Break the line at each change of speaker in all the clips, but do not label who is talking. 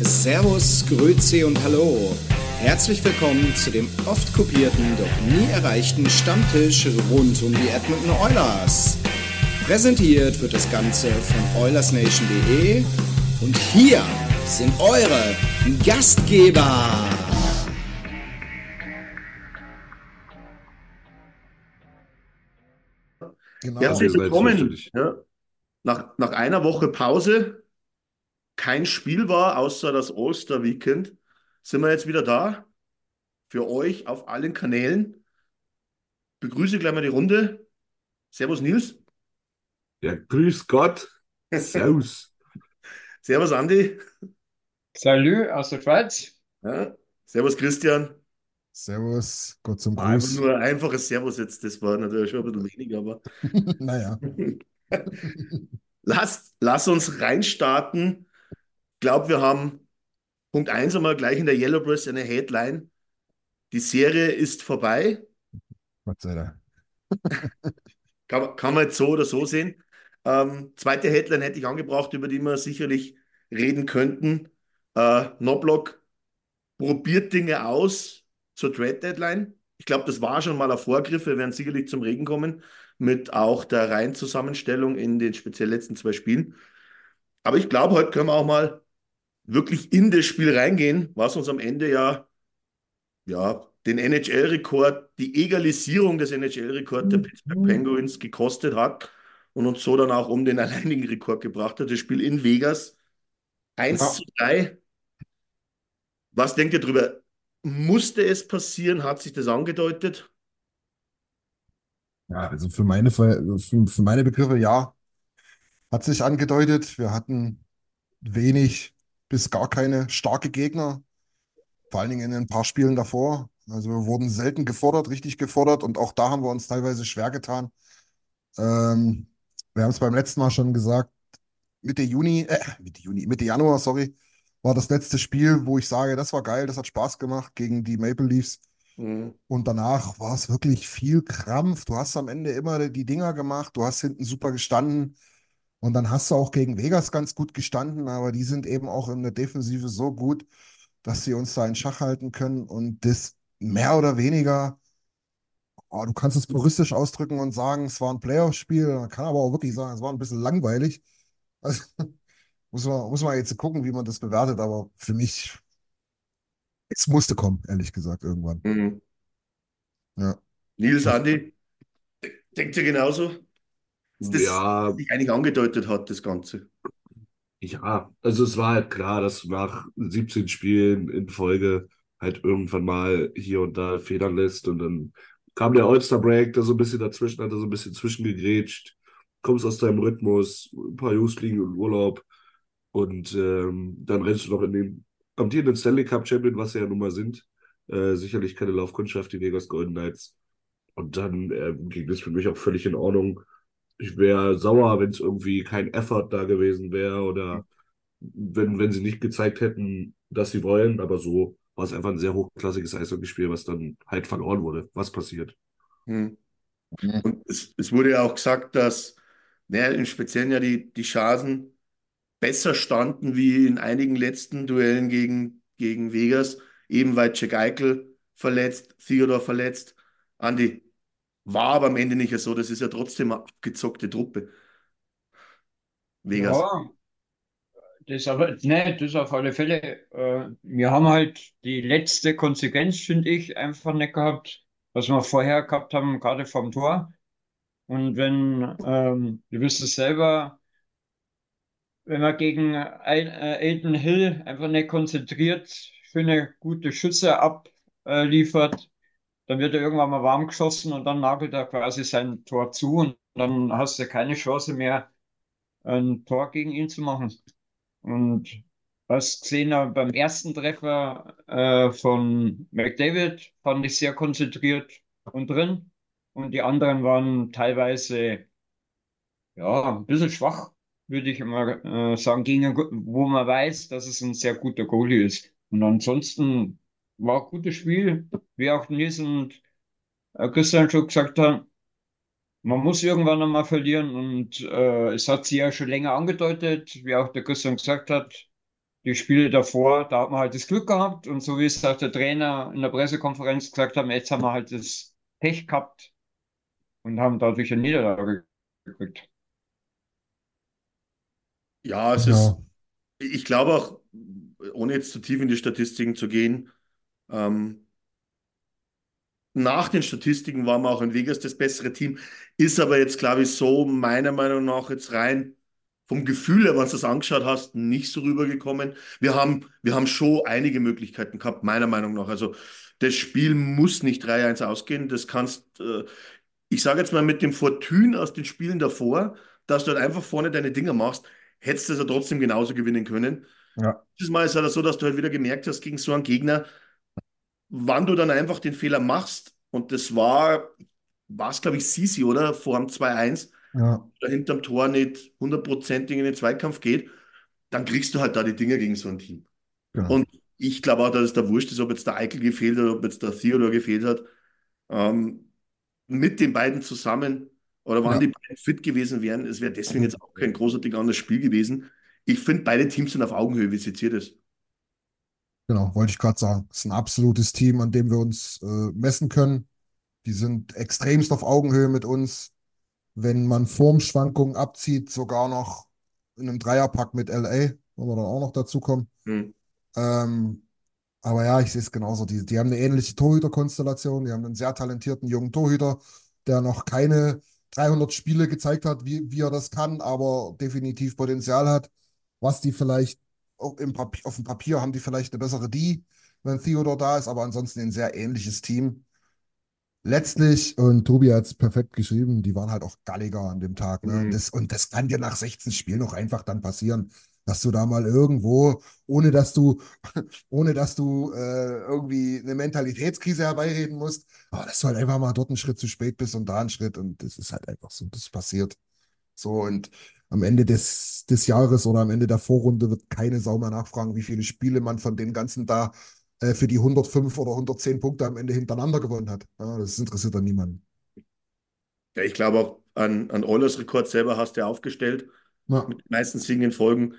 Servus, Grüezi und Hallo. Herzlich willkommen zu dem oft kopierten, doch nie erreichten Stammtisch rund um die Edmonton Oilers. Präsentiert wird das Ganze von OilersNation.de und hier sind eure Gastgeber.
Genau.
Herzlich willkommen. Ja. Nach, nach einer Woche Pause, kein Spiel war, außer das All-Star-Weekend, sind wir jetzt wieder da für euch auf allen Kanälen. Begrüße gleich mal die Runde. Servus Nils.
Ja, grüß Gott. Servus.
Servus Andi.
Salut aus der Schweiz.
Ja. Servus Christian.
Servus, Gott zum
Ah, Einfach
Gruß.
nur ein einfaches Servus jetzt, das war natürlich schon ein bisschen wenig, aber
Naja,
Lass, lass uns reinstarten. Ich glaube, wir haben Punkt 1 einmal gleich in der Yellow Press eine Headline. Die Serie ist vorbei.
Gott sei Dank.
Kann, man- kann man jetzt so oder so sehen. Ähm, zweite Headline hätte ich angebracht, über die wir sicherlich reden könnten. Äh, Noblock probiert Dinge aus zur Trade Deadline. Ich glaube, das war schon mal ein Vorgriff. Wir werden sicherlich zum Regen kommen mit auch der Reihenzusammenstellung in den speziell letzten zwei Spielen. Aber ich glaube, heute können wir auch mal wirklich in das Spiel reingehen, was uns am Ende ja, ja den NHL-Rekord, die Egalisierung des NHL-Rekords der Pittsburgh Penguins gekostet hat und uns so dann auch um den alleinigen Rekord gebracht hat. Das Spiel in Vegas 1
Ja.
zu 3. Was denkt ihr drüber? Musste es passieren? Hat sich das angedeutet?
Ja, also für meine, für, für meine Begriffe, ja, hat sich angedeutet. Wir hatten wenig bis gar keine starke Gegner, vor allen Dingen in ein paar Spielen davor. Also wir wurden selten gefordert, richtig gefordert und auch da haben wir uns teilweise schwer getan. Ähm, wir haben es beim letzten Mal schon gesagt, Mitte Juni, äh, Mitte Juni, Mitte Januar, sorry, war das letzte Spiel, wo ich sage, das war geil, das hat Spaß gemacht gegen die Maple Leafs.
Mhm.
Und danach war es wirklich viel Krampf. Du hast am Ende immer die Dinger gemacht, du hast hinten super gestanden. Und dann hast du auch gegen Vegas ganz gut gestanden, aber die sind eben auch in der Defensive so gut, dass sie uns da in Schach halten können. Und das mehr oder weniger, oh, du kannst es puristisch ausdrücken und sagen, es war ein Playoff-Spiel. Man kann aber auch wirklich sagen, es war ein bisschen langweilig. Also, muss man, muss man jetzt gucken, wie man das bewertet, aber für mich, es musste kommen, ehrlich gesagt, irgendwann.
Mhm.
Ja.
Nils, Andi, de- denkt ihr genauso? Ist das,
Ja,
was sich eigentlich angedeutet hat, das Ganze?
ja, also es war halt klar, dass nach 17 Spielen in Folge halt irgendwann mal hier und da federn lässt und dann kam der All-Star-Break, da so ein bisschen dazwischen, hat er so ein bisschen zwischengegrätscht, kommst aus deinem Rhythmus, ein paar Jungs fliegen in Urlaub und ähm, dann rennst du noch in den amtierenden Stanley Cup Champion, was sie ja nun mal sind. Äh, sicherlich keine Laufkundschaft, die Vegas Golden Knights. Und dann äh, ging das für mich auch völlig in Ordnung. Ich wäre sauer, wenn es irgendwie kein Effort da gewesen wäre oder wenn, wenn sie nicht gezeigt hätten, dass sie wollen. Aber so war es einfach ein sehr hochklassiges Eishockeyspiel, was dann halt verloren wurde. Was passiert?
Hm. Und es, es wurde ja auch gesagt, dass naja, im Speziellen ja die, die Chancen besser standen wie in einigen letzten Duellen gegen, gegen Vegas, eben weil Jack Eichel verletzt, Theodor verletzt. Andi, war aber am Ende nicht so, das ist ja trotzdem eine abgezockte Truppe. Vegas.
Ja, das aber, ne, das auf alle Fälle. Äh, wir haben halt die letzte Konsequenz, finde ich, einfach nicht gehabt, was wir vorher gehabt haben, gerade vom Tor. Und wenn, ähm, du wirst es selber, wenn man gegen äh, Elton Hill einfach nicht konzentriert, schöne, gute Schüsse abliefert, dann wird er irgendwann mal warm geschossen und dann nagelt er quasi sein Tor zu und dann hast du keine Chance mehr, ein Tor gegen ihn zu machen. Und was gesehen habe beim ersten Treffer äh, von McDavid, fand ich sehr konzentriert und drin. Und die anderen waren teilweise ja ein bisschen schwach, würde ich immer äh, sagen, gegen, wo man weiß, dass es ein sehr guter Goalie ist. Und ansonsten war ein gutes Spiel, wie auch Nils und äh, Christian schon gesagt haben. Man muss irgendwann einmal verlieren und äh, es hat sich ja schon länger angedeutet, wie auch der Christian gesagt hat, die Spiele davor, da hat man halt das Glück gehabt und so wie es auch der Trainer in der Pressekonferenz gesagt hat, jetzt haben wir halt das Pech gehabt und haben dadurch eine Niederlage gekriegt.
Ja, es ist, ich glaube auch, ohne jetzt zu tief in die Statistiken zu gehen, ähm, nach den Statistiken waren wir auch in Vegas das bessere Team, ist aber jetzt, glaube ich, so meiner Meinung nach jetzt rein vom Gefühl her, wenn du das angeschaut hast, nicht so rübergekommen. Wir haben, wir haben schon einige Möglichkeiten gehabt, meiner Meinung nach. Also das Spiel muss nicht 3-1 ausgehen. Das kannst, äh, ich sage jetzt mal mit dem Fortune aus den Spielen davor, dass du halt einfach vorne deine Dinger machst, hättest du es ja trotzdem genauso gewinnen können.
Ja.
Dieses Mal ist es halt so, dass du halt wieder gemerkt hast, gegen so einen Gegner, wann du dann einfach den Fehler machst, und das war, war es, glaube ich, Sisi, oder? Vor dem 2-1,
Ja,
da hinterm Tor nicht hundertprozentig in den Zweikampf geht, dann kriegst du halt da die Dinger gegen so ein Team.
genau.
Und ich glaube auch, dass es da wurscht ist, ob jetzt der Eichel gefehlt hat, ob jetzt der Theodor gefehlt hat. Ähm, mit den beiden zusammen, oder wann
Ja.
die beiden fit gewesen wären, es wäre deswegen jetzt auch kein großartig anderes Spiel gewesen. Ich finde, beide Teams sind auf Augenhöhe, wie es jetzt hier ist.
Genau, wollte ich gerade sagen. Es ist ein absolutes Team, an dem wir uns äh, messen können. Die sind extremst auf Augenhöhe mit uns. Wenn man Formschwankungen abzieht, sogar noch in einem Dreierpack mit LA, wo wir dann auch noch dazu kommen.
Hm.
Ähm, aber ja, ich sehe es genauso. Die, die haben eine ähnliche Torhüterkonstellation. Die haben einen sehr talentierten jungen Torhüter, der noch keine 300 Spiele gezeigt hat, wie, wie er das kann, aber definitiv Potenzial hat. Was die vielleicht Papier, auf dem Papier haben die vielleicht eine bessere Die, wenn Theodor da ist, aber ansonsten ein sehr ähnliches Team. Letztlich, und Tobi hat es perfekt geschrieben, die waren halt auch galliger an dem Tag. Ne?
Mhm.
Und, das, und das kann dir nach 16 Spielen auch einfach dann passieren, dass du da mal irgendwo, ohne dass du, ohne dass du äh, irgendwie eine Mentalitätskrise herbeireden musst, aber dass du halt einfach mal dort einen Schritt zu spät bist und da einen Schritt und das ist halt einfach so, das passiert. So und am Ende des, des Jahres oder am Ende der Vorrunde wird keine Sau mehr nachfragen, wie viele Spiele man von den ganzen da äh, für die 105 oder 110 Punkte am Ende hintereinander gewonnen hat. Ja, das interessiert dann niemanden.
Ja, ich glaube auch an, an Oilers Rekord selber hast du ja aufgestellt,
Ja,
mit den meisten Siegen in Folgen.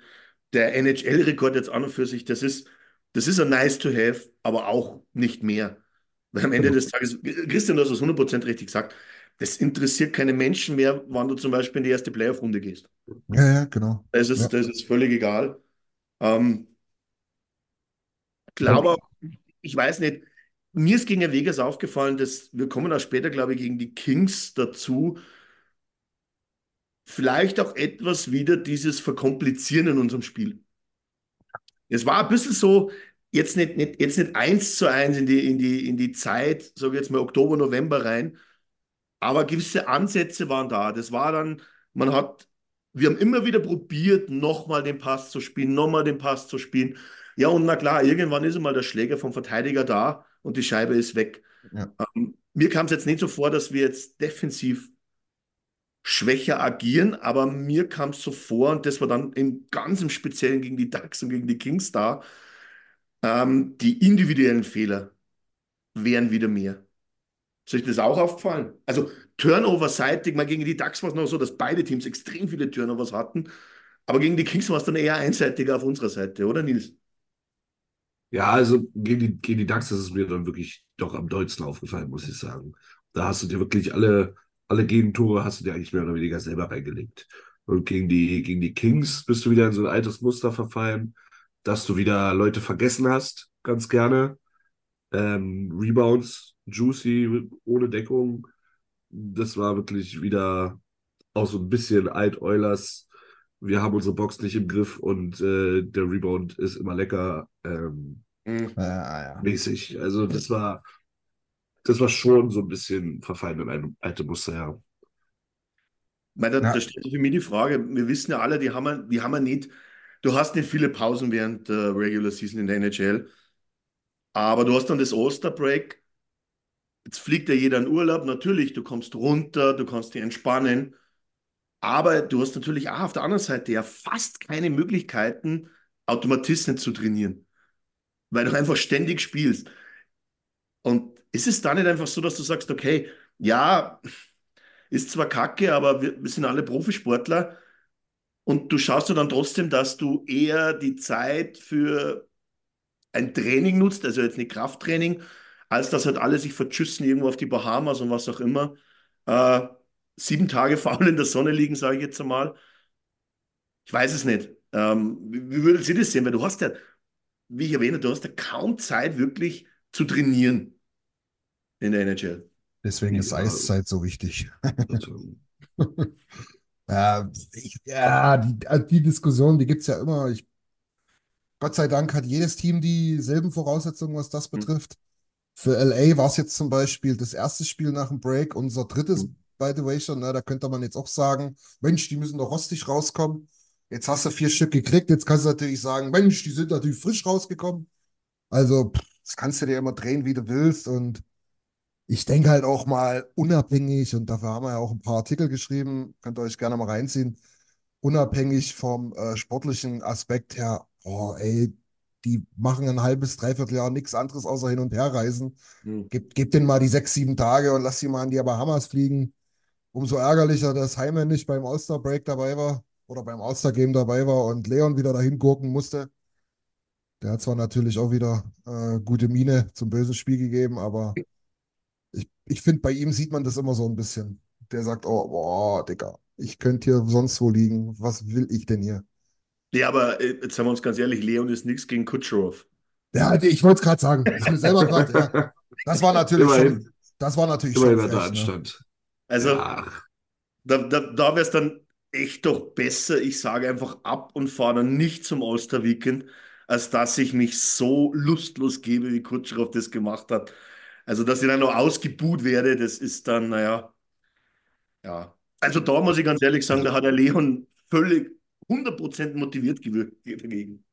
Der NHL-Rekord jetzt an und für sich, das ist, das ist ein nice to have, aber auch nicht mehr. Weil am Ende
Genau.
des Tages, Christian, du hast es 100% richtig gesagt, das interessiert keine Menschen mehr, wann du zum Beispiel in die erste Playoff-Runde gehst.
ja, ja, genau.
Das ist,
Ja.
das ist völlig egal. Ähm, glaube auch, ich weiß nicht, mir ist gegen Vegas aufgefallen, dass wir kommen auch später, glaube ich, gegen die Kings dazu. Vielleicht auch etwas wieder dieses Verkomplizieren in unserem Spiel. Es war ein bisschen so, jetzt nicht, nicht, jetzt nicht eins zu eins in die, in die, in die Zeit, sage ich jetzt mal Oktober, November rein, aber gewisse Ansätze waren da. Das war dann, man hat, wir haben immer wieder probiert, nochmal den Pass zu spielen, nochmal den Pass zu spielen. Ja, und na klar, irgendwann ist einmal der Schläger vom Verteidiger da und die Scheibe ist weg.
Ja.
Ähm, mir kam es jetzt nicht so vor, dass wir jetzt defensiv schwächer agieren, aber mir kam es so vor, und das war dann im ganz im Speziellen gegen die Ducks und gegen die Kings da, ähm, die individuellen Fehler wären wieder mehr. Ist euch das auch aufgefallen? Also Turnover-seitig, mal gegen die Ducks war es noch so, dass beide Teams extrem viele Turnovers hatten, aber gegen die Kings war es dann eher einseitiger auf unserer Seite, oder Nils?
Ja, also gegen die, gegen die Ducks ist es mir dann wirklich doch am dollsten aufgefallen, muss ich sagen. Da hast du dir wirklich alle, alle Gegentore hast du dir eigentlich mehr oder weniger selber reingelegt. Und gegen die, gegen die Kings bist du wieder in so ein altes Muster verfallen, dass du wieder Leute vergessen hast, ganz gerne. Ähm, Rebounds, Juicy, ohne Deckung. Das war wirklich wieder auch so ein bisschen Alt-Oilers. Wir haben unsere Box nicht im Griff und äh, der Rebound ist immer lecker. Ähm,
Mhm.
Ja, ja.
mäßig. Also das war, das war schon so ein bisschen verfallen in ein alte Muster, ja.
Meine, da,
Ja.
da steht für mich die Frage, wir wissen ja alle, die haben, wir- die haben wir nicht, du hast nicht viele Pausen während der Regular Season in der NHL, aber du hast dann das Oster-Break, jetzt fliegt ja jeder in Urlaub, natürlich, du kommst runter, du kannst dich entspannen, aber du hast natürlich auch auf der anderen Seite ja fast keine Möglichkeiten, Automatismen zu trainieren, weil du einfach ständig spielst. Und ist es da nicht einfach so, dass du sagst, okay, ja, ist zwar kacke, aber wir, wir sind alle Profisportler. Und du schaust du dann trotzdem, dass du eher die Zeit für ein Training nutzt, also jetzt nicht Krafttraining, als dass halt alle sich vertschüssen irgendwo auf die Bahamas und was auch immer. Äh, sieben Tage faul in der Sonne liegen, sage ich jetzt einmal. Ich weiß es nicht. Ähm, wie, wie würdet ihr das sehen? Weil du hast ja, wie ich erwähne, du hast ja kaum Zeit wirklich zu trainieren in der NHL.
Deswegen ist
Ja.
Eiszeit so wichtig.
Also,
Ja, ich, ja die, also die Diskussion, die gibt es ja immer. Ich, Gott sei Dank hat jedes Team dieselben Voraussetzungen, was das
Mhm.
betrifft. Für LA war es jetzt zum Beispiel das erste Spiel nach dem Break, unser drittes,
Mhm.
by the way, schon. Ne? Da könnte man jetzt auch sagen, Mensch, die müssen doch rostig rauskommen. Jetzt hast du vier Stück gekriegt. Jetzt kannst du natürlich sagen, Mensch, die sind natürlich frisch rausgekommen. Also, das kannst du dir immer drehen, wie du willst. Und ich denke halt auch mal unabhängig, und dafür haben wir ja auch ein paar Artikel geschrieben, könnt ihr euch gerne mal reinziehen, unabhängig vom äh, sportlichen Aspekt her, oh, ey, die machen ein halbes, dreiviertel Jahr nichts anderes außer hin und her reisen.
Hm.
Gib, gib denen mal die sechs, sieben Tage und lass sie mal an die Bahamas fliegen. Umso ärgerlicher, dass Heimann nicht beim All-Star Break dabei war oder beim All-Star Game dabei war und Leon wieder dahin gurken musste. Der hat zwar natürlich auch wieder äh, gute Miene zum bösen Spiel gegeben, aber ich, ich finde, bei ihm sieht man das immer so ein bisschen. Der sagt, oh, boah, Digga, ich könnte hier sonst wo liegen. Was will ich denn hier?
Ja, aber äh, jetzt sagen wir uns ganz ehrlich, Leon ist nichts gegen Kutscherow.
Ja, ich wollte es gerade sagen. Gerade, ja. Das war natürlich schon,
immerhin,
das war natürlich
immerhin
schon
er
frech, ne?
Anstand.
Also
Ja,
da, da, da wäre es dann echt doch besser, ich sage einfach ab und fahre dann nicht zum All-Star-Weekend, als dass ich mich so lustlos gebe, wie Kutscherow das gemacht hat. Also, dass ich dann noch ausgebuht werde, das ist dann, naja, ja. Also da muss ich ganz ehrlich sagen, da hat der Leon völlig 100% motiviert gewirkt dagegen.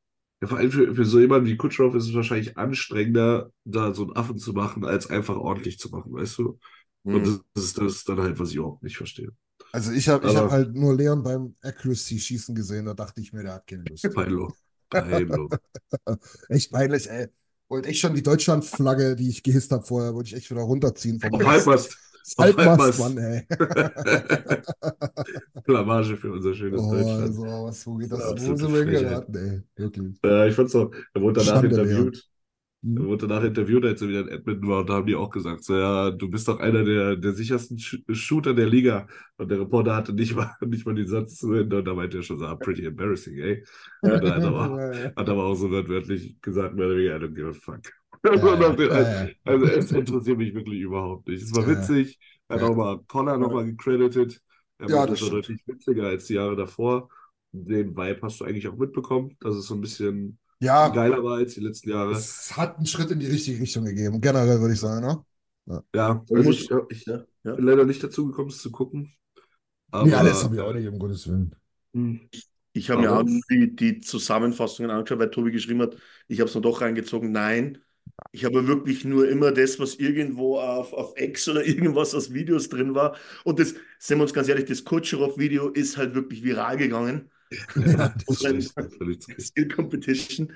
Ja, vor allem für, für so jemanden wie Kutscherow ist es wahrscheinlich anstrengender, da so einen Affen zu machen, als einfach ordentlich zu machen, weißt du? Und
Hm.
das ist, das ist dann halt, was ich überhaupt nicht verstehe.
Also ich habe ich hab halt nur Leon beim Accuracy-Schießen gesehen, da dachte ich mir, der hat keine Lust.
Peinlo. Peinlo.
Echt peinlich, ey. Wollte echt schon die Deutschlandflagge, die ich gehisst habe vorher, wollte ich echt wieder runterziehen vom
Auf Halbmast.
Das
Auf
Halbmast,
Halbmast.
Mann, ey.
Blamage für unser schönes
Oh,
Deutschland.
also, was, wo geht das? Wo sind wir geraten, ey? Wirklich.
Ja, ich fand's auch. Er wurde danach
Schande,
interviewt. Er
Hm?
wurde danach interviewt, als er wieder in Edmonton war, und da haben die auch gesagt, so, ja, du bist doch einer der, der sichersten Sh Shooter der Liga. Und der Reporter hatte nicht mal, nicht mal den Satz zu Ende, und da meinte er schon so, ah, pretty embarrassing, ey. Und hat er aber, hat aber auch so wortwörtlich gesagt, mehr oder weniger, I don't give a fuck. Also,
Ja, ja, ja.
also es interessiert mich wirklich überhaupt nicht. Es war
Ja.
witzig, er hat
Ja.
auch mal Connor nochmal gecredited. Er
Ja, das
das war
stimmt.
deutlich witziger als die Jahre davor. Den Vibe hast du eigentlich auch mitbekommen, dass es so ein bisschen
Ja,
geiler war als die letzten Jahre.
es hat einen Schritt in die richtige Richtung gegeben. Generell würde ich sagen, ne?
Ja,
Ich
also ich, ich
Ja, ja.
bin leider nicht dazu gekommen, es zu gucken.
Nee,
Aber
alles habe ich auch nicht, um Gottes Willen.
hm,
Ich habe mir auch nur die, die Zusammenfassungen angeschaut, weil Tobi geschrieben hat, ich habe es dann doch reingezogen. Nein, ich habe wirklich nur immer das, was irgendwo auf, auf X oder irgendwas aus Videos drin war. Und das, sind wir uns ganz ehrlich, das Kutscherow-Video ist halt wirklich viral gegangen.
Ja,
das ist.
Skill Competition.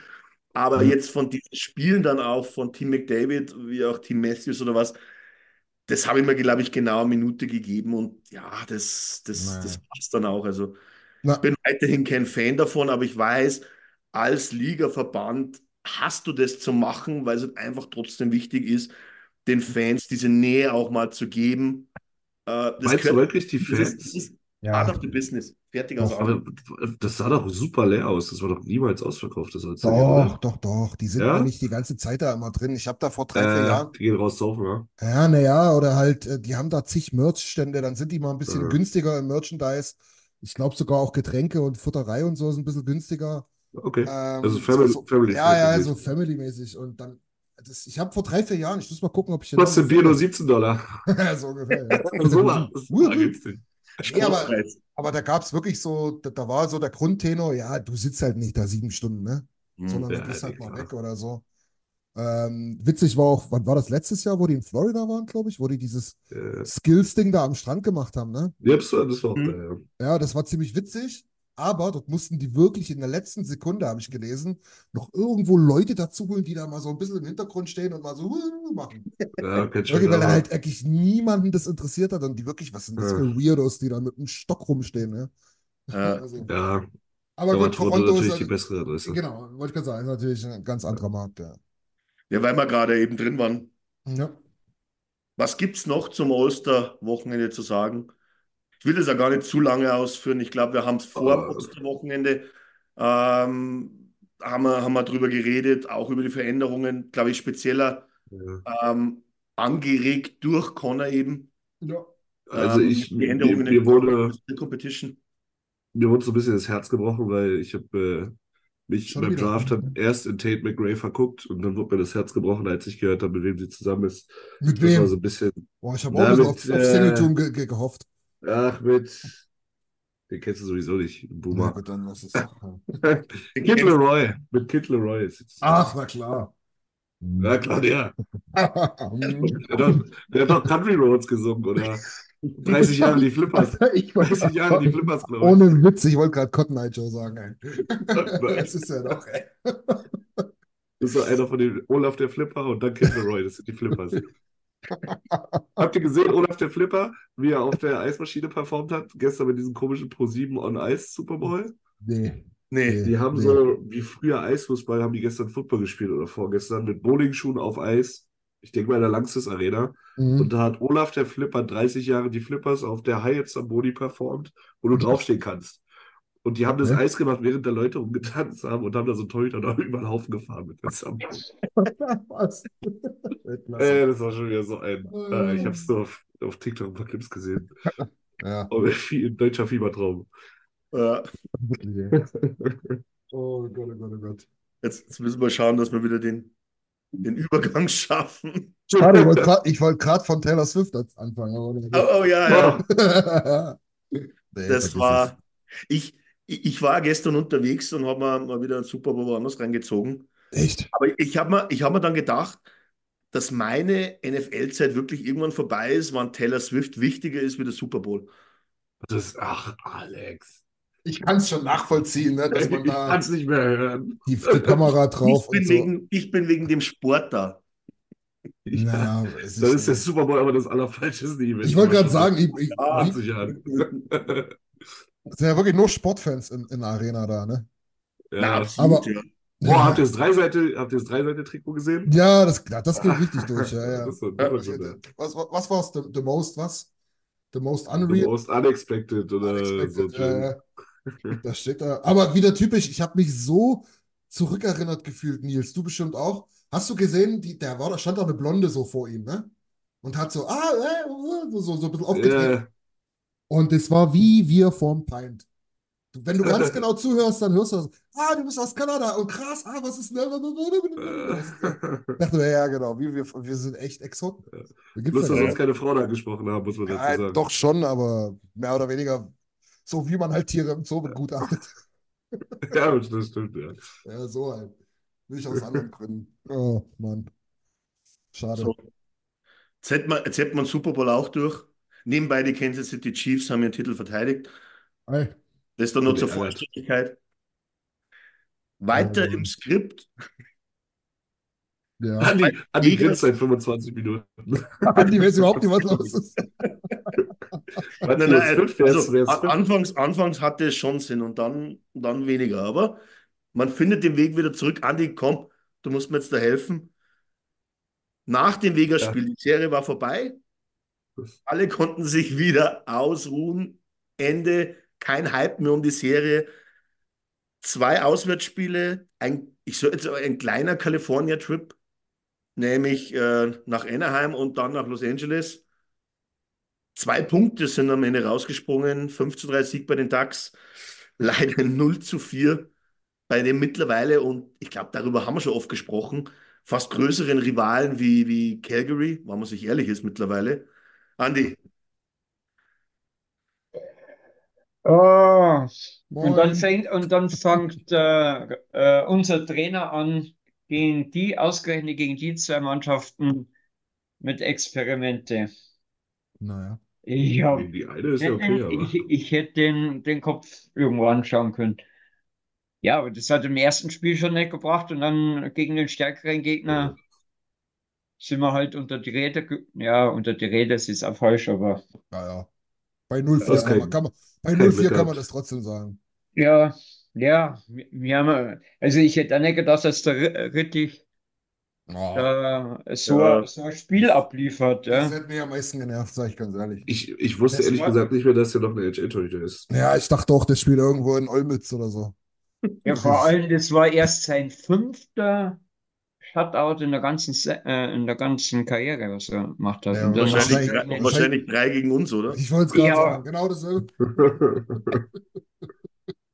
Aber
Mhm.
jetzt von diesen Spielen dann auch von Team McDavid, wie auch Team Matthews oder was, das habe ich mir, glaube ich, genau eine Minute gegeben. Und ja, das, das, das passt dann auch. Also
Na,
bin weiterhin kein Fan davon, aber ich weiß, als Ligaverband hast du das zu machen, weil es halt einfach trotzdem wichtig ist, den Fans diese Nähe auch mal zu geben. Äh, das
Meinst du wirklich, die
das ist, das
Fans?
ist
ja.
part of the business. Fertig aus.
Aber das sah doch super leer aus. Das war doch niemals ausverkauft, das
Doch,
oder?
doch, doch. Die sind
Ja?
eigentlich die ganze Zeit da immer drin. Ich habe da vor drei, vier
Äh,
Jahren.
die gehen raus saufen, ja?
Ja, naja, oder halt, äh, die haben da zig Merch-Stände, dann sind die mal ein bisschen
Ja.
günstiger im Merchandise. Ich glaube sogar auch Getränke und Futterei und so ist ein bisschen günstiger.
Okay.
Ähm,
Also Family,
so, so,
Family
ja, ja, so Family-mäßig. Und dann, das, ich habe vor drei, vier Jahren, ich muss mal gucken, ob ich
Was sind Bier nur 17 Dollar?
so ungefähr. Ja.
so war günstig.
Nee, aber, aber da gab es wirklich so, da, da war so der Grundtenor, ja, du sitzt halt nicht da sieben Stunden, ne?
Hm.
Sondern
Ja,
du gehst halt
nee,
mal
klar.
weg oder so. Ähm, witzig war auch, wann war das letztes Jahr, wo die in Florida waren, glaube ich, wo die dieses
Äh,
Skills-Ding da am Strand gemacht haben, ne?
ja, das war, das war auch
Hm.
geil,
Ja, das war ziemlich witzig, aber dort mussten die wirklich in der letzten Sekunde, habe ich gelesen, noch irgendwo Leute dazu holen, die da mal so ein bisschen im Hintergrund stehen und mal so uh, machen.
ja. Ja,
Wirklich, weil halt wirklich niemanden das interessiert hat und die wirklich, was sind das
Ja.
für Weirdos, die da mit dem Stock rumstehen, ne?
Äh,
Also,
Ja,
aber
war
gut,
Toronto
ist
natürlich die bessere Adresse.
Genau, wollte ich gerade sagen, ist natürlich ein ganz anderer Markt, ja.
ja, weil wir gerade eben drin waren.
Ja.
Was gibt es noch zum Osterwochenende zu sagen? Ich will das ja gar nicht zu lange ausführen. Ich glaube, wir haben es vor dem
Oh.
Osterwochenende, ähm, haben wir, haben wir drüber geredet, auch über die Veränderungen, glaube ich, spezieller
Ja.
ähm, angeregt durch Connor eben.
ja.
Also
Ähm,
ich,
die
mir,
Änderungen
mir
in
wurde,
der Competition.
mir wurde so ein bisschen das Herz gebrochen, weil ich habe äh, mich
Schon
beim
wieder.
Draft hab erst in Tate McRae verguckt und dann wurde mir das Herz gebrochen, als ich gehört habe, mit wem sie zusammen ist.
Mit
Das war
wem?
so ein bisschen,
Boah, ich habe auch
mit,
auf, auf
äh,
Singleton ge ge gehofft.
Ach, mit, den kennst du sowieso nicht,
Na
Boomer.
gut, dann lass es.
Kid Leroy, mit Kid Leroy ist.
Ach, na klar.
Ja, klar, der. Der hat doch, der hat doch Country Roads gesungen, oder? 30 Jahre die Flippers.
ich weiß
30 Jahre die Flippers, glaube
Ohne Witz, ich wollte gerade Cotton Eye Joe sagen, ey. Das ist ja doch, ey.
ich. Das ist so einer von den Olaf der Flipper und dann Kid Leroy, das sind die Flippers. Habt ihr gesehen, Olaf der Flipper, wie er auf der Eismaschine performt hat, gestern mit diesem komischen Pro7 on Ice Super Bowl?
Nee.
Nee,
Die haben
Nee.
so, wie früher Eisfußball, haben die gestern Football gespielt oder vorgestern mit Bowlingschuhen auf Eis. Ich denke mal in der Langsys Arena.
Mhm.
Und da hat Olaf der Flipper 30 Jahre die Flippers auf der Hyatt Zamboni performt, wo du draufstehen kannst. Und die haben das
Ja.
Eis gemacht, während da Leute rumgetanzt haben und haben da so Torhüter noch über den Haufen gefahren mit der Zamboni.
Was?
Äh, das war schon wieder so ein. Äh, ich habe es nur auf, auf TikTok ein paar Clips gesehen.
Ja,
wie ein deutscher Fiebertraum.
ey. Oh Gott, oh Gott, oh Gott.
jetzt, jetzt müssen wir schauen, dass wir wieder den, den Übergang schaffen.
Schade, ich wollte gerade von Taylor Swift als anfangen.
Oh, oh ja, ja.
Nee,
Das war. Ich, ich ich war gestern unterwegs und habe mir mal wieder einen Super Bowl woanders reingezogen.
Echt?
Aber ich habe mir, ich hab mir dann gedacht, dass meine NFL-Zeit wirklich irgendwann vorbei ist, wann Taylor Swift wichtiger ist wie der Super Bowl.
Das, ach, Alex.
Ich kann es schon nachvollziehen, ne, dass man
Ich
da
kann es nicht mehr hören.
die, die Kamera drauf
Ich bin,
und so.
wegen, ich bin wegen dem Sport da.
Naja, es
Dann ist der
ist,
Super Bowl aber das allerfalscheste Event.
ich wollte gerade sagen, ich, ich,
Ah,
wie-
80 Jahren.
Es sind ja wirklich nur Sportfans in, in der Arena da, ne?
Na,
Ja.
absolut,
Aber-
ja.
Boah, habt ihr das Dreiseite, habt ihr das Dreiseite-Trikot gesehen?
Ja, das, das geht richtig durch, ja, ja.
Das das
Was, was, was war's? The, the most, was? The most
the
unreal?
most unexpected oder
Unexpected,
so.
äh, das steht da. Aber wieder typisch, ich habe mich so zurückerinnert gefühlt, Nils. Du bestimmt auch. Hast du gesehen, die, der war, da stand da eine Blonde so vor ihm, ne? Und hat so, ah, äh, so, so, so ein bisschen aufgedreht.
Äh,
Und es war wie wir vorm Pint. Wenn du ganz genau zuhörst, dann hörst du das. Ah, du bist aus Kanada und krass, ah, was ist. Ich dachte mir, ja, genau, wie wir, wir sind echt Exoten.
Ja.
Da
Bloß,
ja
dass uns keine Frauen angesprochen haben, muss man dazu
Ja,
sagen.
doch schon, aber mehr oder weniger so, wie man halt Tiere im Zoo begutachtet.
Ja, das stimmt, ja.
Ja, so halt. Nicht aus anderen Gründen. Oh, Mann. Schade.
So. Jetzt wir, jetzt wir den Super Bowl auch durch. Nebenbei die Kansas City Chiefs haben ihren Titel verteidigt.
Ey,
Das dann nur zur. Vollständigkeit. Weiter
Oh.
im Skript.
ja.
Andi, Andi grinst seit 25 Minuten.
Andi weiß überhaupt nicht, was los ist.
Nein,
Nein, nein, also, anfangs, anfangs hatte es schon Sinn und dann, dann weniger. Aber man findet den Weg wieder zurück. Andi, komm, du musst mir jetzt da helfen. Nach dem Vegas-Spiel, die Serie war vorbei. Alle konnten sich wieder ausruhen. Ende, kein Hype mehr um die Serie. Zwei Auswärtsspiele, ein, ich soll ein kleiner California-Trip, nämlich äh, nach Anaheim und dann nach Los Angeles. Zwei Punkte sind am Ende rausgesprungen. 5 zu 3 Sieg bei den Ducks. Leider 0 zu 4 bei dem mittlerweile, und ich glaube, darüber haben wir schon oft gesprochen, fast größeren Rivalen wie, wie Calgary, wenn man sich ehrlich ist mittlerweile. Andi,
Oh, und dann fängt, und dann fängt äh, äh, unser Trainer an, gegen die, ausgerechnet gegen die zwei Mannschaften mit Experimente.
Naja.
Ich, hab,
Die eine ist ja okay, aber.
ich, ich hätte den, den Kopf irgendwo anschauen können. Ja, aber das hat im ersten Spiel schon nicht gebracht und dann gegen den stärkeren Gegner sind wir halt unter die Räder, ge- ja, unter die Räder, es ist auch falsch, aber
Ja, ja. Bei 0-4
Das ist
kann, man- kann man, bei
kein
0-4
Glück
kann man das trotzdem sagen.
Ja, ja, wir wir haben, also ich hätte auch nicht gedacht, dass der Ri- Rittich
Oh,
äh, so,
Ja.
so ein Spiel abliefert.
das
Ja.
hätte mich am meisten genervt, sage ich ganz ehrlich.
Ich, ich wusste
Das
ehrlich
war-
gesagt nicht mehr, dass der noch eine HL-Torhüter ist.
Ja, ich dachte auch, das Spielt irgendwo in Olmütz oder so.
Ja, vor allem, das war erst sein fünfter Shutout in der ganzen, Se äh, in der ganzen Karriere, was er gemacht hat.
Ja,
Und dann
Wahrscheinlich,
wahrscheinlich-
drei, wahrscheinlich drei gegen uns, oder?
Ich wollte es gerade
Ja.
sagen, genau dasselbe.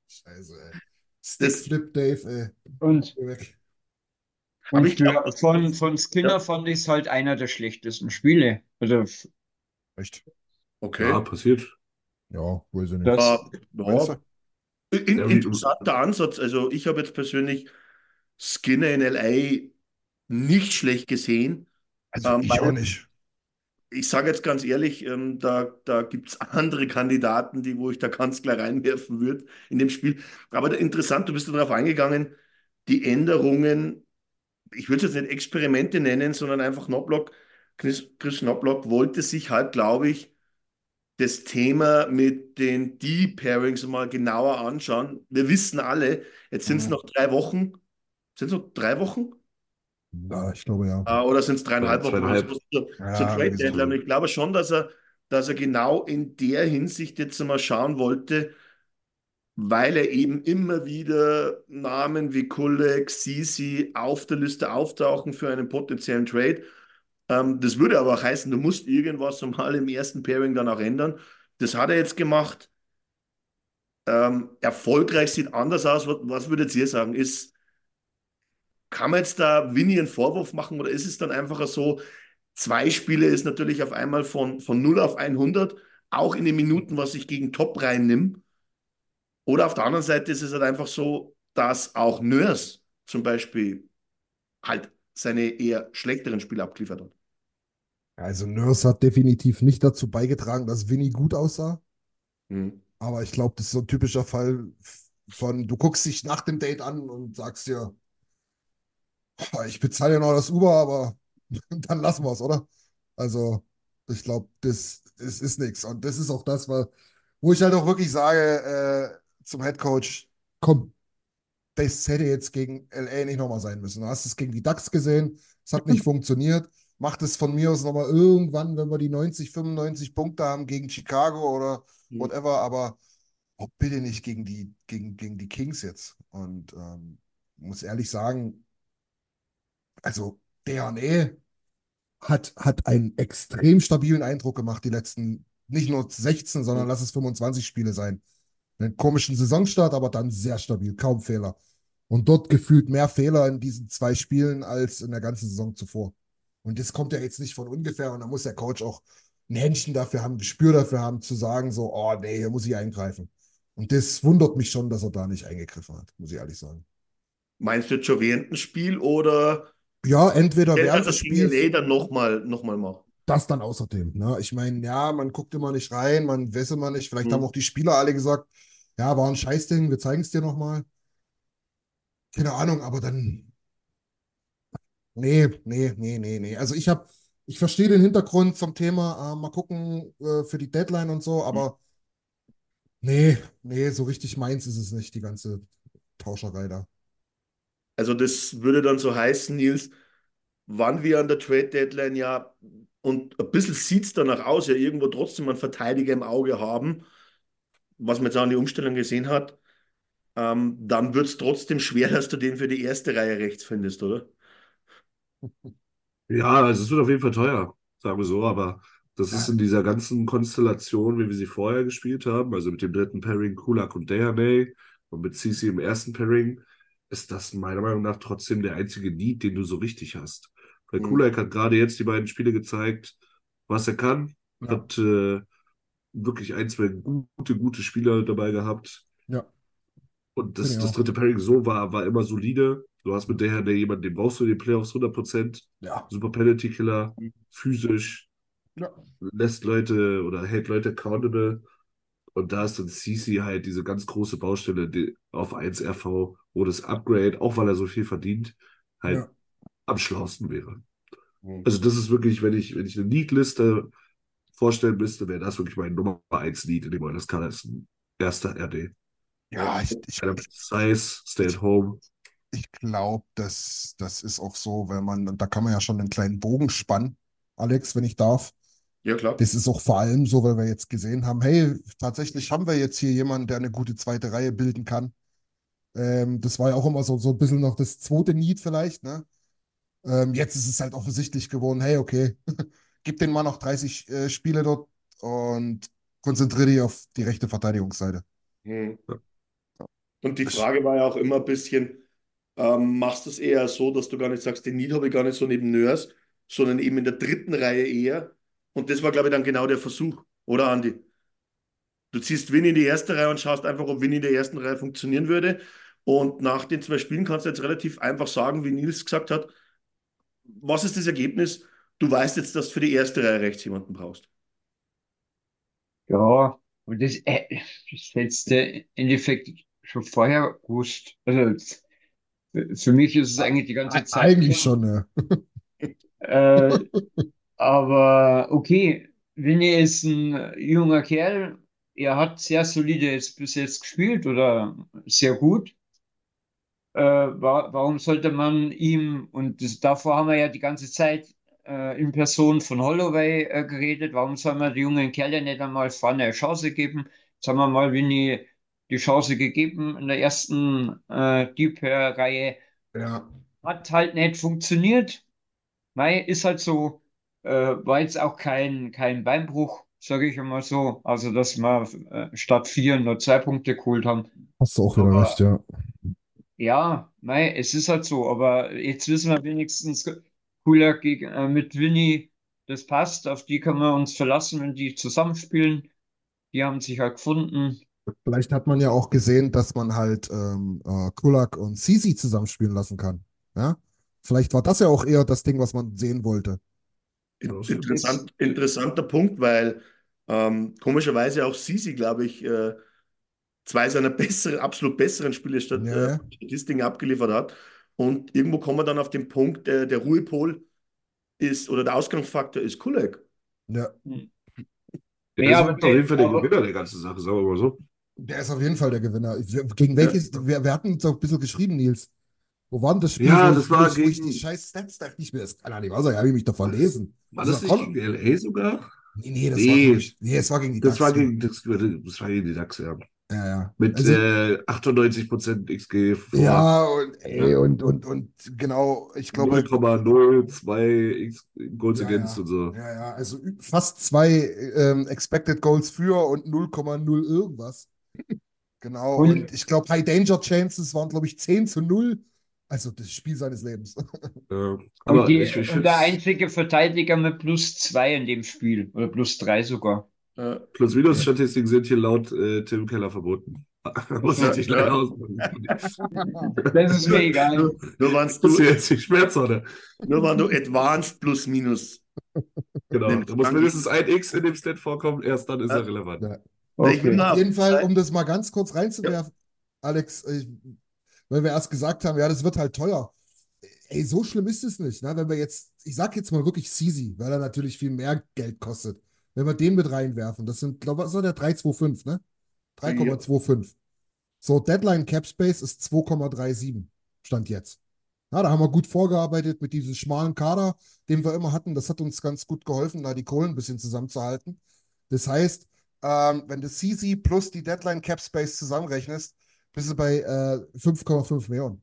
Scheiße, ey. Stickflip Dave, ey.
Und, und
ich glaub,
von, von Skinner
Ja.
fand ich es halt einer der schlechtesten Spiele. Also,
Echt?
Okay.
Ja, passiert.
Ja, weiß ich nicht.
das,
Meinst
ja, in, interessanter Ansatz. Also ich habe jetzt persönlich Skinner in LA nicht schlecht gesehen.
Also
Ähm,
ich
weil-
auch nicht.
Ich sage jetzt ganz ehrlich, ähm, da, da gibt es andere Kandidaten, die, wo ich da ganz klar reinwerfen würde in dem Spiel. Aber interessant, du bist darauf eingegangen, die Änderungen, ich würde es jetzt nicht Experimente nennen, sondern einfach Knobloch. Chris, Chris Knobloch wollte sich halt, glaube ich, das Thema mit den D-Pairings mal genauer anschauen. Wir wissen alle, jetzt sind es
Mhm.
noch drei Wochen. Sind es noch drei Wochen?
Ja, ich glaube ja.
Äh, oder sind es dreieinhalb Wochen?
Ja,
Trade. Deadline. Ich glaube schon, dass er, dass er genau in der Hinsicht jetzt mal schauen wollte, weil er eben immer wieder Namen wie Kulek, Sisi auf der Liste auftauchen für einen potenziellen Trade. Ähm, das würde aber auch heißen, du musst irgendwas mal im ersten Pairing dann auch ändern. Das hat er jetzt gemacht. Ähm, erfolgreich sieht anders aus. Was, was würdet ihr sagen? Ist, kann man jetzt da Winnie einen Vorwurf machen oder ist es dann einfach so, zwei Spiele ist natürlich auf einmal von, von 0 auf 100, auch in den Minuten, was ich gegen Top reinnehme. Oder auf der anderen Seite ist es halt einfach so, dass auch Nurse zum Beispiel halt seine eher schlechteren Spiele abgeliefert hat.
Also Nurse hat definitiv nicht dazu beigetragen, dass Winnie gut aussah.
Mhm.
Aber ich glaube, das ist so ein typischer Fall von, du guckst dich nach dem Date an und sagst dir, "Oh, ich bezahle ja noch das Uber, aber dann lassen wir es, oder? Also, ich glaube, das, das ist nichts. Und das ist auch das, weil, wo ich halt auch wirklich sage, äh, zum Headcoach, komm, das hätte jetzt gegen LA nicht nochmal sein müssen. Du hast es gegen die Ducks gesehen, es hat nicht funktioniert. Macht es von mir aus nochmal irgendwann, wenn wir die 90, 95 Punkte haben gegen Chicago oder
Mhm.
whatever, aber oh, bitte nicht gegen die, gegen, gegen die Kings jetzt. Und ähm, muss ehrlich sagen, also DNA hat, hat einen extrem stabilen Eindruck gemacht, die letzten, nicht nur 16, sondern lass es 25 Spiele sein. Einen komischen Saisonstart, aber dann sehr stabil, kaum Fehler. Und dort gefühlt mehr Fehler in diesen zwei Spielen als in der ganzen Saison zuvor. Und das kommt ja jetzt nicht von ungefähr und da muss der Coach auch ein Händchen dafür haben, ein Gespür dafür haben, zu sagen, so, oh nee, hier muss ich eingreifen. Und das wundert mich schon, dass er da nicht eingegriffen hat, muss ich ehrlich sagen.
Meinst du jetzt schon während dem Spiel oder
Ja, entweder während
das
Spiels,
LA dann nochmal noch mal macht?
das dann außerdem. Ne? Ich meine, ja, man guckt immer nicht rein, man weiß immer nicht. Vielleicht
Mhm.
haben auch die Spieler alle gesagt, ja, war ein Scheißding, wir zeigen es dir nochmal. Keine Ahnung, aber dann. Nee, nee, nee, nee, nee. Also ich habe, ich verstehe den Hintergrund zum Thema, äh, mal gucken äh, für die Deadline und so, aber nee, nee, so richtig meins ist es nicht, die ganze Tauscherei da.
Also das würde dann so heißen, Nils, wann wir an der Trade Deadline ja, und ein bisschen sieht es danach aus, ja irgendwo trotzdem einen Verteidiger im Auge haben, was man jetzt auch an die Umstellung gesehen hat, ähm, dann wird es trotzdem schwer, dass du den für die erste Reihe rechts findest, oder?
Ja, also es wird auf jeden Fall teuer, sagen wir so, aber das ist
Ja.
in dieser ganzen Konstellation, wie wir sie vorher gespielt haben, also mit dem dritten Pairing Kulak und Dehaney und mit CC im ersten Pairing, ist das meiner Meinung nach trotzdem der einzige Need, den du so richtig hast. Weil
Mhm.
Kulak hat gerade jetzt die beiden Spiele gezeigt, was er kann,
Ja.
hat äh, wirklich ein, zwei gute, gute Spieler dabei gehabt.
Ja.
Und das, das dritte Pairing so war, war immer solide. Du hast mit Dehaney jemanden, den brauchst du in den Playoffs 100%.
Ja.
Super Penalty Killer, physisch,
Ja.
lässt Leute oder hält Leute accountable. Und da ist dann CC halt diese ganz große Baustelle auf 1 RV, wo das Upgrade, auch weil er so viel verdient, halt
Ja.
am schlausten wäre. Also das ist wirklich, wenn ich, wenn ich eine Need-Liste vorstellen müsste, wäre das wirklich mein Nummer 1 Lied in dem Kader. ist ein erster RD.
Ja, ich, ich,
Size, Stay at Home.
ich glaube, das, das ist auch so, wenn man, und da kann man ja schon einen kleinen Bogen spannen, Alex, wenn ich darf.
Ja, klar.
Das ist auch vor allem so, weil wir jetzt gesehen haben, hey, tatsächlich haben wir jetzt hier jemanden, der eine gute zweite Reihe bilden kann. Ähm, das war ja auch immer so, so ein bisschen noch das zweite Need vielleicht, ne? Ähm, jetzt ist es halt offensichtlich geworden, hey, okay, gib den mal noch 30 äh, Spiele dort und konzentriere dich auf die rechte Verteidigungsseite.
Hm. Und die Frage war ja auch immer ein bisschen, ähm, machst du es eher so, dass du gar nicht sagst, den Need habe ich gar nicht so neben Nörs, sondern eben in der dritten Reihe eher. Und das war, glaube ich, dann genau der Versuch, oder Andi? Du ziehst Winnie in die erste Reihe und schaust einfach, ob Winnie in der ersten Reihe funktionieren würde. Und nach den zwei Spielen kannst du jetzt relativ einfach sagen, wie Nils gesagt hat, was ist das Ergebnis? Du weißt jetzt, dass du für die erste Reihe rechts jemanden brauchst.
Ja, und das, äh, das hättest du im Endeffekt schon vorher gewusst. Also für mich ist es eigentlich die ganze Zeit
Eigentlich schon, ja.
Äh, aber okay, Vinny ist ein junger Kerl. Er hat sehr solide jetzt bis jetzt gespielt oder sehr gut. Äh, wa warum sollte man ihm, und das, davor haben wir ja die ganze Zeit äh, in Person von Holloway äh, geredet, warum soll man die jungen Kerle nicht einmal vorne eine Chance geben? Jetzt haben wir mal Vinny die Chance gegeben in der ersten äh, Deep-Reihe.
Ja.
Hat halt nicht funktioniert. Mei, ist halt so, war jetzt auch kein, kein Beinbruch, sage ich einmal so. Also, dass wir äh, statt vier nur zwei Punkte geholt haben.
Hast du auch wieder
Aber-
recht, ja.
Ja, mei, es ist halt so. Aber jetzt wissen wir wenigstens, cooler gegen, äh, mit Winnie, das passt. Auf die können wir uns verlassen, wenn die zusammenspielen. Die haben sich halt gefunden.
Vielleicht hat man ja auch gesehen, dass man halt ähm, äh, Kulak und Sisi zusammenspielen lassen kann. Ja? Vielleicht war das ja auch eher das Ding, was man sehen wollte.
Ja,
Interessant, interessanter Punkt, weil ähm, komischerweise auch Sisi, glaube ich, äh, zwei seiner besseren, absolut besseren Spiele statt,
Ja.
äh, Statistiken abgeliefert hat. Und irgendwo kommen wir dann auf den Punkt, äh, der Ruhepol ist oder der Ausgangsfaktor ist Kulak.
Ja.
Der
Ja,
ist auf jeden Fall der Gewinner der ganzen Sache, sagen wir mal so.
Der ist auf jeden Fall der Gewinner. Gegen welches, wir, wir hatten uns auch ein bisschen geschrieben, Nils. Wo war denn das Spiel,
Ja, das
wo
war
wo ich
gegen-
die scheiß Stats nicht mehr, das kann ja nicht wahr sein, habe ich mich doch verlesen.
War
Also,
das nicht
komm.
gegen LA sogar?
Nee, nee, das
Nee.
war, ich, nee, es war gegen die
Das war
Ducks.
gegen, das, das war gegen die Ducks, ja.
Ja, ja.
Mit
Also-
äh, 98% XG vor
Ja, und, ey,
Ja.
und, und, und genau, ich glaube,
0,02 X Goals
Ja,
against
ja.
und so.
Ja, ja, also fast zwei ähm, Expected Goals für und 0,0 irgendwas. Genau,
Und-
und ich glaube, High Danger Chances waren, glaube ich, 10 zu 0. Also das Spiel seines Lebens.
Ja. Aber
und, die,
ich, ich
und der einzige Verteidiger mit plus zwei in dem Spiel. Oder plus drei sogar.
Äh,
Plus-Minus-Statistiken sind hier laut äh, Tim Keller verboten. Muss
Ja,
ich dich leider ausmachen.
Das ist mir egal.
nur, nur,
ist
du,
jetzt die Schmerzhorne.
nur wenn du Advanced plus minus.
Genau.
Nimm-
Da muss mindestens ein X in dem Stat vorkommen, erst dann ist
Ja.
er relevant.
Ja.
Okay.
Auf jeden Fall, um das mal ganz kurz reinzuwerfen, Alex, ich, weil wir erst gesagt haben, ja, das wird halt teuer. Ey, so schlimm ist es nicht, ne? Wenn wir jetzt, ich sag jetzt mal wirklich Sisi, weil er natürlich viel mehr Geld kostet. Wenn wir den mit reinwerfen, das sind, glaube ich, was war der 325, ne? 3,25. So, Deadline Cap Space ist 2,37. Stand jetzt. Ja, da haben wir gut vorgearbeitet mit diesem schmalen Kader, den wir immer hatten. Das hat uns ganz gut geholfen, da die Kohlen ein bisschen zusammenzuhalten. Das heißt, ähm, wenn du CC plus die Deadline Cap Space zusammenrechnest, bist du bei äh, 5,5 Millionen.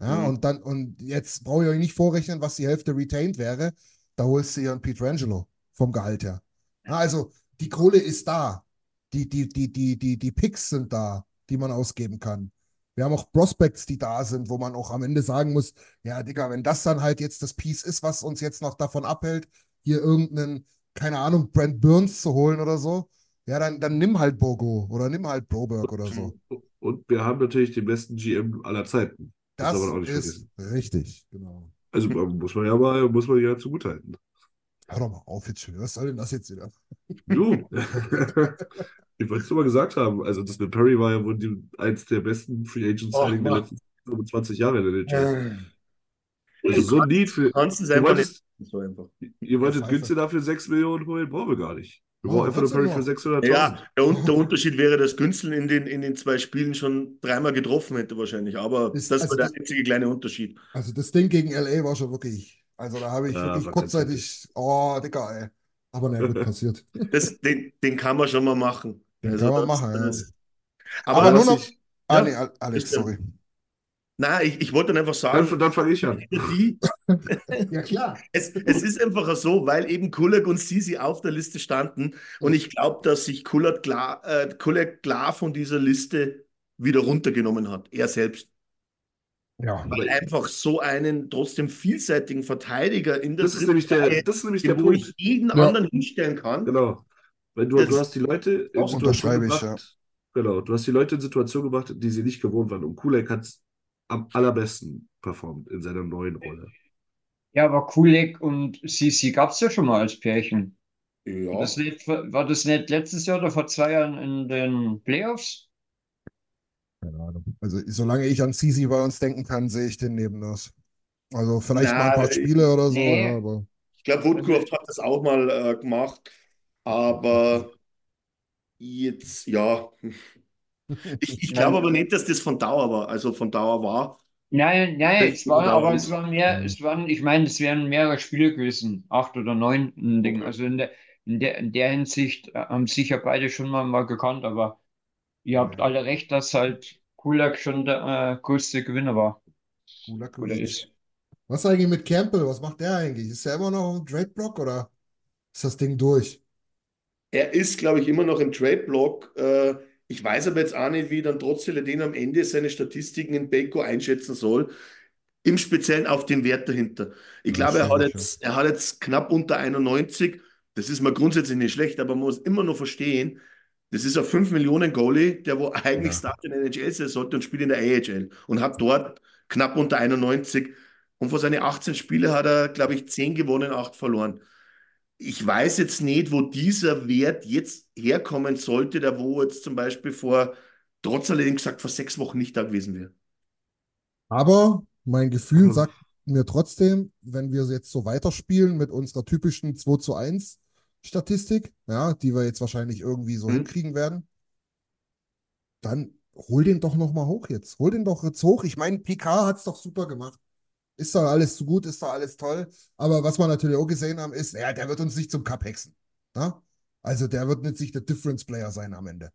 Ja,
Mhm.
und dann, und jetzt brauche ich euch nicht vorrechnen, was die Hälfte retained wäre. Da holst du einen Pietrangelo vom Gehalt her. Ja, also die Kohle ist da. Die, die, die, die, die, die Picks sind da, die man ausgeben kann. Wir haben auch Prospects, die da sind, wo man auch am Ende sagen muss, ja, Digga, wenn das dann halt jetzt das Piece ist, was uns jetzt noch davon abhält, hier irgendeinen, keine Ahnung, Brent Burns zu holen oder so, ja, dann, dann nimm halt Bogo oder nimm halt Broberg oder so.
Und wir haben natürlich den besten GM aller Zeiten. Das
Das
darf man auch nicht
ist richtig, genau.
Also muss man ja mal, muss man ja zugutehalten.
Hör doch mal auf jetzt schon. Was soll denn das jetzt wieder?
Du. ich wollte es nur mal gesagt haben. Also das mit Perry war ja wohl die, eins der besten Free Agent
Oh,
der letzten 25 Jahre in der NHL. Also so ein Lied für.
Kannst es
Ihr
einfach nicht.
wolltet,
So einfach.
ihr wolltet. Günze dafür 6 Millionen holen, brauchen wir gar nicht.
Oh,
einfach nur Perry für
noch.
600.000.
Ja, der, der Unterschied wäre, dass Günzel in den, in den zwei Spielen schon dreimal getroffen hätte wahrscheinlich. Aber
Das-
das,
also
war der
das-
einzige kleine Unterschied.
Also das Ding gegen LA war schon wirklich, also da habe ich
Ja,
wirklich kurzzeitig, oh, Digga, ey. Aber ne, wird passiert.
Das, den, den kann man schon mal machen.
Den
Also
kann man
das-
machen, ja.
das-
Aber,
Aber,
nur noch,
ich,
ah
ja,
nee, Al- Alex, sorry.
Nein, ich, ich wollte dann einfach sagen,
Dann, dann fange ich an.
die,
Ja, klar.
Es, es ist einfach so, weil eben Kulak und Sisi auf der Liste standen. Und ich glaube, dass sich Kulak klar, äh, Kulak klar von dieser Liste wieder runtergenommen hat. Er selbst.
Ja.
Weil einfach so einen trotzdem vielseitigen Verteidiger in der
Das ist nämlich der, das ist nämlich der
wo ich jeden
Ja.
anderen hinstellen kann.
Genau. Wenn du, du hast die Leute in
Auch
Situationen
unterschreibe ich,
gebracht, genau, du hast die Leute in Situationen gebracht, die sie nicht gewohnt waren. Und Kulak hat es am allerbesten performt in seiner neuen Rolle.
Ja, aber Kulek und Sisi gab es ja schon mal als Pärchen.
Ja.
Das nicht, war das nicht letztes Jahr oder vor zwei Jahren in den Playoffs?
Keine Ahnung. Also solange ich an Sisi bei uns denken kann, sehe ich den neben das. Also vielleicht mal ein paar
Na,
Spiele oder so,
nee.
ja, aber
Ich glaube, Woodcroft hat das auch mal äh, gemacht. Aber jetzt, ja. Ich, ich glaube aber nicht, dass das von Dauer war. Also von Dauer war.
Nein, nein, es war, aber es waren mehr,
Mhm.
es waren, ich meine, es wären mehrere Spiele gewesen, acht oder neun Ding.
Okay.
Also in der, in der, in der Hinsicht äh, haben sicher beide schon mal, mal gekannt, aber ihr habt
Ja.
alle recht, dass halt Kulak schon der äh, größte Gewinner war
cooler
oder ist.
Was eigentlich mit Campbell? Was macht der eigentlich? Ist er immer noch dem Trade-Block oder ist das Ding durch?
Er ist, glaube ich, immer noch im Trade-Block. Äh, ich weiß aber jetzt auch nicht, wie dann trotzdem den am Ende seine Statistiken in Beko einschätzen soll. Im Speziellen auf den Wert dahinter. Ich glaube, er hat jetzt, er hat jetzt knapp unter 91. Das ist mal grundsätzlich nicht schlecht, aber man muss immer noch verstehen, das ist ein 5 Millionen Goalie, der wo eigentlich
Ja.
Start in der NHL sein sollte und spielt in der AHL und hat dort knapp unter 91. Und von seinen 18 Spielen hat er, glaube ich, 10 gewonnen, 8 verloren. Ich weiß jetzt nicht, wo dieser Wert jetzt herkommen sollte, der wo jetzt zum Beispiel vor, trotz alledem gesagt, vor sechs Wochen nicht da gewesen wäre.
Aber mein Gefühl
Aber-
sagt mir trotzdem, wenn wir jetzt so weiterspielen mit unserer typischen 2 zu 1 Statistik, ja, die wir jetzt wahrscheinlich irgendwie so
Mhm.
hinkriegen werden, dann hol den doch noch mal hoch jetzt. Hol den doch jetzt hoch. Ich meine, Picard hat es doch super gemacht. Ist doch alles so gut, ist doch alles toll. Aber was wir natürlich auch gesehen haben, ist, ja, der wird uns nicht zum Cup hexen. Ja? Also der wird nicht sich der Difference Player sein am Ende.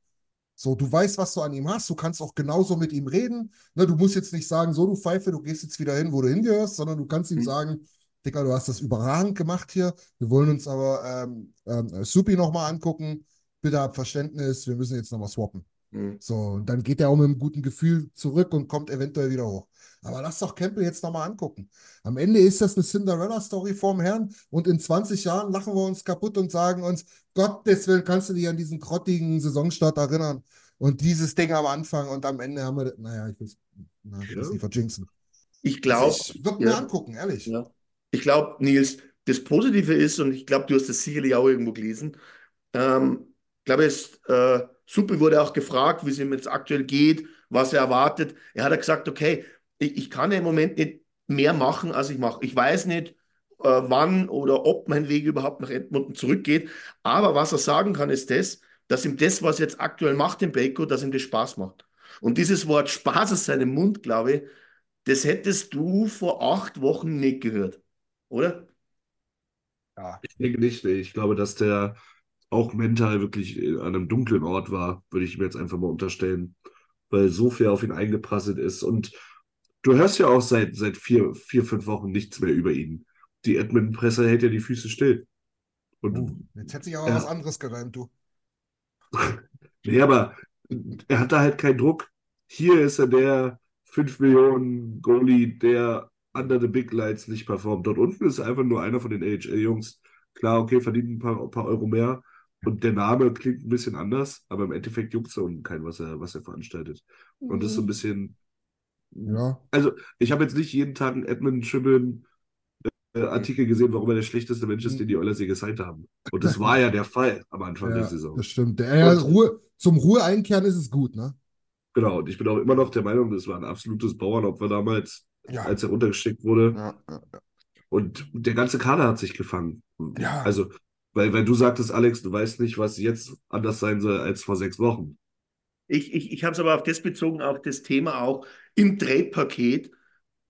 So, du weißt, was du an ihm hast, du kannst auch genauso mit ihm reden. Ne, du musst jetzt nicht sagen, so du Pfeife, du gehst jetzt wieder hin, wo du hingehörst, sondern du kannst ihm
Mhm.
sagen, Digga, du hast das überragend gemacht hier. Wir wollen uns aber ähm, ähm, Supi nochmal angucken. Bitte hab Verständnis, wir müssen jetzt nochmal swappen.
Mhm.
So, und dann geht er auch mit einem guten Gefühl zurück und kommt eventuell wieder hoch. Aber lass doch Campbell jetzt nochmal angucken. Am Ende ist das eine Cinderella-Story vorm Herrn und in 20 Jahren lachen wir uns kaputt und sagen uns, Gottes Willen, kannst du dich an diesen grottigen Saisonstart erinnern? Und dieses Ding am Anfang und am Ende haben wir, naja, ich will na, es
Ja.
nicht verjinxen.
Ich glaube,
Also ich würde mir
ja.
angucken, ehrlich.
Ja. Ich glaube, Nils, das Positive ist, und ich glaube, du hast das sicherlich auch irgendwo gelesen, ähm, ich glaube, es, äh, Suppe wurde auch gefragt, wie es ihm jetzt aktuell geht, was er erwartet. Er hat gesagt, okay, ich, ich kann ja im Moment nicht mehr machen, als ich mache. Ich weiß nicht, äh, wann oder ob mein Weg überhaupt nach Edmonton zurückgeht. Aber was er sagen kann, ist das, dass ihm das, was er jetzt aktuell macht in Beko, dass ihm das Spaß macht. Und dieses Wort Spaß aus seinem Mund, glaube ich, das hättest du vor acht Wochen nicht gehört, oder?
Ja.
Ich denke nicht. Ich glaube, dass der auch mental wirklich an einem dunklen Ort war, würde ich mir jetzt einfach mal unterstellen, weil so viel auf ihn eingeprasselt ist. Und du hörst ja auch seit, seit vier, vier, fünf Wochen nichts mehr über ihn. Die Edmonton-Presse hält ja die Füße still. Und
Uh, jetzt hätte sich aber
Ja.
was anderes gereimt, du.
Nee, aber er hat da halt keinen Druck. Hier ist er der 5 Millionen Goalie, der under the big lights nicht performt. Dort unten ist einfach nur einer von den AHL-Jungs. Klar, okay, verdient ein paar, paar Euro mehr. Und der Name klingt ein bisschen anders, aber im Endeffekt juckt es da unten kein, was er, was er veranstaltet. Und das ist so ein bisschen.
Ja.
Also, ich habe jetzt nicht jeden Tag einen Edmund Schibbeln äh, Artikel gesehen, warum er der schlechteste Mensch ist, den die Oilers je gesigned haben. Und das war ja der Fall am Anfang der
Ja,
Saison.
das stimmt. Der, ja, Ruhe, zum Ruhe einkehren ist es gut, ne?
Genau, und ich bin auch immer noch der Meinung, das war ein absolutes Bauernopfer damals.
Ja.
als er runtergeschickt wurde.
Ja, ja, ja.
Und der ganze Kader hat sich gefangen.
Ja.
Also, weil, weil du sagtest, Alex, du weißt nicht, was jetzt anders sein soll als vor sechs Wochen.
Ich, ich, ich habe es aber auf das bezogen, auf das Thema auch im Trade-Paket.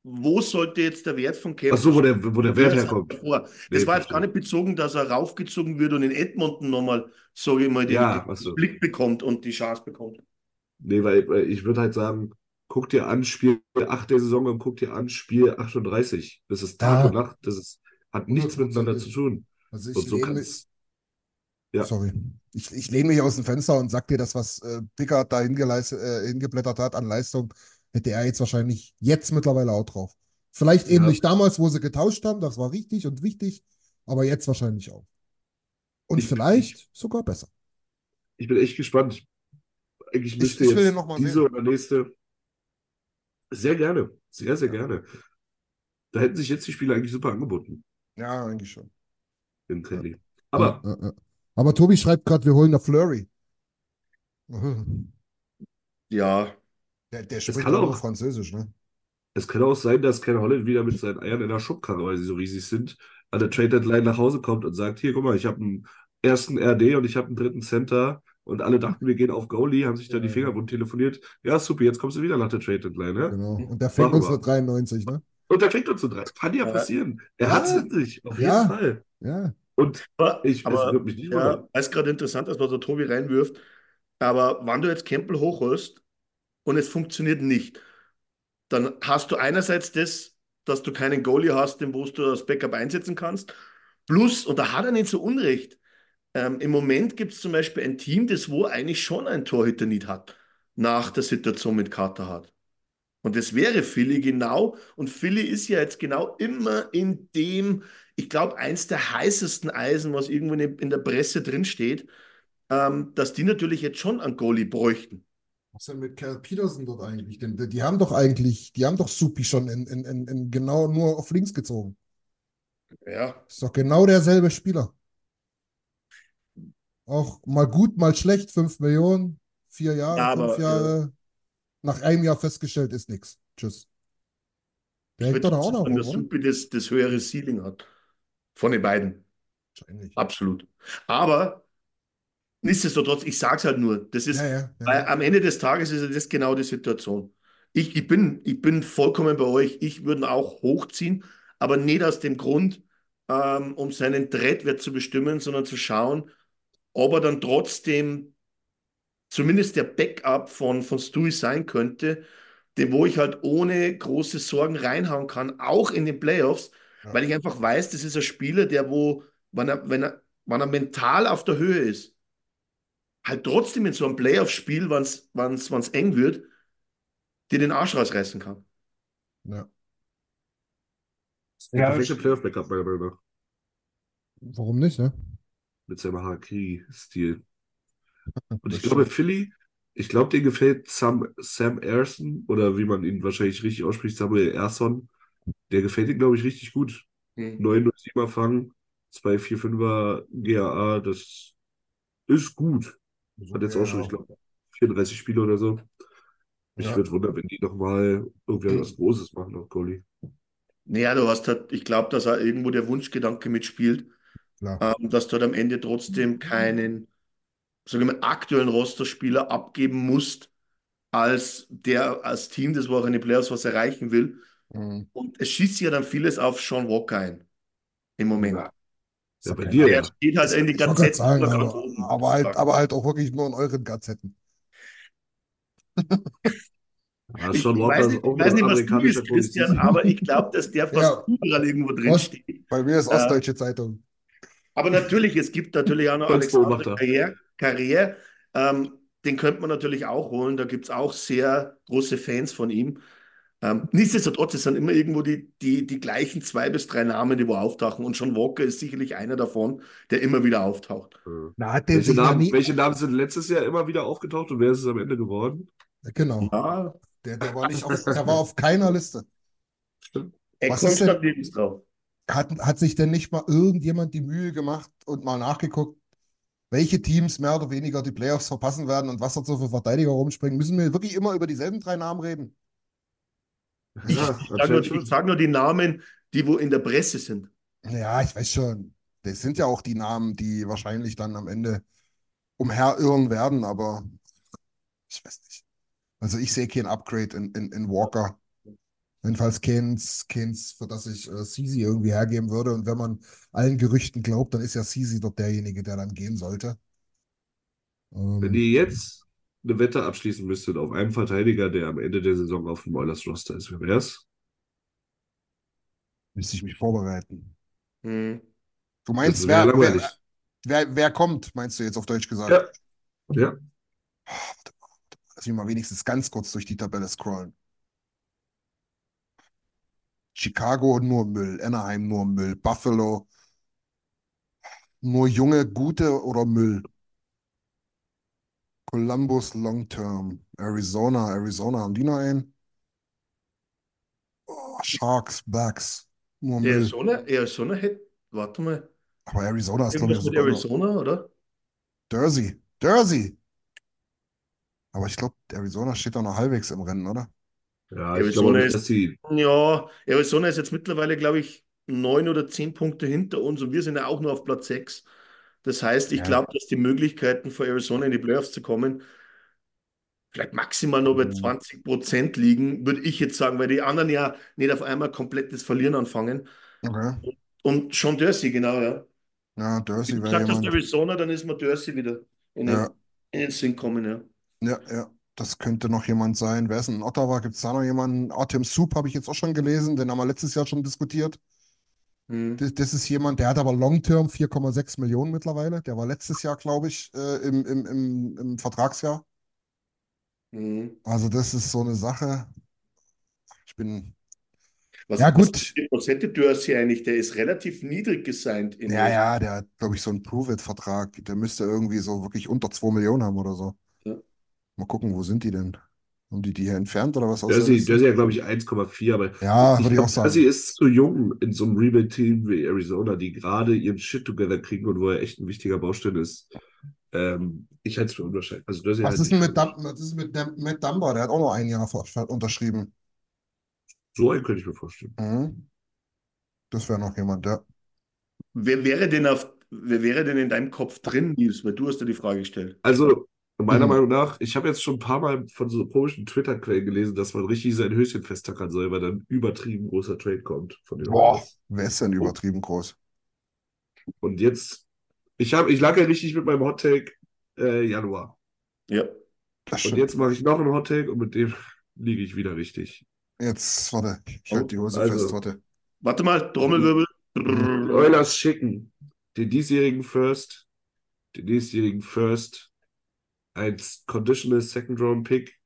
Wo sollte jetzt der Wert von Kevin
Ach so, wo der, wo der Wert herkommt.
davor. Das
Nee,
war jetzt gar nicht bezogen, dass er raufgezogen wird und in Edmonton nochmal, sage ich mal, den,
Ja,
den
so.
Blick bekommt und die Chance bekommt.
Nee, weil, weil ich würde halt sagen, guck dir an Spiel 8 der Saison und guck dir an Spiel 38. Das ist Tag
Ja.
und Nacht. Das ist, hat nichts miteinander zu tun.
Also ich
so
lehne mich,
Ja.
sorry, ich, ich lehne mich aus dem Fenster und sag dir, das, was äh, Pickard da äh, hingeblättert hat an Leistung, hätte er jetzt wahrscheinlich jetzt mittlerweile auch drauf. Vielleicht eben
Ja.
nicht damals, wo sie getauscht haben, das war richtig und wichtig, aber jetzt wahrscheinlich auch. Und
Ich-
vielleicht sogar besser.
Ich bin echt gespannt. Eigentlich
Ich-
müsste
ich will
jetzt
den noch mal
diese
sehen.
oder nächste. Sehr gerne. Sehr, sehr gerne. Da hätten sich jetzt die Spiele eigentlich super angeboten
Ja, eigentlich schon.
In Kelly. Aber
Ja, ja, ja. Aber Tobi schreibt gerade, wir holen eine Flurry.
Ja,
Der, der spricht
kann
auch nur
auch-
Französisch, ne?
es kann auch sein, dass Ken Holland wieder mit seinen Eiern in der Schubkarre, weil sie so riesig sind, an der Trade Deadline nach Hause kommt und sagt: Hier, guck mal, ich habe einen ersten RD und ich habe einen dritten Center. Und alle dachten, wir gehen auf Goalie, haben sich dann die. Finger wund telefoniert. Ja, super, jetzt kommst du wieder nach der Trade Deadline, ne?
Genau. Und der fängt uns mit 93, ne?
Und der kriegt uns zu drei. Kann ja passieren. Er
Ja.
hat es in sich, auf jeden
Ja.
Fall.
Ja.
Und ich, es
aber
würde mich nicht
ja, ist gerade interessant, dass was der Tobi reinwirft. Aber wenn du jetzt Campbell hochholst und es funktioniert nicht, dann hast du einerseits das, dass du keinen Goalie hast, den wo du als Backup einsetzen kannst. Plus, und da hat er nicht so Unrecht, ähm, im Moment gibt es zum Beispiel ein Team, das wo eigentlich schon ein Torhüter nicht hat, nach der Situation mit Carter hat. Und das wäre Philly genau. Und Philly ist ja jetzt genau immer in dem, ich glaube, eins der heißesten Eisen, was irgendwo in der Presse drinsteht, ähm, dass die natürlich jetzt schon einen Goalie bräuchten.
Was ist denn mit Cal Peterson dort eigentlich? Denn die haben doch eigentlich, die haben doch Supi schon in, in, in, in genau nur auf links gezogen.
Ja.
Ist doch genau derselbe Spieler. Auch mal gut, mal schlecht, 5 Millionen, vier Jahre,
Ja, aber,
fünf Jahre. Nach einem Jahr festgestellt ist nichts. Tschüss. Der hängt doch auch noch
dass
oder?
Supi das, das höhere Ceiling hat. Von den beiden.
Wahrscheinlich.
Absolut. Aber nichtsdestotrotz, ich sage es halt nur, das ist,
Ja, ja, ja.
am Ende des Tages ist das genau die Situation. Ich, ich, bin, ich bin vollkommen bei euch. Ich würde auch hochziehen, aber nicht aus dem Grund, ähm, um seinen Drehtwert zu bestimmen, sondern zu schauen, ob er dann trotzdem zumindest der Backup von, von Stewie sein könnte, den wo ich halt ohne große Sorgen reinhauen kann, auch in den Playoffs,
Ja.
weil ich einfach weiß, das ist ein Spieler, der wo, wenn er, wenn er, wenn er mental auf der Höhe ist, halt trotzdem in so einem Playoff-Spiel, wenn es eng wird, dir den Arsch rausreißen kann.
ja.
Ja,
perfekte Playoff-Backup.
Warum nicht, ne?
Mit seinem Harakiri-Stil. Und ich glaube, Philly, ich glaube, denen gefällt Sam, Sam Erson, oder wie man ihn wahrscheinlich richtig ausspricht, Samuel Erson. Der gefällt ihm, glaube ich, richtig gut. 907er Fang, 245er GAA, das ist gut. Hat jetzt auch schon, ich glaube, 34 Spiele oder so. Ich
Ja.
würde wundern, wenn die nochmal irgendwie was Großes machen auf Goalie.
Naja, du hast halt, ich glaube, dass auch irgendwo der Wunschgedanke mitspielt, ähm, dass du halt am Ende trotzdem keinen, sagen wir mal, aktuellen Rosterspieler abgeben musst, als der, als Team, das wo auch in die Playoffs was erreichen will.
Mhm.
Und es schießt ja dann vieles auf Sean Walker ein. Im Moment.
Ja. Ja, bei dir,
Der
ja.
steht halt in die Gazetten.
sagen, aber,
oben,
aber, halt, aber halt auch wirklich nur in euren Gazetten.
Ja,
Ich, weiß nicht, ich weiß nicht was du bist, Christian, aber ich glaube, dass der fast
Ja.
überall irgendwo drin
Ost-
steht.
Bei mir ist
Äh,
Ostdeutsche Zeitung.
Aber natürlich, es gibt natürlich auch noch Alexander
Beobachter.
Karriere. Karriere ähm, den könnte man natürlich auch holen. Da gibt es auch sehr große Fans von ihm. Ähm, nichtsdestotrotz, es sind immer irgendwo die, die, die gleichen zwei bis drei Namen, die wo auftauchen. Und John Walker ist sicherlich einer davon, der immer wieder auftaucht.
Ja.
Na,
Welche
ja
Namen,
nie.
welche Namen sind letztes Jahr immer wieder aufgetaucht und wer ist es am Ende geworden?
Genau.
Ja,
Der, der war nicht auf, der war auf keiner Liste. Was
Ekholm
ist denn-
drauf.
Hat, hat sich denn nicht mal irgendjemand die Mühe gemacht und mal nachgeguckt, welche Teams mehr oder weniger die Playoffs verpassen werden und was so für Verteidiger rumspringen? Müssen wir wirklich immer über dieselben drei Namen reden?
Ich
Ja,
sage nur, ich sag nur die Namen, die wo in der Presse sind.
Ja, ich weiß schon. Das sind ja auch die Namen, die wahrscheinlich dann am Ende umherirren werden, aber ich weiß nicht. Also ich sehe kein Upgrade in, in, in Walker. Jedenfalls keins, keins, für das ich äh, Sisi irgendwie hergeben würde. Und wenn man allen Gerüchten glaubt, dann ist ja Sisi dort derjenige, der dann gehen sollte.
Wenn
Ähm,
ihr jetzt eine Wette abschließen müsstet auf einen Verteidiger, der am Ende der Saison auf dem Oilers Roster ist, wer wär's?
müsste ich mich vorbereiten.
Hm.
Du meinst, wer, wer, wer, wer kommt, meinst du jetzt auf Deutsch gesagt?
Ja. Ja.
Lass mich mal wenigstens ganz kurz durch die Tabelle scrollen. Chicago nur Müll, Anaheim nur Müll, Buffalo nur junge, gute oder Müll. Columbus Long Term, Arizona, Arizona haben die noch einen? Oh, Sharks, Bucks, nur Müll.
Arizona, Arizona hätte, warte mal,
Aber Arizona ist, glaube ich,
irgendwas mit
sogar noch.
Arizona, oder?
Jersey, Jersey. Aber ich glaube, Arizona steht da noch halbwegs im Rennen, oder?
Ja, ich
Arizona
glaube nicht,
ist-
die.
Ja, Arizona ist jetzt mittlerweile, glaube ich, neun oder zehn Punkte hinter uns und wir sind ja auch nur auf Platz sechs. Das heißt, ich
Ja.
glaube, dass die Möglichkeiten für Arizona in die Playoffs zu kommen, vielleicht maximal nur bei
Mhm.
20 Prozent liegen, würde ich jetzt sagen, weil die anderen ja nicht auf einmal komplett das Verlieren anfangen.
Okay.
Und Sean Dursey, genau, ja.
Ja,
Wie
Jersey
du
wäre
hast,
jemand.
Arizona, dann ist mir Dursey wieder in den,
Ja,
in den Sinn kommen, ja.
ja, ja. Das könnte noch jemand sein. Wer ist denn in Ottawa? Gibt es da noch jemanden? Artem Soup habe ich jetzt auch schon gelesen, den haben wir letztes Jahr schon diskutiert.
Hm.
Das, das ist jemand, der hat aber Long-Term 4,6 Millionen mittlerweile. Der war letztes Jahr, glaube ich, äh, im, im, im, im Vertragsjahr.
Hm.
Also das ist so eine Sache. Ich bin,
Was,
Ja, gut.
was hätte Dursey eigentlich? Der ist relativ niedrig gesigned. In
ja, ja, der hat, glaube ich, so einen Prove-It-Vertrag. Der müsste irgendwie so wirklich unter 2 Millionen haben oder so.
Ja.
Mal gucken, wo sind die denn? Haben die die hier entfernt oder was
Jersey? Jersey hat, glaube ich, 1,4, aber
Ja,
ich
würde ich auch sagen.
Jersey ist zu jung in so einem Rebuild-Team wie Arizona, die gerade ihren Shit together kriegen und wo er echt ein wichtiger Baustein ist. Ähm, ich halte es für unwahrscheinlich. Also Jersey
Was
halte
ist denn mit, Dam was ist mit Matt Dumba? Der hat auch noch ein Jahr unterschrieben.
So einen könnte ich mir vorstellen.
Mhm. Das wäre noch jemand, ja.
Wer wäre denn auf, wer wäre denn in deinem Kopf drin, Nils? Weil du hast dir die Frage gestellt.
Also, meiner
Mhm.
Meinung nach, ich habe jetzt schon ein paar Mal von so komischen Twitter-Quellen gelesen, dass man richtig sein Höschen festtackern soll, weil dann übertrieben großer Trade kommt von den
Boah, wer ist denn übertrieben groß?
Und jetzt, ich habe, ich lag ja richtig mit meinem Hot Take äh, Januar.
Ja.
Das
Und jetzt mache ich noch einen Hot Take und mit dem liege ich wieder richtig.
Jetzt, warte, ich halte die Hose
Also.
fest, warte.
Warte mal, Trommelwirbel.
Die Oilers schicken den diesjährigen First, den nächstjährigen First, ein Conditional Second Round Pick,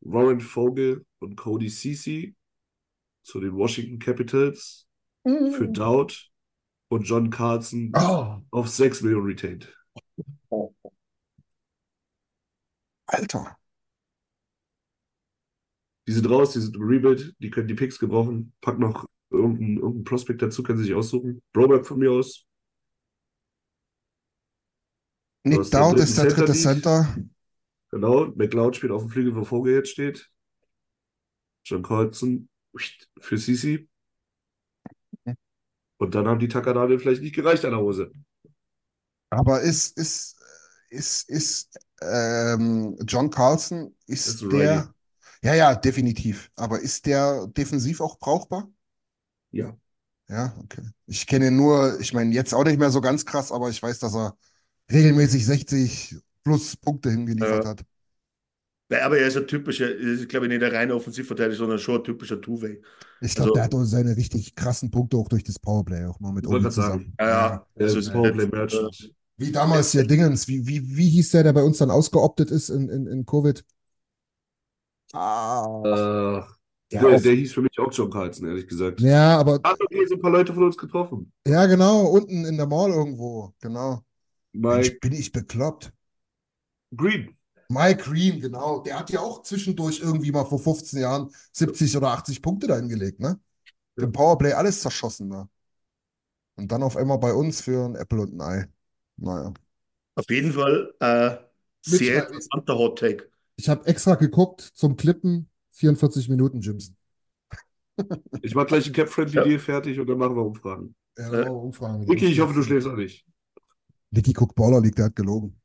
Warren Vogel und Cody Ceci zu den Washington Capitals für Dowd und John Carlson
Oh,
auf 6 Millionen retained.
Alter.
Die sind raus, die sind im Rebuild, die können die Picks gebrauchen. Pack noch irgendeinen irgendein Prospect dazu, können sie sich aussuchen. Broberg von mir aus.
Nick Dowd ist der dritte
Center
Center.
Genau, McLeod spielt auf dem Flügel, wo Vogel jetzt steht. John Carlson für Sisi. Und dann haben die Tackernadel vielleicht nicht gereicht an der Hose.
Aber ist, ist, ist, ist ähm, John Carlson, ist
Ist
der.
Righty.
Ja, ja, definitiv. Aber ist der defensiv auch brauchbar?
Ja.
Ja, okay. Ich kenne ihn nur, ich meine, jetzt auch nicht mehr so ganz krass, aber ich weiß, dass er regelmäßig 60 plus Punkte hingeliefert
Ja.
hat.
Nein, aber er ist ein typischer, er ist, glaube ich, nicht der reine Offensivverteidiger, sondern schon ein typischer Two-Way.
Ich glaube,
Also-
der hat auch seine richtig krassen Punkte auch durch das Powerplay auch mal mit
sagen.
zusammen.
Ja, ja.
Er
Also,
ist
es-
Powerplay
äh,
Merchant.
Wie damals hier Dingens, wie, wie, wie hieß der, der bei uns dann ausgeoptet ist in, in, in Covid? Ah,
Äh,
der
der,
auch,
der hieß für mich auch John Carlson, ehrlich gesagt.
ja, aber
Hat noch hier so ein paar Leute von uns getroffen.
ja, genau, unten in der Mall irgendwo, genau. Mensch,
Mike
bin ich bekloppt.
Green.
Mike Green, genau, der hat ja auch zwischendurch irgendwie mal vor 15 Jahren 70 oder 80 Punkte da hingelegt, ne? Im Powerplay alles zerschossen da. Und dann auf einmal bei uns für ein Apple und ein Ei. Naja.
Auf jeden Fall äh, sehr
Mit-
interessanter Hot Take.
Ich habe extra geguckt zum Klippen, 44 Minuten Jimson.
Ich mache gleich einen Cap-Friendly Deal fertig und dann machen wir Umfragen.
Ja,
Äh,
dann machen wir Umfragen.
Niki, ich hoffe, du schläfst auch nicht.
Niki guckt Baller League, der hat gelogen.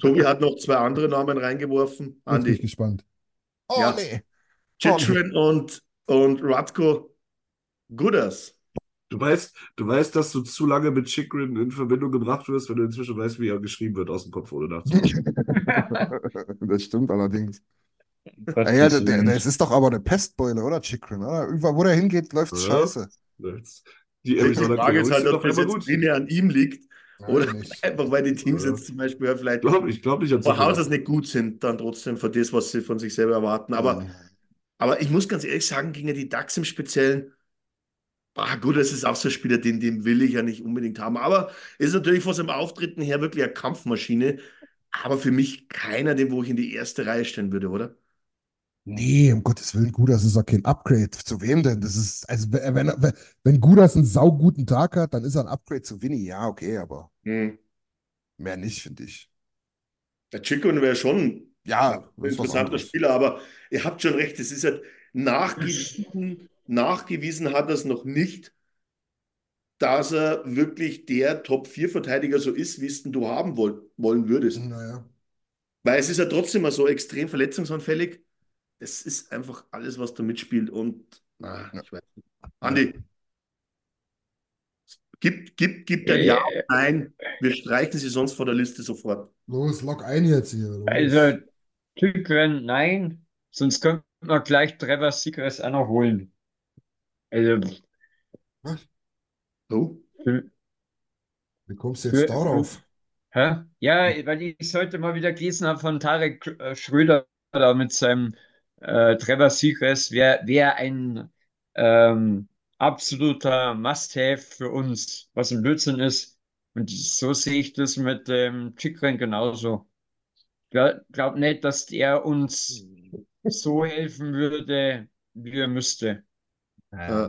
Tobi hat noch zwei andere Namen reingeworfen.
Jetzt bin ich
Andi,
gespannt. Oh,
Ja.
nee.
Chitrin und, und Radko Gudas.
Du weißt, du weißt, dass du zu lange mit Chikrin in Verbindung gebracht wirst, wenn du inzwischen weißt, wie er geschrieben wird aus dem Kopf, ohne nachzudenken.
Das stimmt allerdings.
Was
Ja, der, der, das ist doch aber eine Pestbeule, oder, Chikrin? Oder? Überall, wo der hingeht, läuft's
Ja.
scheiße.
Die
Die Frage ist halt, ob das jetzt
gut.
an ihm liegt oder
nicht.
einfach, weil die Teams
Ja.
jetzt zum Beispiel ja vielleicht
Ich glaube ich glaub nicht an
von Haus
Zukunft.
aus nicht gut sind, dann trotzdem für das, was sie von sich selber erwarten. Aber, aber ich muss ganz ehrlich sagen, gegen die Ducks im Speziellen, ah, gut, das ist auch so ein Spieler, den, den will ich ja nicht unbedingt haben. Aber ist natürlich von seinem Auftreten her wirklich eine Kampfmaschine. Aber für mich keiner, den wo ich in die erste Reihe stellen würde, oder?
Nee, um Gottes Willen, Gudas ist auch kein Upgrade. Zu wem denn? Das ist, also wenn, wenn, wenn- wenn Gudas einen sauguten Tag hat, dann ist er ein Upgrade zu Winnie. Ja, okay, aber
Hm.
mehr nicht, finde ich.
Der Chikon wäre schon
Ja,
ein interessanter. Spieler, aber ihr habt schon recht, es ist halt nachgewiesen, nachgewiesen hat er es noch nicht, dass er wirklich der Top-4-Verteidiger so ist, wie es denn du haben woll wollen würdest.
Naja.
Weil es ist ja trotzdem mal so extrem verletzungsanfällig. Es ist einfach alles, was da mitspielt und ah,
Ja.
ich weiß nicht. Andi, gib, gib, gib dein Ja
Äh,
Nein, wir streichen sie sonst vor der Liste sofort.
Los, log ein jetzt hier. Los.
Also, Tykren, nein, sonst könnten wir gleich Trevor Seagrass auch noch holen. Also,
Oh,
für,
Wie kommst du
für,
jetzt darauf?
hä? Ja, weil ich heute mal wieder gelesen habe von Tarek äh, Schröder da mit seinem äh, Trevor Seagrass, wäre wär ein ähm, absoluter Must-have für uns, was ein Blödsinn ist. Und so sehe ich das mit dem Tykren genauso. Glaub, glaub nicht, dass der uns so helfen würde, wie er müsste.
äh,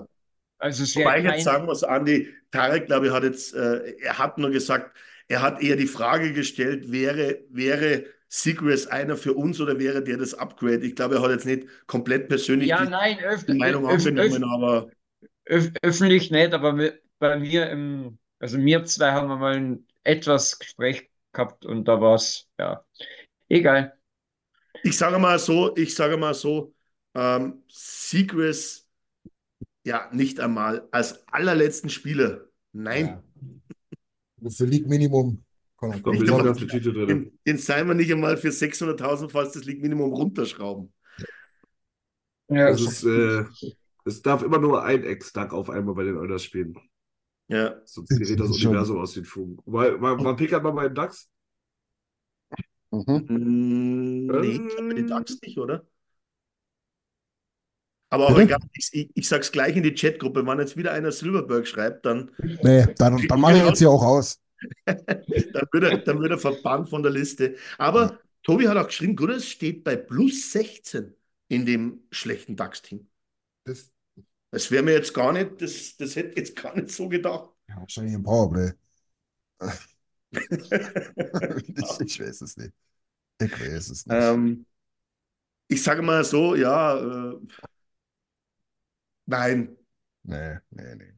Also es
Wobei ich jetzt sagen muss, Andi, Tarek, glaube ich, hat jetzt, äh, er hat nur gesagt, er hat eher die Frage gestellt, wäre, wäre Seagrass einer für uns oder wäre der das Upgrade? Ich glaube, er hat jetzt nicht komplett persönlich
ja,
die
nein,
die Meinung angenommen, aber
öff, öffentlich nicht, aber bei mir im, also wir zwei haben wir mal ein etwas Gespräch gehabt und da war es, ja, egal.
ich sage mal so, ich sage mal so, ähm, Seagrass, ja, nicht einmal als allerletzten Spieler. Nein,
Ja. Für League Minimum. Komm,
Komm,
Nicht einmal-
auf die Titel drin.
den, den wir nicht einmal für 600.000, falls das League Minimum runterschrauben.
Ja,
Es ist, äh, es darf immer nur ein Ex-Duck auf einmal bei den Oilers spielen.
Ja,
Sonst gerät das
Das
Universum aus den Fugen. Weil, man, man pickert mal bei den Ducks.
Mhm.
Mm, nee, ich glaube, die Ducks nicht, oder? Aber auch egal, ich, ich, ich sag's gleich in die Chatgruppe, wenn jetzt wieder einer Silverberg schreibt, dann,
Nee, dann, dann mache ich jetzt hier auch aus.
Dann, wird er, dann wird er verbannt von der Liste. Aber Tobi hat auch geschrieben, Gooders steht bei plus 16 in dem schlechten DAX-Team.
Das,
Das wäre mir jetzt gar nicht, das, das hätte ich jetzt gar nicht so gedacht.
ja, wahrscheinlich im Powerplay. ich, ich weiß es nicht. Ich weiß es nicht.
ähm, ich sage mal so, ja, äh, nein.
Nee, nee, nee.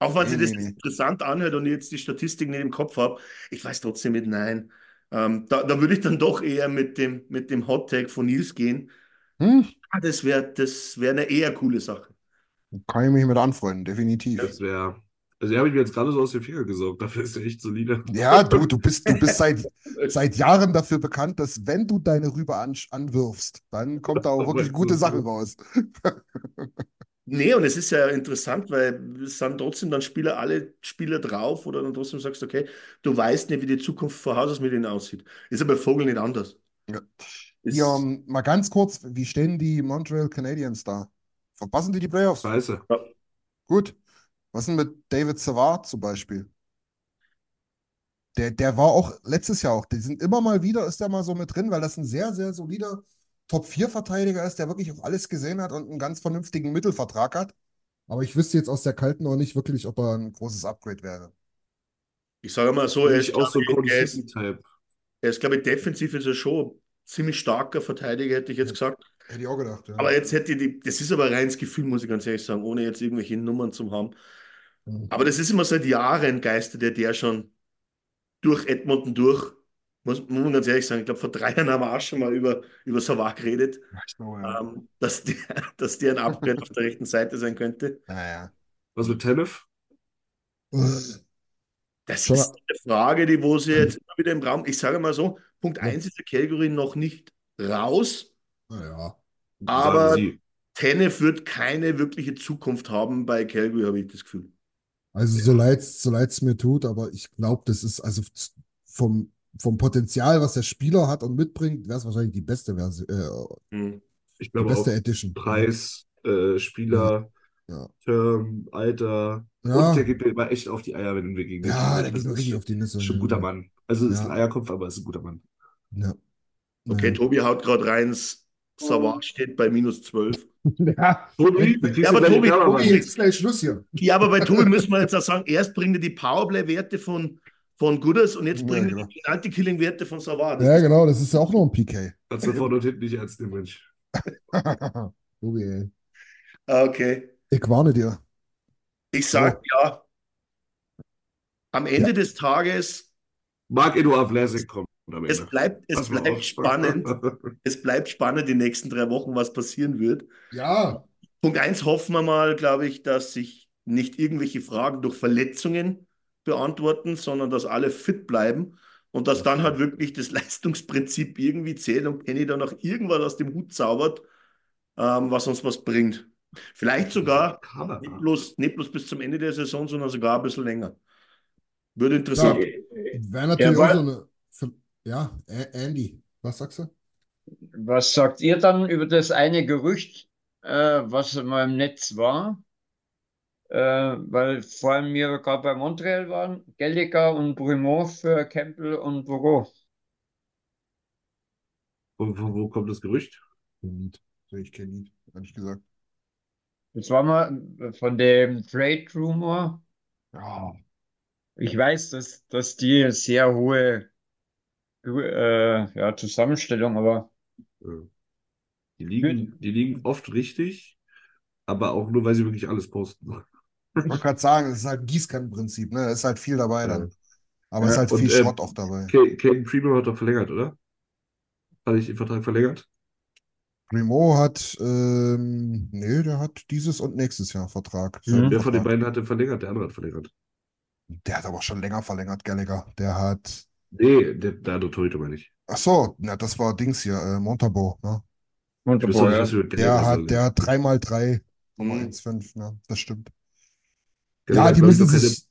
Auch wenn
Nee,
sich das
nee, nee.
interessant anhört und ich jetzt die Statistiken nicht im Kopf habe, ich weiß trotzdem mit Nein. Ähm, da, da würde ich dann doch eher mit dem, mit dem Hot Tag von Nils gehen.
Hm?
Ah, das wäre das wär eine eher coole Sache.
Kann ich mich mit anfreunden, definitiv.
Das wäre. Also, die habe ich mir jetzt gerade so aus den Fingern gesaugt. Dafür ist er echt solide.
Ja, du, du bist, du bist seit, seit Jahren dafür bekannt, dass wenn du deine Rübe an, anwirfst, dann kommt da auch wirklich gute? Sachen raus.
Nee, und es ist ja interessant, weil es sind trotzdem dann Spieler, alle Spieler drauf, oder dann trotzdem sagst, okay, du weißt nicht, wie die Zukunft vor Haus aus mit ihnen aussieht. Ist aber bei Vogel nicht anders.
Ja.
Ist,
Ja, um, mal ganz kurz, wie stehen die Montreal Canadiens da? Verpassen die die Playoffs?
Scheiße.
Gut. Was denn mit David Savard zum Beispiel? Der, der war auch letztes Jahr auch, die sind immer mal wieder, ist der mal so mit drin, weil das ein sehr, sehr solider Top-4-Verteidiger ist, der wirklich auch alles gesehen hat und einen ganz vernünftigen Mittelvertrag hat. Aber ich wüsste jetzt aus der Kalten noch nicht wirklich, ob er ein großes Upgrade wäre.
ich sage mal so, er
ich
ist,
auch so ein
ich, er ist, er glaube ich, defensiv ist er schon ein ziemlich starker Verteidiger, hätte ich jetzt gesagt.
Hätte ich auch gedacht, ja.
Aber jetzt hätte die, das ist aber reines Gefühl, muss ich ganz ehrlich sagen, ohne jetzt irgendwelche Nummern zu haben.
Mhm.
Aber das ist immer seit Jahren geistert der, der schon durch Edmonton durch. Muss, muss man ganz ehrlich sagen, ich glaube, vor drei Jahren haben wir auch schon mal über, über Savard geredet,
glaube, ja.
ähm, dass, der, dass der ein Upgrade auf der rechten Seite sein könnte.
Naja.
Was mit Tanev?
Das ist eine Frage, die wo sie jetzt immer wieder im Raum. Ich sage mal so, Punkt 1 ist der Calgary noch nicht raus,
Naja.
aber
Sagen Sie.
Tenef wird keine wirkliche Zukunft haben bei Calgary, habe ich das Gefühl.
Also so leid so leid's mir tut, aber ich glaube, das ist also vom, vom Potenzial, was der Spieler hat und mitbringt, wäre es wahrscheinlich die beste Version, äh,
Hm.
Ich
die
glaube
beste
auch
Edition.
Preis, äh, Spieler,
Ja.
Term, Alter.
Ja.
Und der geht mir immer echt auf die Eier, wenn wir gegen den
Ja, der geht mir
ist
richtig auf die Nüsse.
Schon ein guter Mann. Also ist
Ja.
ein Eierkopf, aber ist ein guter Mann.
Ja.
Okay,
Ja.
Tobi haut gerade rein, Savard steht bei minus 12.
Ja.
Tobi,
aber Tobi,
die
Tobi, jetzt ist gleich Schluss hier.
Ja, aber bei Tobi müssen wir jetzt auch sagen, erst bringt er die Powerplay-Werte von, von Gooders und jetzt
Ja,
bringt er
genau.
die Penalty-Killing-Werte von Savard.
Ja, genau, das ist ja auch noch ein PK.
Kannst du vorne und hinten nicht ernst nehmen, Mensch.
Ey.
Okay.
Ich warne dir.
Ich sag ja, am Ende des Tages,
Marc Eduard Vlasic kommt am
es bleibt, es bleibt spannend. Es bleibt spannend die nächsten drei Wochen, was passieren wird.
Ja.
Punkt eins hoffen wir mal, glaube ich, dass sich nicht irgendwelche Fragen durch Verletzungen beantworten, sondern dass alle fit bleiben und dass dann halt wirklich das Leistungsprinzip irgendwie zählt und Penny dann noch irgendwas aus dem Hut zaubert, ähm, was uns was bringt. Vielleicht sogar nicht bloß, nicht bloß bis zum Ende der Saison, sondern sogar ein bisschen länger. Würde interessant.
Wäre natürlich
Ja,
auch so eine. Ja, A- Andy, was sagst du?
Was sagt ihr dann über das eine Gerücht, äh, was mal im Netz war? Äh, weil vor allem wir gerade bei Montreal waren, Gallagher und Brumont für Campbell und Bogo.
Wo, wo, wo kommt das Gerücht?
Ich kein Lied, ehrlich gesagt.
Das war mal von dem Trade Rumor.
Ja.
Ich weiß, dass, dass die sehr hohe äh, ja, Zusammenstellung, aber.
Die liegen, die liegen oft richtig, aber auch nur, weil sie wirklich alles posten.
Ich wollte gerade sagen, es ist halt ein Gießkannenprinzip, ne? Da ist halt viel dabei dann. Aber es ist
Ja,
halt
und,
viel
ähm,
Schrott auch dabei.
Ca- Caden Primo hat doch verlängert, oder? Hat ich den Vertrag verlängert?
Primo hat, ähm, nee, der hat dieses und nächstes Jahr Vertrag.
Mhm.
Wer von den beiden hat den verlängert? Der andere hat verlängert.
Der hat aber schon länger verlängert, Gallagher. Der hat,
Nee, der, der andere Torhüter meine ich.
ach so, na, das war Dings hier, äh, Montabaur, ne?
Nicht,
ja.
Der
Gallagher
hat, der hat drei mal drei,
Mhm.
1,5, ne? Das stimmt.
Gallagher
Ja,
hat,
die
glaub ich,
müssen
keine,
sich,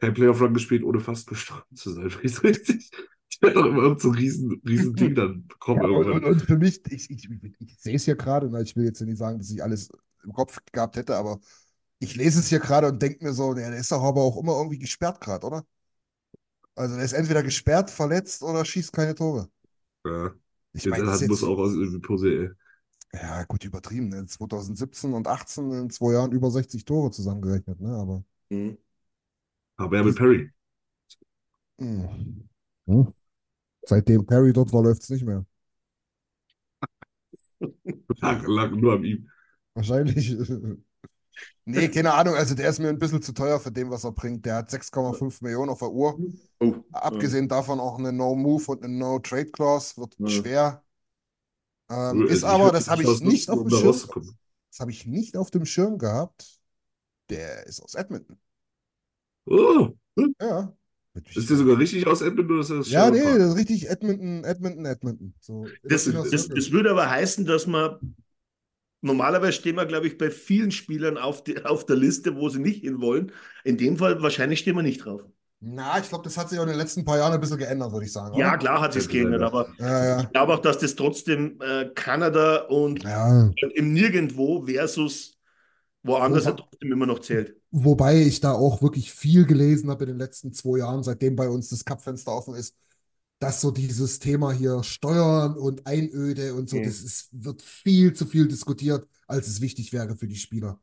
kein Playoff-Run gespielt, ohne fast gestorben zu sein. Ist richtig. Die werden doch immer so ein riesen, riesen Ding dann bekommen.
Ja, und, und, und für mich, ich, ich, ich sehe es hier gerade, und ich will jetzt nicht sagen, dass ich alles im Kopf gehabt hätte, aber ich lese es hier gerade und denke mir so, der, der ist doch aber auch immer irgendwie gesperrt gerade, oder? Also der ist entweder gesperrt, verletzt oder schießt keine Tore.
Ja,
Ich meine, das
muss auch aus irgendwie Pose, ey.
Ja gut übertrieben, ne? 2017 und 18 in zwei Jahren über 60 Tore zusammengerechnet, ne? Aber
Mhm.
Aber ja, mit Perry.
mh. Hm. seitdem Perry dort war, läuft es nicht mehr.
Lag, lag nur an ihm.
Wahrscheinlich. Nee, keine Ahnung. Also der ist mir ein bisschen zu teuer für den, was er bringt. Der hat 6,5 Millionen auf der Uhr.
Oh,
Abgesehen davon auch eine No-Move und eine No-Trade-Clause. Wird
Ja.
schwer. Ähm,
Ich
ist aber, das habe ich nicht auf dem Schirm. Das habe ich nicht auf dem Schirm gehabt. Der ist aus Edmonton.
Oh,
Ja.
ist der sogar richtig aus Edmonton oder ist das
Ja, nee,
Park?
das ist richtig Edmonton, Edmonton, Edmonton. So,
Das, das, das würde aber heißen, dass man normalerweise stehen wir, glaube ich, bei vielen Spielern auf, die, auf der Liste, wo sie nicht hin wollen. In dem Fall wahrscheinlich stehen wir nicht drauf.
Na, ich glaube, das hat sich auch in den letzten paar Jahren ein bisschen geändert, würde ich sagen.
Ja,
oder?
klar hat sich geändert, aber
Ja, ja.
ich glaube auch, dass das trotzdem äh, Kanada und
Ja.
im Nirgendwo versus woanders
Wobei-
trotzdem immer noch zählt.
Wobei ich da auch wirklich viel gelesen habe in den letzten zwei Jahren, seitdem bei uns das Cup-Fenster offen ist, dass so dieses Thema hier Steuern und Einöde und so,
Mhm.
das ist, wird viel zu viel diskutiert, als es wichtig wäre für die Spieler.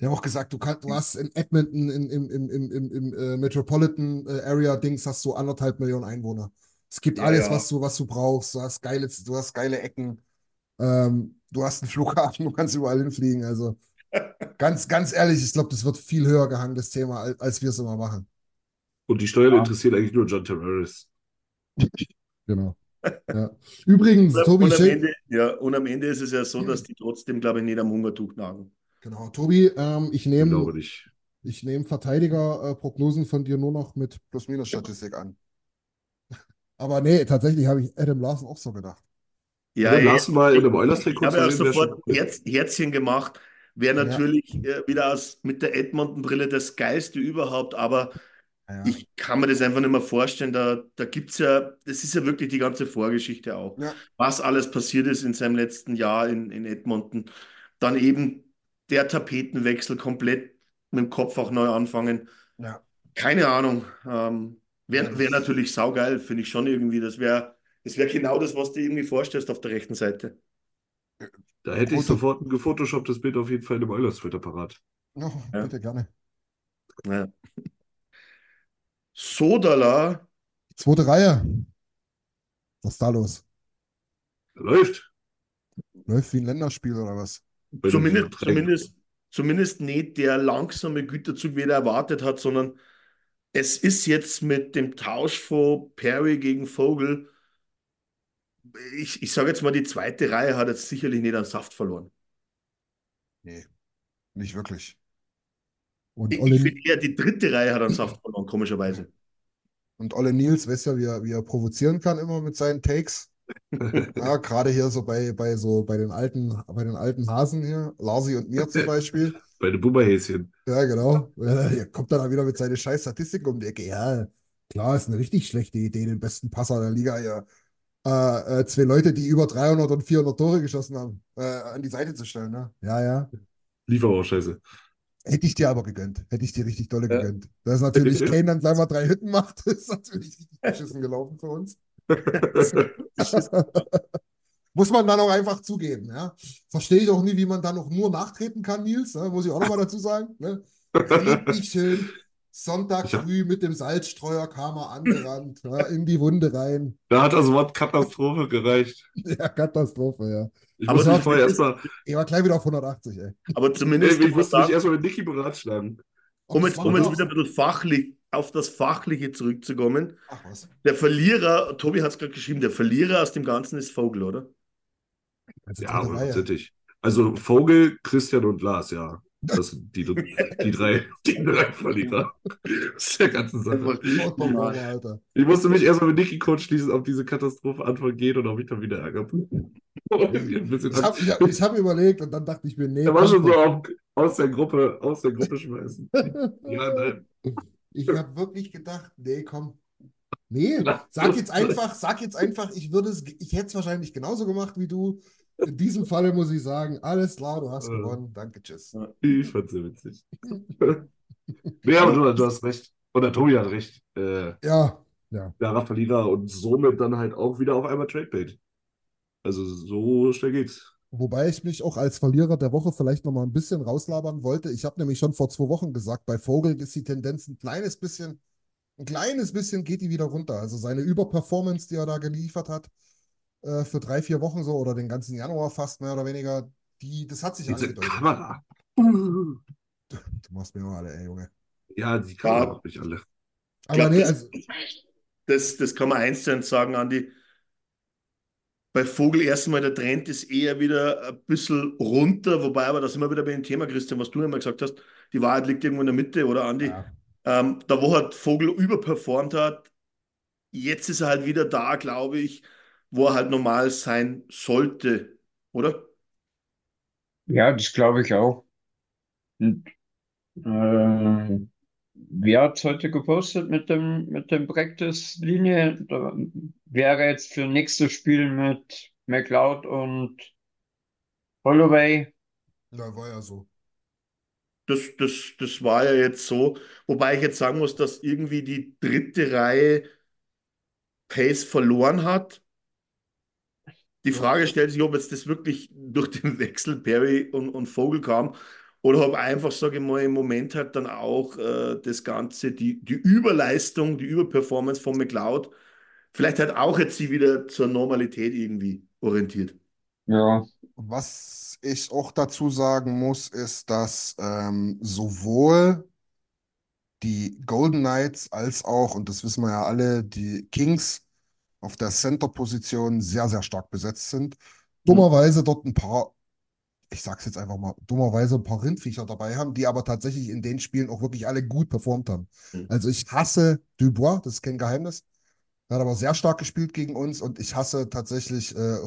Der hat auch gesagt, du, kannst, du hast in Edmonton in, im, im, im, im, im äh, Metropolitan äh, Area Dings hast du anderthalb Millionen Einwohner. Es gibt
Ja,
alles,
ja.
was du, was du brauchst. Du hast geile, du hast geile Ecken. Ähm, du hast einen Flughafen, du kannst überall hinfliegen. Also ganz, ganz ehrlich, ich glaube, das wird viel höher gehangen, das Thema, als, als wir es immer machen.
Und die Steuern
Ja.
interessieren eigentlich nur John Tavares.
Genau. Ja. Übrigens, Tobi,
und, am
schön,
Ende, ja, und am Ende ist es ja so, dass die trotzdem, glaube ich, nicht am Hungertuch nagen.
Genau, Tobi, ähm, ich
Ich
nehme
nicht.
ich nehm Verteidiger-Prognosen von dir nur noch mit Plus-Minus-Statistik an. Aber nee, tatsächlich habe ich Adam Larson auch so gedacht.
Ja, ey,
lass mal in einem
ich
Oilers-Trikot
habe ja sofort Herz, Herzchen gemacht. Wäre
Ja.
natürlich äh, wieder aus, mit der Edmonton-Brille das Geilste überhaupt, aber
Ja,
ich kann mir das einfach nicht mehr vorstellen. Da, da gibt es ja, das ist ja wirklich die ganze Vorgeschichte auch.
Ja.
Was alles passiert ist in seinem letzten Jahr in, in Edmonton. Dann eben der Tapetenwechsel komplett mit dem Kopf auch neu anfangen.
ja.
Keine Ahnung. Ähm, wäre wär natürlich saugeil, finde ich schon irgendwie. Das wäre das wär genau das, was du irgendwie vorstellst auf der rechten Seite.
Da hätte ich
Foto-
sofort ein gefotoshopptes Bild auf jeden Fall in einem Oilers-Twitter parat.
Oh,
Ja.
bitte gerne.
Ja. Sodala,
Zweite Reihe. Was ist da los?
Läuft.
Läuft wie ein Länderspiel oder was?
Zumindest, zumindest, zumindest nicht der langsame Güterzug, wie er erwartet hat, sondern es ist jetzt mit dem Tausch von Perry gegen Vogel, ich, ich sage jetzt mal, die zweite Reihe hat jetzt sicherlich nicht an Saft verloren.
Nee, nicht wirklich. Und
Ich, ich finde eher, die dritte Reihe hat an Saft verloren, komischerweise.
und Olle Nils weiß ja, wie er, wie er provozieren kann immer mit seinen Takes. Ja, gerade hier so bei, bei so bei den alten, bei den alten Hasen hier, Larsi und mir zum Beispiel.
Bei den Boomerhäschen.
Ja, genau. Er kommt dann wieder mit seinen scheiß Statistiken um die Ecke. Ja, klar, ist eine richtig schlechte Idee, den besten Passer der Liga hier. Äh, äh, zwei Leute, die über 300 und 400 Tore geschossen haben, äh, an die Seite zu stellen. Ne? Ja, ja.
Lief aber auch scheiße.
Hätte ich dir aber gegönnt. Hätte ich dir richtig dolle
Ja.
gegönnt. Da ist natürlich Kane dann gleich mal drei Hütten macht. Ist natürlich richtig beschissen gelaufen für uns. Muss man dann auch einfach zugeben, ja. Verstehe ich auch nie, wie man dann noch nur nachtreten kann, Nils, ne? Muss ich auch nochmal dazu sagen. Ne? Richtig schön. Sonntag
Ich
früh mit dem Salzstreuer kam er angerannt, ja, in die Wunde rein.
Da hat das Wort Katastrophe gereicht.
Ja, Katastrophe, ja.
Ich
Aber
mich vorher erstmal,
Ich war gleich wieder auf 180, ey.
Aber zumindest,
ich
muss
musste mich erstmal mit Niki beratschlagen.
um jetzt,
war
um jetzt wieder ein bisschen fachlich, auf das Fachliche zurückzukommen.
Ach was.
Der Verlierer, Tobi hat es gerade geschrieben, der Verlierer aus dem Ganzen ist Vogel, oder?
Also
Ja, hundertprozentig. Also Vogel, Christian und Lars, ja. Das sind die, die drei, die drei Verlierer aus der ganzen Sache.
Einfach normal.
Alter.
Ich musste mich erstmal mit Niki kurz schließen, ob diese Katastrophe Antwort geht oder ob ich dann wieder Ärger bisschen
Ich habe ich hab, ich hab überlegt und dann dachte ich mir, nee,
Er war schon so auf, aus der Gruppe, aus der Gruppe schmeißen. Ja, nein.
Ich habe wirklich gedacht, nee, komm. Nee, sag jetzt einfach, sag jetzt einfach, ich würde es, ich hätte es wahrscheinlich genauso gemacht wie du. In diesem Falle muss ich sagen, alles klar, du hast gewonnen, danke, tschüss.
Ich fand's sehr witzig. nee, aber du, du hast recht. Oder Tobi hat recht. Äh,
Ja, ja.
klarer Verlierer und somit dann halt auch wieder auf einmal Tradebait. Also so schnell geht's.
Wobei ich mich auch als Verlierer der Woche vielleicht noch mal ein bisschen rauslabern wollte. Ich habe nämlich schon vor zwei Wochen gesagt, bei Vogel ist die Tendenz ein kleines bisschen, ein kleines bisschen geht die wieder runter. Also seine Überperformance, die er da geliefert hat, äh, für drei, vier Wochen so oder den ganzen Januar fast mehr oder weniger, die, das hat sich
Diese
angedeutet.
Kamera.
Du machst mir auch alle, ey, Junge.
Ja, die Kamera
Ja.
macht mich alle.
Ich
Aber
glaub,
nee,
das,
also,
das, das kann man eins sagen, Andi. Bei Vogel erstmal der Trend ist eher wieder ein bisschen runter, wobei aber da sind wir wieder bei dem Thema, Christian, was du immer gesagt hast, die Wahrheit liegt irgendwo in der Mitte, oder Andi?
ja.
Ähm, da wo halt Vogel überperformt hat, jetzt ist er halt wieder da, glaube ich, wo er halt normal sein sollte, oder?
Ja, das glaube ich auch. Und, äh, wer hat heute gepostet mit dem, mit dem Practice-Linie? Da wäre jetzt für nächstes Spiel mit McLeod und Holloway.
Ja, war ja so.
Das, das, das war ja jetzt so. Wobei ich jetzt sagen muss, dass irgendwie die dritte Reihe Pace verloren hat. Die Frage stellt sich, ob jetzt das wirklich durch den Wechsel Perry und, und Vogel kam oder ob einfach, sage ich mal, im Moment halt dann auch äh, das Ganze, die, die Überleistung, die Überperformance von McLeod vielleicht halt auch jetzt sie wieder zur Normalität irgendwie orientiert.
Ja,
Was ich auch dazu sagen muss, ist, dass ähm, sowohl die Golden Knights als auch, und das wissen wir ja alle, die Kings auf der Center-Position sehr, sehr stark besetzt sind. Dummerweise dort ein paar, ich sag's jetzt einfach mal, dummerweise ein paar Rindviecher dabei haben, die aber tatsächlich in den Spielen auch wirklich alle gut performt haben.
Mhm.
Also ich hasse Dubois, das ist kein Geheimnis. Er hat aber sehr stark gespielt gegen uns und ich hasse tatsächlich äh, äh,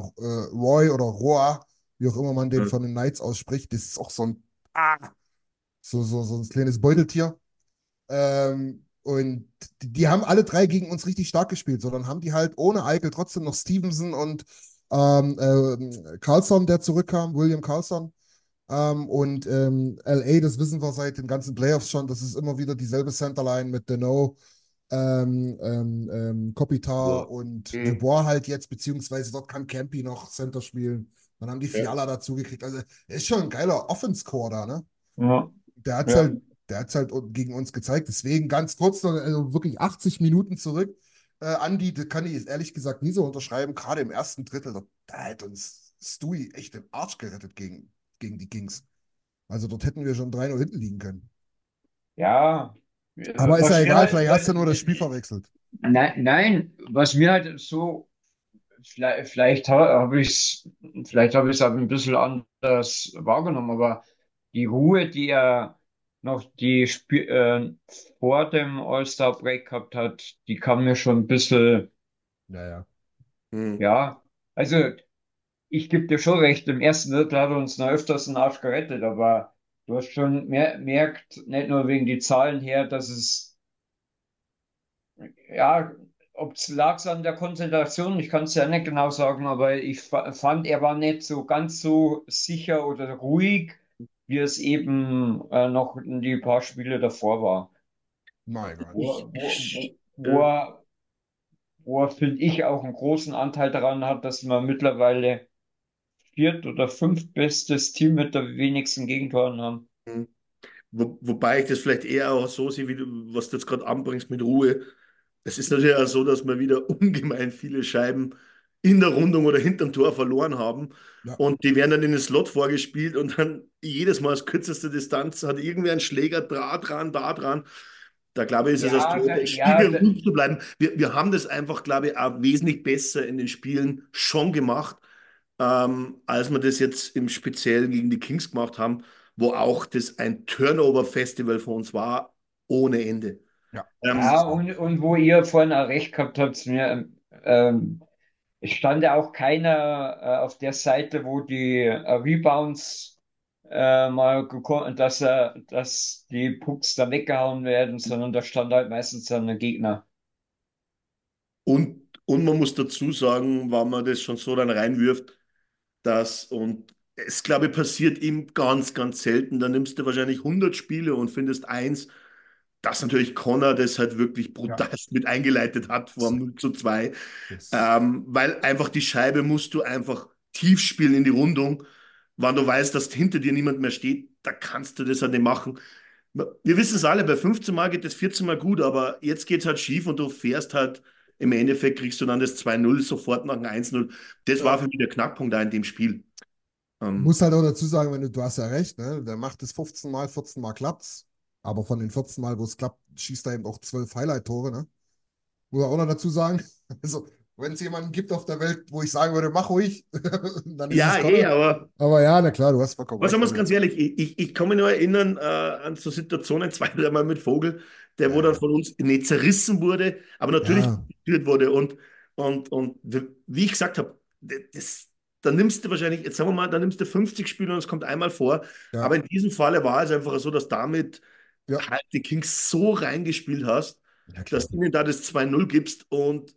Roy oder Roa, wie auch immer man den
Mhm.
von den Knights ausspricht. Das ist auch so ein, ah, so, so, so ein kleines Beuteltier. Ähm, und die, die haben alle drei gegen uns richtig stark gespielt. So, dann haben die halt ohne Eichel trotzdem noch Stevenson und ähm, äh, Carlson, der zurückkam, William Carlson. Ähm, und ähm, LA, das wissen wir seit den ganzen Playoffs schon, das ist immer wieder dieselbe Centerline mit Deneau, ähm, ähm, ähm, Kopitar
Ja.
und
Mhm.
Dubois halt jetzt, beziehungsweise dort kann Campy noch Center spielen. Dann haben die
Ja.
Fiala dazu gekriegt. Also, ist schon ein geiler Offense-Core da, ne?
ja,
Der hat es
Ja.
halt, der hat's halt gegen uns gezeigt. Deswegen ganz kurz, also wirklich 80 Minuten zurück. Äh, Andi, das kann ich ehrlich gesagt nie so unterschreiben. Gerade im ersten Drittel, da, da hat uns Stewie echt den Arsch gerettet gegen, gegen die Kings. Also dort hätten wir schon 3-0 hinten liegen können.
ja.
Aber ist ja egal,
halt-
vielleicht hast du nur das Spiel verwechselt.
Nein, nein, was mir halt so, vielleicht, vielleicht habe ich es, vielleicht habe ich es aber ein bisschen anders wahrgenommen, aber die Ruhe, die er noch die Sp äh, vor dem All-Star-Break gehabt hat, die kam mir schon ein bisschen,
Ja, ja.
Mhm.
ja, also ich gebe dir schon recht, im ersten Drittel hat er uns noch öfters den Arsch gerettet, aber du hast schon mer merkt, nicht nur wegen die Zahlen her, dass es Ja, ob es lag an der Konzentration, ich kann es ja nicht genau sagen, aber ich fa- fand, er war nicht so ganz so sicher oder ruhig, wie es eben äh, noch in die paar Spiele davor war.
Na egal.
Wo, wo,
Ich-
wo, wo er, wo er, finde ich, auch einen großen Anteil daran hat, dass wir mittlerweile viert- oder fünftbestes Team mit der wenigsten Gegentoren haben.
Wo, wobei ich das vielleicht eher auch so sehe, wie du, was du jetzt gerade anbringst mit Ruhe. Es ist natürlich auch so, dass wir wieder ungemein viele Scheiben in der Rundung oder hinterm Tor verloren haben.
Ja.
Und die werden dann in den Slot vorgespielt und dann jedes Mal aus kürzester Distanz hat irgendwer einen Schläger da dran, da dran. Da glaube ich, ist es
Ja,
als Torhüter
da-
schwierig,
ja, da-
ruhig zu bleiben. Wir, wir haben das einfach, glaube ich, auch wesentlich besser in den Spielen schon gemacht, ähm, als wir das jetzt im Speziellen gegen die Kings gemacht haben, wo auch das ein Turnover-Festival für uns war, ohne Ende.
Ja.
Ähm,
Ja, und, und wo ihr vorhin auch recht gehabt habt, mir, ähm, es stand ja auch keiner äh, auf der Seite, wo die äh, Rebounds äh, mal gekommen, dass er, dass die Pucks da weggehauen werden, sondern da stand halt meistens dann ein Gegner.
Und, und man muss dazu sagen, wenn man das schon so dann reinwirft, dass, und es glaube ich passiert ihm ganz, ganz selten, da nimmst du wahrscheinlich 100 Spiele und findest eins, dass natürlich Connor das halt wirklich brutal mit eingeleitet hat vor dem 0 zu 2.
Das,
Ähm, weil einfach die Scheibe musst du einfach tief spielen in die Rundung. Wenn du weißt, dass hinter dir niemand mehr steht, da kannst du das halt nicht machen. Wir wissen es alle, bei 15 Mal geht das 14 Mal gut, aber jetzt geht es halt schief und du fährst halt, im Endeffekt kriegst du dann das 2-0 sofort nach dem 1-0. Das war für mich der Knackpunkt da in dem Spiel. Ähm,
muss halt auch dazu sagen, wenn du, du hast ja recht, ne? Der macht es 15 Mal, 14 Mal klappt's. Aber von den 14 Mal, wo es klappt, schießt er eben auch 12 Highlight-Tore, ne? Muss er auch noch dazu sagen. Also, wenn es jemanden gibt auf der Welt, wo ich sagen würde, mach ruhig, dann ist
ja,
es
eh,
Connor.
aber
Aber ja, na klar, du hast vollkommen Also,
ganz ehrlich, ich, ich, kann mich nur erinnern äh, an so Situationen, zwei, dreimal mit Vogel, der wo
Ja.
dann von uns nicht zerrissen wurde, aber natürlich
Ja.
geführt wurde. Und, und, und wie ich gesagt habe, das, da nimmst du wahrscheinlich, jetzt sagen wir mal, da nimmst du 50 Spiele und es kommt einmal vor.
Ja.
Aber in diesem Falle war es einfach so, dass damit
Ja.
halt die Kings so reingespielt hast,
ja,
dass du ihnen da das 2-0 gibst und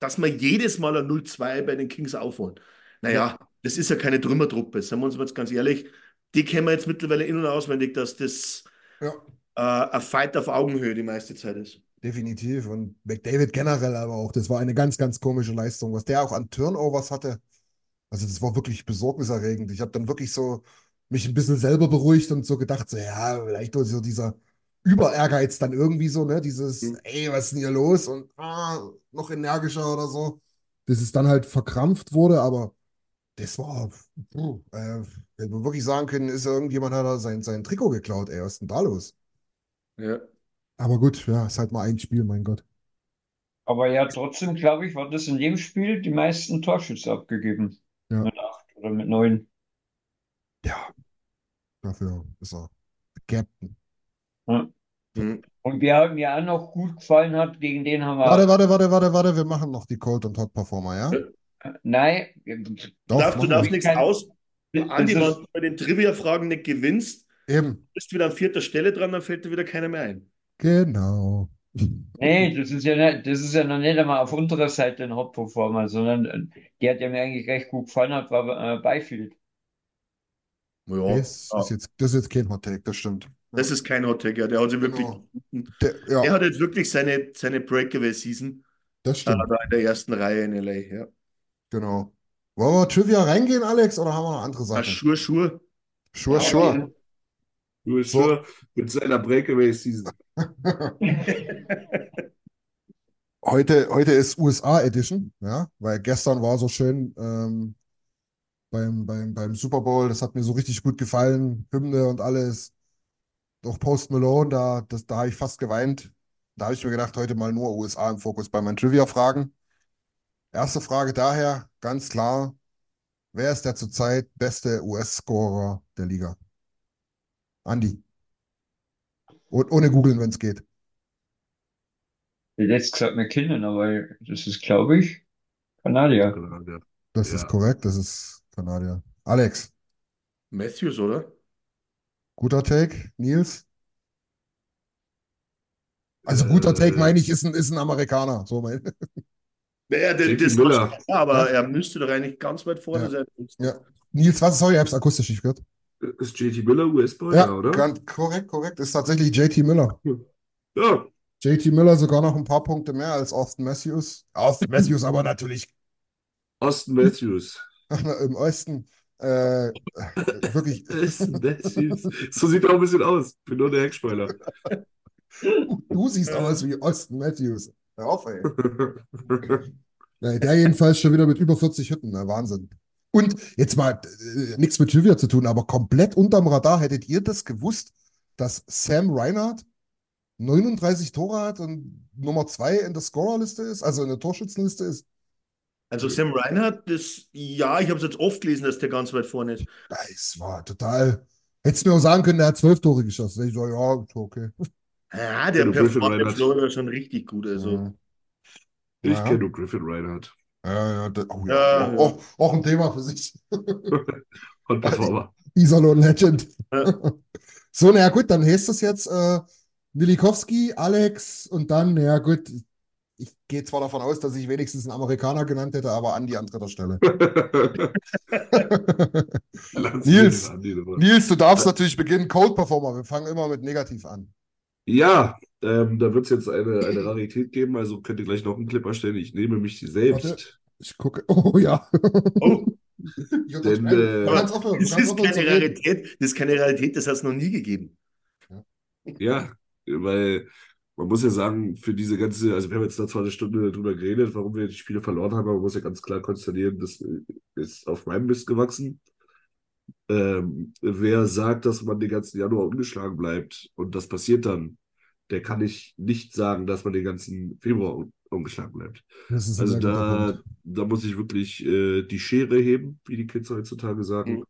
dass wir jedes Mal ein 0-2 bei den Kings aufholen. Naja, das ist ja keine Trümmertruppe, sagen wir uns mal jetzt ganz ehrlich. Die kennen wir jetzt mittlerweile in- und auswendig, dass das
Ja,
äh, ein Fight auf Augenhöhe die meiste Zeit ist.
definitiv. Und McDavid generell aber auch. Das war eine ganz, ganz komische Leistung, was der auch an Turnovers hatte. Also, das war wirklich besorgniserregend. Ich habe dann wirklich so mich ein bisschen selber beruhigt und so gedacht, so, ja, vielleicht so dieser Überehrgeiz dann irgendwie so, ne? Dieses,
Mhm.
ey, was ist denn hier los? Und ah, noch energischer oder so. Bis es dann halt verkrampft wurde, aber Das war, puh, äh, hätte man wirklich sagen können, ist irgendjemand hat da sein, sein Trikot geklaut, ey, was ist denn da los?
Ja.
Aber gut, ja, ist halt mal ein Spiel, mein Gott.
Aber ja, trotzdem, glaube ich, war das in dem Spiel die meisten Torschüsse abgegeben.
Ja.
Mit acht oder mit neun.
Ja, dafür ist er Captain.
Ja.
Mhm.
Und wer mir auch noch gut gefallen hat, gegen den haben wir.
Warte, warte, warte, warte, warte, wir machen noch die Cold und Hot Performer, ja?
Nein,
Doch,
Du darfst, du darfst nichts
Kein-
aus. Andi,
ist-
wenn du bei den Trivia-Fragen nicht gewinnst,
Eben,
bist du wieder an vierter Stelle dran, dann fällt dir wieder keiner mehr ein.
genau.
Nee, das ist ja nicht, das ist ja noch nicht einmal auf unserer Seite ein Hot-Performer, sondern äh, die hat ja mir eigentlich recht gut gefallen, hat, war äh, Byfield.
Ja,
Das ist jetzt, das ist jetzt kein Hot Take, das stimmt.
Das ist kein Hot Take, ja. Der hat sich wirklich,
Genau. Der, ja,
der hat jetzt wirklich seine, seine Breakaway-Season
das
äh,
stimmt,
da in der ersten Reihe in LA. Ja.
genau. Wollen wir Trivia reingehen, Alex, oder haben wir noch andere Sachen?
Schur, Schur.
Du bist
So.
sure mit seiner Breakaway-Season.
Heute, heute ist USA Edition, ja, weil gestern war so schön ähm, beim, beim, beim Super Bowl, das hat mir so richtig gut gefallen, Hymne und alles. Doch Post Malone, da, das, da habe ich fast geweint. Da habe ich mir gedacht, heute mal nur USA im Fokus bei meinen Trivia-Fragen. Erste Frage daher, ganz klar, wer ist der zurzeit beste US-Scorer der Liga? Andi. Und ohne googeln, wenn es geht.
Ich hätte jetzt gesagt McKinnon, aber das ist, glaube ich, Kanadier.
Das
Ja.
ist korrekt, das ist Kanadier. Alex.
Matthews, oder?
Guter Take, Nils? Also guter
Äh,
Take meine ich, ist ein, ist ein Amerikaner. So mein.
Naja, der,
JT
das
Müller.
ja, aber er müsste doch eigentlich ganz weit vorne
Ja.
sein.
Ja. Nils, was? Sorry, ich habe es akustisch nicht gehört.
Ist JT Miller US-Boy,
Ja,
ja, oder?
ganz korrekt, korrekt. Ist tatsächlich JT Müller.
Ja,
JT Müller sogar noch ein paar Punkte mehr als Austin Matthews. Austin Matthews aber natürlich
Austin Matthews.
im Osten äh, wirklich.
Austin Matthews. So sieht er auch ein bisschen aus. Bin nur der Heckspoiler.
Du siehst aus wie Austin Matthews. Hör auf, ey. Der jedenfalls schon wieder mit über 40 Hütten, ne? Wahnsinn. Und jetzt mal äh, nichts mit Trivia zu tun, aber komplett unterm Radar. Hättet ihr das gewusst, dass Sam Reinhart 39 Tore hat und Nummer 2 in der Scorerliste ist, also in der Torschützenliste ist?
Also Sam Reinhardt, das, ja, ich habe es jetzt oft gelesen, dass der ganz weit vorne ist.
Das war total. Hättest du mir auch sagen können, der hat 12 Tore geschossen. Ich so, ja, okay.
Ja, der performt in
Reinhardt.
Florida schon richtig gut. Also.
Ja,
Ich
Ja.
kenne nur Griffin Reinhardt.
ja, ja, da- oh, ja.
Ja.
Auch, auch ein Thema für sich.
Und Performer.
Iserlohn Legend.
Ja.
So, naja, gut, dann heißt das jetzt äh, Milikowski, Alex und dann, naja, gut, ich gehe zwar davon aus, dass ich wenigstens einen Amerikaner genannt hätte, aber an die an dritter Stelle. Nils. Nils, du darfst natürlich beginnen. Cold Performer, wir fangen immer mit negativ an.
Ja, ähm, da wird es jetzt eine, eine Rarität geben, also könnt ihr gleich noch einen Clip erstellen. Ich nehme mich die selbst.
Warte. Ich gucke. Oh ja.
Oh,
Denn, äh,
das ist keine. Rarität, das ist keine Rarität, das hat es noch nie gegeben.
Ja, weil man muss ja sagen, für diese ganze, also wir haben jetzt da zwar eine Stunde drüber geredet, warum wir die Spiele verloren haben, aber man muss ja ganz klar konstatieren, das ist auf meinem Mist gewachsen. Ähm, wer sagt, dass man den ganzen Januar ungeschlagen bleibt und das passiert dann, der kann ich nicht sagen, dass man den ganzen Februar un ungeschlagen bleibt. Also da, da muss ich wirklich äh, die Schere heben, wie die Kids heutzutage sagen.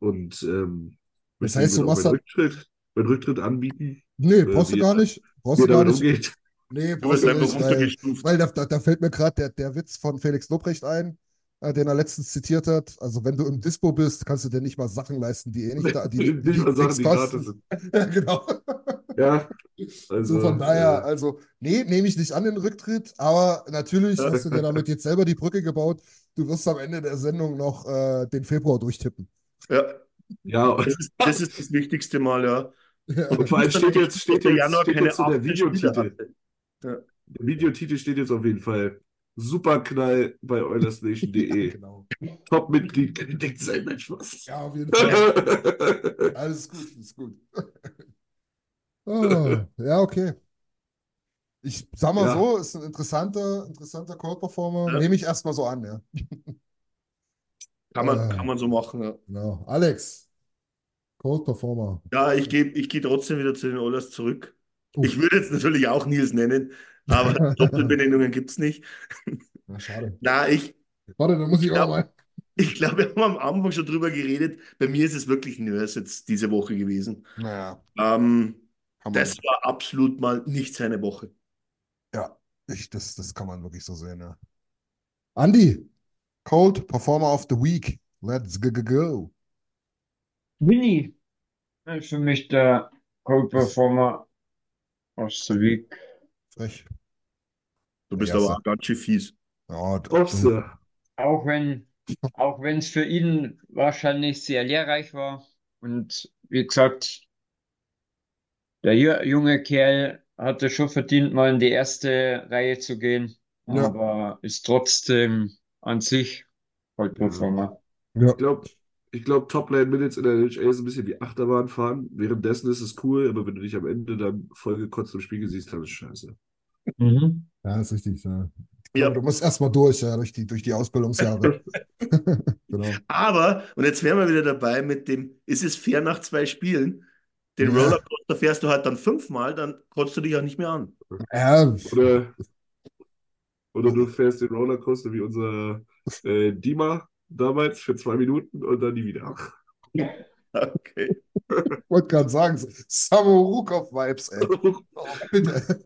Und ähm,
Das heißt, du machst
meinen Rücktritt, meinen Rücktritt anbieten,
Nee, brauchst du gar nicht. Brauchst du gar nicht.
umgeht.
Nee, brauchst du
einfach
nicht, weil,
runtergestuft.
weil da, da, da fällt mir gerade der, der Witz von Felix Lobrecht ein, äh, den er letztens zitiert hat. Also wenn du im Dispo bist, kannst du dir nicht mal Sachen leisten, die eh nicht da, die, die,
Nicht mal Sachen, die gratis sind.
Ja, genau.
Ja,
So
also
von daher,
äh,
also, nee, nehme ich nicht an den Rücktritt, aber natürlich hast du dir damit jetzt selber die Brücke gebaut. Du wirst am Ende der Sendung noch äh, den Februar durchtippen.
Ja,
ja,
das ist, das ist das wichtigste Mal, ja.
Und vor allem steht jetzt, steht
Der
jetzt,
Januar
steht jetzt so der
18 Spiele
Videotitel.
hatte.
Der Videotitel steht jetzt auf jeden Fall Superknall bei OilersNation.de.
Genau.
Top-Mitglied kann entdeckt sein, nein, Spaß.
Ja, auf jeden Fall. Alles gut, ist gut. Oh, ja, okay. Ich sag mal
Ja.
so, ist ein interessanter, interessanter Call-Performer.
Ja.
Nehme ich erstmal so an, ja.
Kann man,
Äh.
kann man so machen, ja.
Genau. Alex, Cold Performer.
Ja, ich gehe ich geh trotzdem wieder zu den Oilers zurück.
Uh.
Ich würde jetzt natürlich auch Nils nennen, aber Doppelbenennungen gibt es nicht.
Na, schade.
Na, ich,
Warte, da muss ich auch
glaub-
mal.
ich glaube, wir haben am Anfang schon drüber geredet. Bei mir ist es wirklich Nurse jetzt diese Woche gewesen.
Naja,
Ähm, das war absolut mal nicht seine Woche.
Ja, ich, das, das kann man wirklich so sehen, ja. Andy, Cold Performer of the Week. Let's go, go, go.
Winnie ist für mich der Cold Performer aus der Week.
Frech.
Du bist
Ja,
aber schön fies.
Ja,
Opse.
Auch wenn, auch wenn es für ihn wahrscheinlich sehr lehrreich war. Und wie gesagt, der ju- junge Kerl hatte schon verdient, mal in die erste Reihe zu gehen,
Ja.
aber ist trotzdem an sich Cold Performer.
ja.
Ich glaube, ich glaub, Top-Lane Minutes in der NHL ist ein bisschen wie Achterbahn fahren. Währenddessen ist es cool, aber wenn du dich am Ende dann voll gekotzt im Spiegel siehst, dann ist es scheiße.
Mhm.
Ja, ist richtig. Ja.
Ja.
Du musst erstmal durch, ja, durch die, durch die Ausbildungsjahre. Genau.
Aber, und jetzt wären wir wieder dabei mit dem, ist es fair nach zwei Spielen? Den
Ja.
Rollercoaster fährst du halt dann fünfmal, dann kotzt du dich auch nicht mehr an.
Ja,
Oder, oder du fährst den Rollercoaster wie unser äh, Dima damals für zwei Minuten und dann nie wieder.
Okay.
ich wollte gerade sagen, Samorukov-Vibes, ey. Oh, bitte.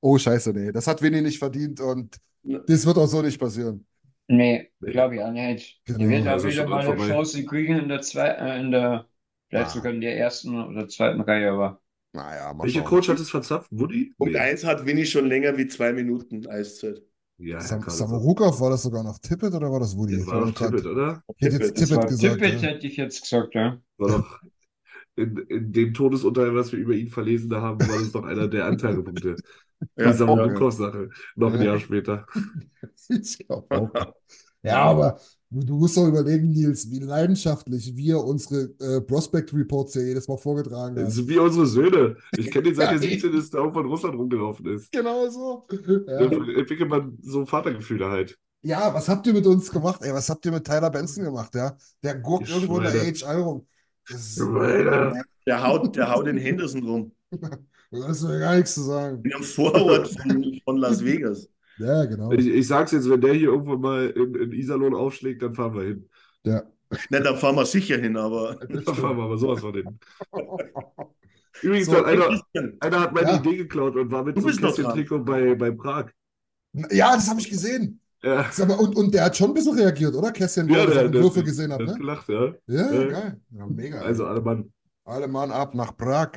Oh, scheiße, nee. Das hat Winnie nicht verdient und das wird auch so nicht passieren.
Nee, glaube ich auch nicht.
Genau.
Der wird auch
Also
wieder mal eine
vorbei.
Chance kriegen in der zweiten, äh, in der, vielleicht
Ah.
sogar in der ersten oder zweiten Reihe, aber
Naja,
Welcher. Coach hat es verzapft? Woody?
Punkt
Nee.
eins hat Winnie schon länger wie zwei Minuten Eiszeit.
Ja,
Sam
kann
Samorukov, war das sogar noch Tippett oder war das Woody?
Das war doch
grad-
Tippett, oder?
Ich hätte jetzt
Tippett.
Tippett gesagt.
Tippett,
ja.
hätte ich jetzt gesagt, ja.
War doch in, in dem Todesurteil, was wir über ihn verlesen haben, war das doch einer der Anteilpunkte.
Ja,
Die
auch,
Samorukov-Sache. Noch ein
Ja.
Jahr später.
Ich glaube auch. Ja, aber du, musst doch überlegen, Nils, wie leidenschaftlich wir unsere äh, Prospect Reports hier jedes Mal vorgetragen
Das
haben.
sind wie unsere Söhne. Ich kenne den seit
Ja,
er 17 ist, der auch von Russland rumgelaufen ist.
Genau so.
Dann
Ja.
entwickelt man so Vatergefühle halt.
ja, was habt ihr mit uns gemacht? Ey, was habt ihr mit Tyler Benson gemacht? Ja? Der guckt irgendwo in der. AHL rum. Das.
Der haut, der haut den Henderson rum.
da ist mir gar nichts zu sagen.
In einem Vorort von, von Las Vegas.
Ja, genau.
Ich, ich sag's jetzt, wenn der hier irgendwann mal in, in Iserlohn aufschlägt, dann fahren wir hin.
Ja.
Na, da fahren wir sicher hin, aber.
Da fahren wir aber sowas von hin. Übrigens
So,
hat einer, einer hat meine
Ja.
Idee geklaut und war mit so einem. Kästchen-Trikot bei, bei Prag.
Ja, das habe ich gesehen.
Ja,
mal, und, und der hat schon ein bisschen reagiert, oder? Kästchen,
ja
er
der,
seine
der,
Würfe
der,
gesehen hat,
der hat
ne?
gelacht, ja.
Ja,
Ja.
geil. Ja, mega.
Also alle Mann.
Alle Mann ab nach Prag.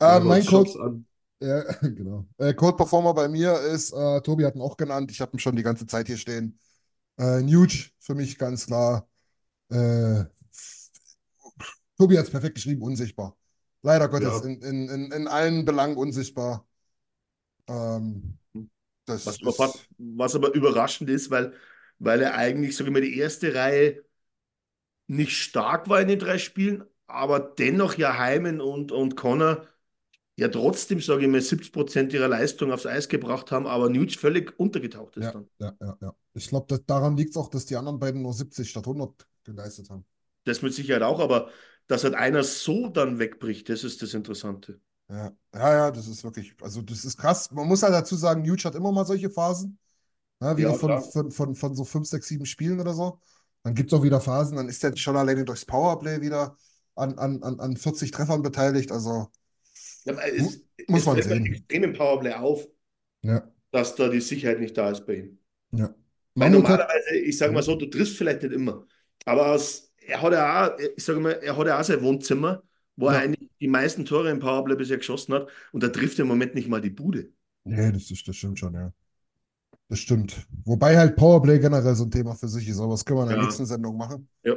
Äh, mein
an.
Ja, genau. Äh, Code Performer bei mir ist, äh, Tobi hat ihn auch genannt, ich habe ihn schon die ganze Zeit hier stehen. Äh, Nuge für mich ganz klar. Äh, Tobi hat es perfekt geschrieben, unsichtbar. Leider Gottes,
Ja.
in, in, in, in allen Belangen unsichtbar. Ähm,
Was aber,
ist,
fast, was aber überraschend ist, weil, weil er eigentlich, sage ich mal, die erste Reihe nicht stark war in den drei Spielen, aber dennoch ja Heimen und, und Connor ja trotzdem, sage ich mal, 70 Prozent ihrer Leistung aufs Eis gebracht haben, aber Nuge völlig untergetaucht ist
ja,
dann.
ja, ja, ja. Ich glaube, daran liegt es auch, dass die anderen beiden nur 70 statt 100 geleistet haben.
Das mit Sicherheit auch, aber dass halt einer so dann wegbricht, das ist das Interessante.
Ja, ja, ja, das ist wirklich, also das ist krass. Man muss halt dazu sagen, Nuge hat immer mal solche Phasen. Ja, wieder
Ja,
von, von, von, von so fünf, sechs, sieben Spielen oder so. Dann gibt es auch wieder Phasen, dann ist der schon alleine durchs Powerplay wieder an, an, an, an 40 Treffern beteiligt. Also,
es,
Muss
es
man sehen.
extrem im Powerplay auf,
ja,
dass da die Sicherheit nicht da ist bei ihm.
ja.
Weil normalerweise, ich sage mal so, du triffst vielleicht nicht immer, aber aus, er hat ja auch, ich sage mal, er hat ja auch sein Wohnzimmer, wo
Ja.
er eigentlich die meisten Tore im Powerplay bisher geschossen hat und da trifft er im Moment nicht mal die Bude.
nee, das, ist, das stimmt schon, ja. Das stimmt. Wobei halt Powerplay generell so ein Thema für sich ist, aber das können wir in der nächsten Sendung machen.
Ja.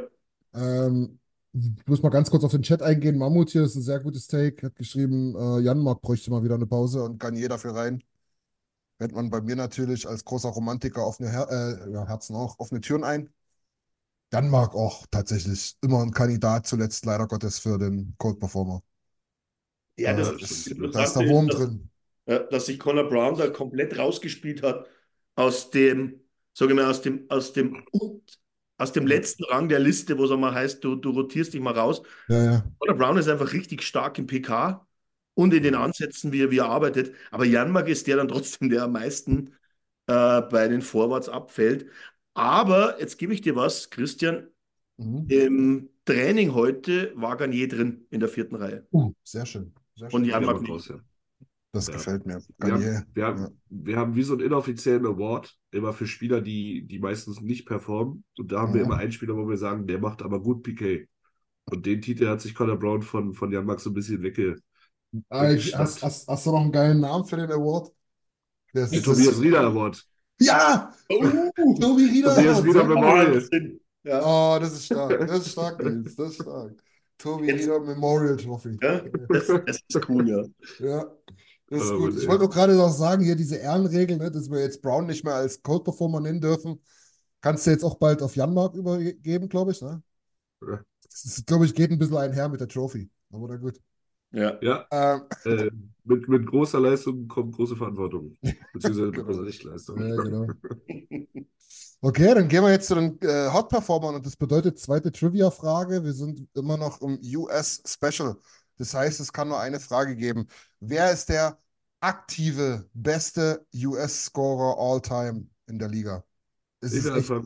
Ähm, ich muss mal ganz kurz auf den Chat eingehen. Mammut hier ist ein sehr gutes Take, hat geschrieben, äh, Janmark bräuchte mal wieder eine Pause und kann jeder dafür rein. Rennt man bei mir natürlich als großer Romantiker offene Her äh, ja, Herzen auch, offene Türen ein. Janmark auch tatsächlich immer ein Kandidat zuletzt leider Gottes für den Cold Performer.
Ja, das,
Äh, ist, da ist der Wurm
dass,
drin.
dass sich Conor Brown da komplett rausgespielt hat aus dem, sage ich mal, aus dem, aus dem aus dem letzten Rang der Liste, wo es einmal heißt, du, du rotierst dich mal raus.
Ja, ja.
Connor Brown ist einfach richtig stark im PK und in den Ansätzen, wie er, wie er arbeitet. Aber Janmark ist der dann trotzdem, der am meisten äh, bei den Forwards abfällt. Aber jetzt gebe ich dir was, Christian.
Mhm.
Im Training heute war Garnier drin in der vierten Reihe.
Uh, sehr schön. Sehr
Und
schön.
Jan
Ja,
mag
raus, ja.
Das
Ja.
gefällt mir.
Wir haben, wir, haben,
Ja.
wir haben wie so einen inoffiziellen Award immer für Spieler, die, die meistens nicht performen. Und da haben wir
Mhm.
immer einen Spieler, wo wir sagen, der macht aber gut PK. Und den Titel hat sich Conor Brown von, von Jan Max so ein bisschen wegge.
Ah, ich, hast, hast, hast du noch einen geilen Namen für den Award?
Der
das-
Tobias Rieder Award.
Ja!
Oh,
Tobi Rieder.
Tobias Rieder. Memorial.
Ja.
Oh, das ist stark. Das ist stark, Nils. Das ist stark. Tobi
Jetzt-
Rieder Memorial Trophy.
Ja, das, das ist cool, ja.
Ja, das ist
Aber
gut. Ich wollte auch gerade noch sagen, hier diese Ehrenregel, ne, dass wir jetzt Brown nicht mehr als Code Performer nennen dürfen, kannst du jetzt auch bald auf Janmark übergeben, glaube ich. Ne?
Ja.
Das glaube ich, geht ein bisschen einher mit der Trophy. Aber na gut.
ja.
Ja,
Ähm,
äh, mit, mit großer Leistung kommt große Verantwortung. Beziehungsweise mit
Genau.
großer Nichtleistung.
ja, genau. Okay, dann gehen wir jetzt zu den äh, Hot Performern und das bedeutet zweite Trivia-Frage. Wir sind immer noch im US Special. Das heißt, es kann nur eine Frage geben. Wer ist der aktive beste US-Scorer all-time in der Liga? Es ist echt,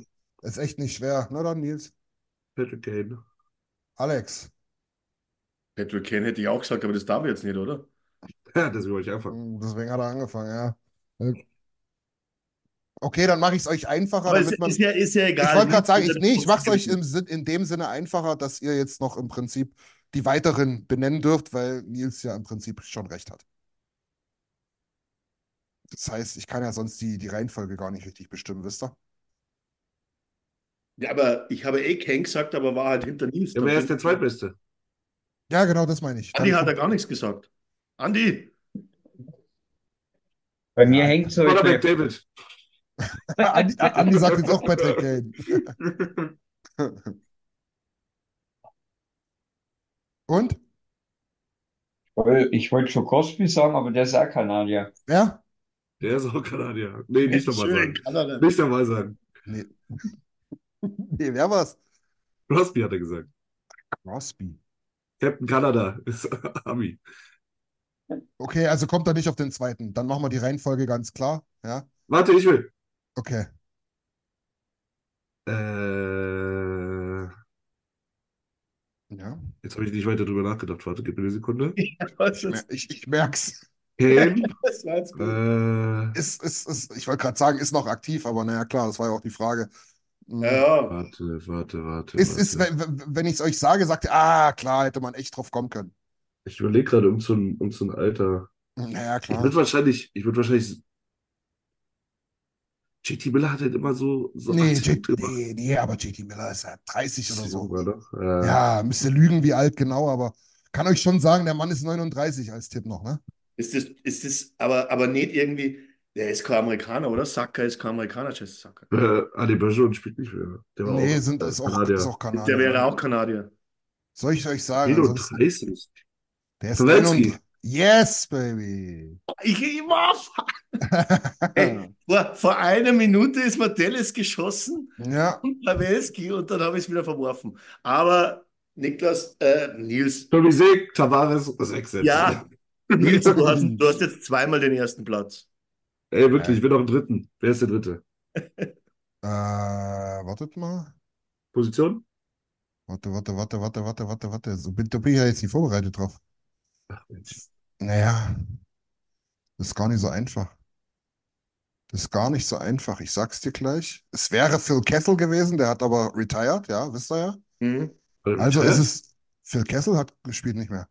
ist echt nicht schwer. Na dann, Nils.
Patrick Kane.
Alex.
Patrick Kane hätte ich auch gesagt, aber das darf ich jetzt nicht, oder?
Ja, deswegen wollte ich anfangen.
Hm, Deswegen hat er angefangen, ja. Äh, Okay, dann mache ich es euch einfacher,
Aber es
damit man.
ist ja, ist ja egal.
Ich wollte gerade sagen, ich,
Nicht-
nee, ich mache es euch im in dem Sinne einfacher, dass ihr jetzt noch im Prinzip die weiteren benennen dürft, weil Nils ja im Prinzip schon recht hat. Das heißt, ich kann ja sonst die, die Reihenfolge gar nicht richtig bestimmen, wisst ihr?
Ja, aber ich habe eh Kane gesagt, aber war halt hinter Nils.
Ja, wer ist der Zweitbeste?
Ja, genau, das meine ich.
Andi hat er
kommt-
gar nichts gesagt. Andi,
Bei mir
Ja.
hängt so
Oder. McDavid.
Andi, Andi sagt jetzt auch Patrick Kane. Und?
Ich wollte schon Crosby sagen, aber der ist auch Kanadier.
Wer?
Der ist auch Kanadier. Nee, nicht nochmal sagen.
Kanada.
Nicht nochmal sagen.
Nee. Nee, wer war's?
Crosby hat er gesagt.
Crosby.
Captain Kanada ist Ami.
Okay, also kommt er nicht auf den zweiten. Dann machen wir die Reihenfolge ganz klar. Ja,
Warte, ich will.
okay.
Äh,
Ja.
Jetzt habe ich nicht weiter drüber nachgedacht. Warte, gib mir eine Sekunde.
Was
Ich, mer-
ist-
ich, ich merk's.
Kane.
das war jetzt gut.
äh,
Ist, ist, ist, ich wollte gerade sagen, ist noch aktiv, aber naja, klar, das war ja auch die Frage. Mhm.
Ja, ja.
warte, warte, warte.
Ist, ist,
warte.
wenn, wenn- wenn ich es euch sage, sagt ihr, ah, klar, hätte man echt drauf kommen können.
Ich überlege gerade um so ein, um so ein Alter.
Naja,
Ich
klar.
würde wahrscheinlich, ich würde wahrscheinlich. JT Miller hat halt immer so. so
nee, J nee, nee, aber JT Miller ist ja 30 oder so.
Oder? Ja.
ja, müsst ihr lügen, wie alt genau, aber kann euch schon sagen, der Mann ist 39 als Tipp noch, ne?
Ist das, ist das, aber, aber nicht irgendwie, der ist kein Amerikaner, oder? Saka ist kein Amerikaner, Chess Saka.
Äh, Ali Bergeron spielt nicht mehr. Der war
nee,
auch,
sind, ist, auch,
Kanadier.
ist auch Kanadier.
Der wäre auch Kanadier.
Soll ich euch sagen?
31.
Der ist 31. Yes, baby.
Ich, ich war, Ey, vor, vor einer Minute ist mir Dallas geschossen
Ja,
und Pavelski und dann habe ich es wieder verworfen. Aber Niklas, äh, Nils,
Seeg, Tavares, sechs Sätze.
Ja. Nils, du hast, du hast jetzt zweimal den ersten Platz.
Ey, wirklich, ich will noch einen dritten. Wer ist der dritte?
äh, wartet mal.
Position?
Warte, warte, warte, warte, warte, warte, warte. So bin, da bin ich ja jetzt nicht vorbereitet drauf.
Ach, Mensch.
Naja, das ist gar nicht so einfach. Das ist gar nicht so einfach. Ich sag's dir gleich. Es wäre Phil Kessel gewesen, der hat aber retired, ja, wisst ihr ja.
Hm?
Also ist es, Phil Kessel hat gespielt nicht mehr.